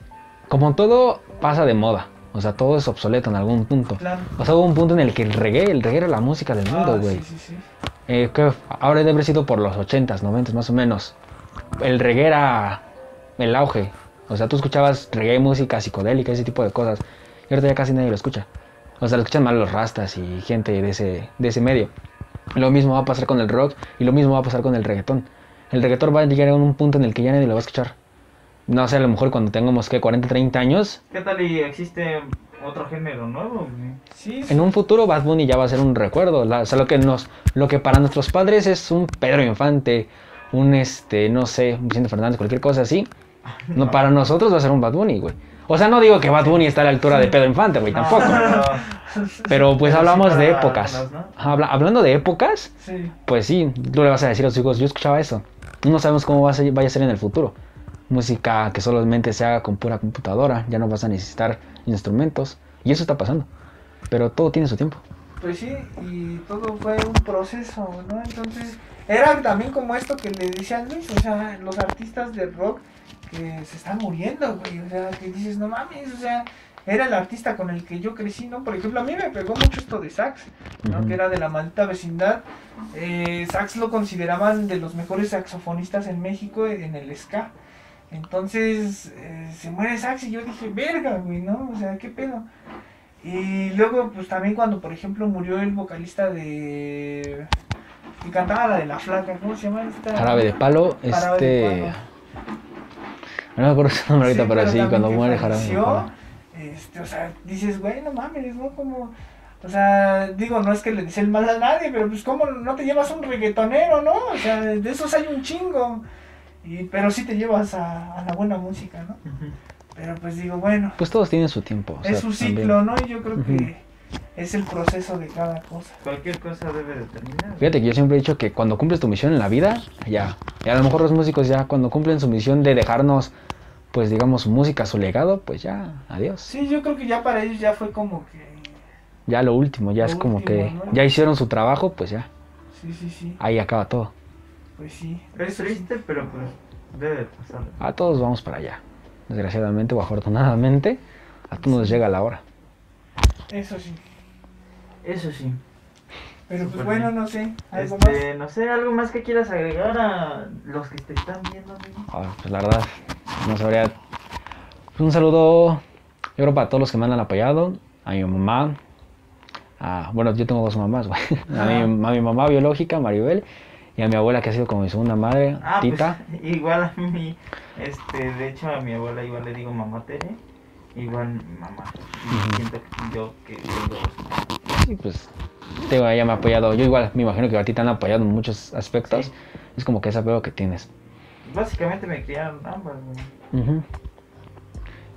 como todo pasa de moda. O sea, todo es obsoleto en algún punto. Claro. O sea, hubo un punto en el que el reggae, el reggae era la música del mundo, Ah, güey. sí, sí, sí. Eh, que ahora debe haber sido por los 80s, 90s más o menos. El reggae era el auge. O sea, tú escuchabas reggae, música psicodélica, ese tipo de cosas. Y ahorita ya casi nadie lo escucha. O sea, lo escuchan más los rastas y gente de ese, de ese medio. Lo mismo va a pasar con el rock y lo mismo va a pasar con el reggaetón. El reggaetón va a llegar a un punto en el que ya nadie lo va a escuchar. No sé, a lo mejor cuando tengamos que 40, 30 años, ¿Qué tal y existe otro género nuevo? Sí, sí. en un futuro Bad Bunny ya va a ser un recuerdo. La- o sea, lo que nos, lo que para nuestros padres es un Pedro Infante, un este, no sé, un Vicente Fernández, cualquier cosa así. No, para nosotros va a ser un Bad Bunny, güey. O sea, no digo que Bad Bunny está a la altura de Pedro Infante, güey, tampoco. Pero pues hablamos de épocas. Habla- hablando de épocas, Sí. pues sí, tú le vas a decir a tus hijos, yo escuchaba eso. No sabemos cómo va a ser, vaya a ser en el futuro. Música que solamente se haga con pura computadora, ya no vas a necesitar instrumentos. Y eso está pasando. Pero todo tiene su tiempo. Pues sí, y todo fue un proceso, ¿no? Entonces, era también como esto que le decía Luis, o sea, los artistas de rock que se están muriendo, güey, o sea, que dices, no mames, o sea, era el artista con el que yo crecí, ¿no? Por ejemplo, a mí me pegó mucho esto de Sax, ¿no? Que era de la maldita vecindad. Eh, Sax lo consideraban de los mejores saxofonistas en México en el ska. Entonces, eh, se muere Sax y yo dije, verga, güey, ¿no? O sea, ¿qué pedo? Y luego, pues también cuando, por ejemplo, murió el vocalista de... que cantaba la de la flaca, ¿cómo se llama esta? Jarabe de palo, Jarabe de este... Palo. No me acuerdo su nombre ahorita, Sí, pero sí, también cuando muere Palo. Este, o sea, dices, güey, no mames, ¿no? Como... O sea, digo, no es que le deseen mal a nadie, pero pues cómo no te llevas un reggaetonero, ¿no? O sea, de esos hay un chingo. Y, pero sí te llevas a, a la buena música, ¿no? Pero pues digo, bueno, Pues todos tienen su tiempo. o sea, es su también. ciclo, ¿no? Y yo creo Ujú. que es el proceso de cada cosa. Cualquier cosa debe de terminar. Fíjate que yo siempre he dicho que cuando cumples tu misión en la vida, ya. Y a lo mejor los músicos ya cuando cumplen su misión de dejarnos, pues digamos, su música, su legado, pues ya, adiós. Sí, yo creo que ya para ellos ya fue como que... Ya lo último, ya Lo es como último, que ¿no? ya hicieron su trabajo, pues ya. Sí, sí, sí. ahí acaba todo. Pues sí. Es triste, pero pues debe de pasar. A todos vamos para allá. Desgraciadamente o afortunadamente, a todos nos llega la hora. Eso sí. Eso sí. Pero pues bueno, bien. no sé. ¿Algo más? Este, no sé, algo más que quieras agregar a los que te están viendo, amigo. Ah, pues la verdad, no sabría. Pues, un saludo, yo creo para todos los que me han apoyado, a mi mamá, a, bueno, yo tengo dos mamás, güey. A mi, a mi mamá biológica, Maribel, y a mi abuela que ha sido como mi segunda madre, Ah, Tita. pues igual a mí, este, de hecho a mi abuela igual le digo mamá Tere, igual mamá. Y Ujú. siento que yo que tengo dos. Y pues, te digo, ella me ha apoyado. Yo igual, me imagino que a ti te han apoyado en muchos aspectos. Sí. Es como que ese apego que tienes. Básicamente me criaron ambas, güey. Ujú.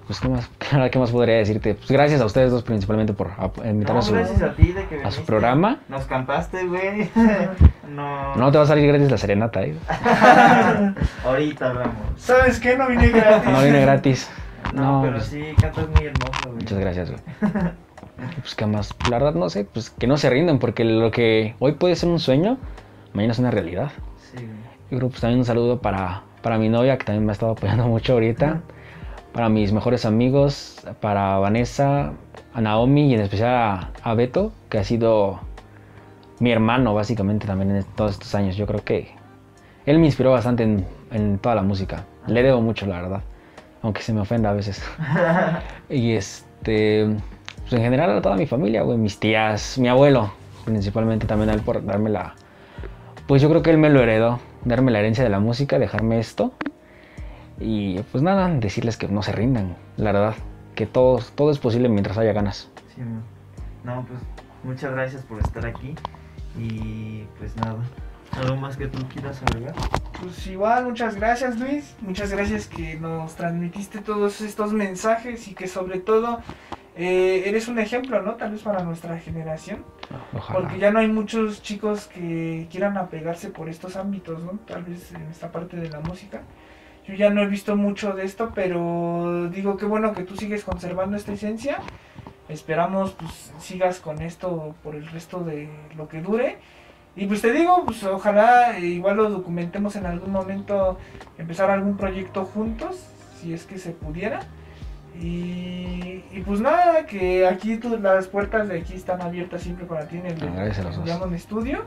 Pues, ¿qué más, ¿qué más podría decirte? Pues, gracias a ustedes dos principalmente por No, invitarme a su... gracias a ti de que a su programa. Nos cantaste, güey. no. No te va a salir gratis la serenata, ¿eh? Ahorita hablamos. ¿Sabes qué? No vine gratis. No viene gratis. No, No, pero pues, sí, cantas muy hermoso, güey. Muchas gracias, güey. Pues qué más, la verdad no sé, pues que no se rinden, porque lo que hoy puede ser un sueño, mañana es una realidad. Sí, güey. Yo creo pues también un saludo para, para mi novia, que también me ha estado apoyando mucho ahorita, para mis mejores amigos, para Vanessa, a Naomi y en especial a, a Beto, que ha sido mi hermano básicamente también en todos estos años. Yo creo que él me inspiró bastante en, en toda la música. Le debo mucho, la verdad, aunque se me ofenda a veces. Y este, pues en general a toda mi familia, güey, mis tías, mi abuelo, principalmente también a él por darme la, pues yo creo que él me lo heredó, darme la herencia de la música, dejarme esto. Y pues nada, decirles que no se rindan, la verdad, que todo, todo es posible mientras haya ganas. Sí. No, pues muchas gracias por estar aquí. Y pues nada. ¿Algo más que tú quieras agregar? Pues igual, muchas gracias Luis, muchas gracias que nos transmitiste todos estos mensajes y que sobre todo eh, eres un ejemplo, ¿no? Tal vez para nuestra generación, Ojalá. porque ya no hay muchos chicos que quieran apegarse por estos ámbitos, ¿no? Tal vez en esta parte de la música. Yo ya no he visto mucho de esto, pero digo que bueno que tú sigues conservando esta esencia. Esperamos pues sigas con esto por el resto de lo que dure. Y pues te digo, pues ojalá eh, igual lo documentemos en algún momento, empezar algún proyecto juntos, si es que se pudiera. Y, y pues nada, que aquí tú- las puertas de aquí están abiertas siempre para ti en el Ah, gracias a los dos. Diamond Studio.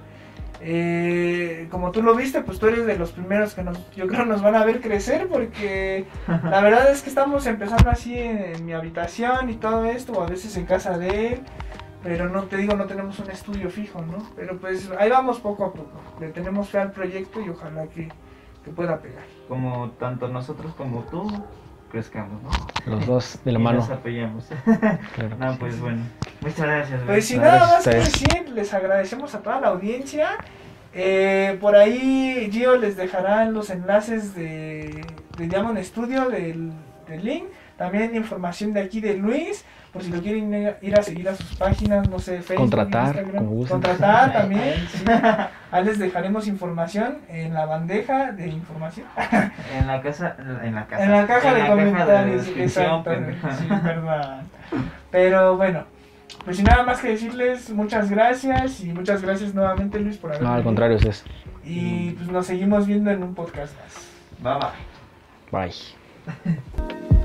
Eh, como tú lo viste, pues tú eres de los primeros que nos, yo creo nos van a ver crecer porque la verdad es que estamos empezando así en, en mi habitación y todo esto, o a veces en casa de él, pero no te digo, no tenemos un estudio fijo, ¿no? Pero pues ahí vamos poco a poco, le tenemos fe al proyecto y ojalá que, que pueda pegar. Como tanto nosotros como tú crezcamos, ¿no? Los dos de la Y mano. Nos apoyamos. claro. no, pues bueno. Muchas gracias. Pues sin nada a más que decir, les agradecemos a toda la audiencia. Eh, por ahí Gio les dejará los enlaces de, de Diamond Studio del, del link. También información de aquí de Luis, por si lo quieren ir a seguir a sus páginas, no sé, Facebook, Contratar, Instagram. Contratar también. sí. Ahí les dejaremos información en la bandeja de información. En la casa, en la casa. En la caja de la comentarios, descripción, exactamente. pendejo. Sí, verdad. Pero bueno, pues sin nada más que decirles, muchas gracias y muchas gracias nuevamente Luis por haber No, al contrario, ustedes. Y pues nos seguimos viendo en un podcast más. Bye bye. Bye.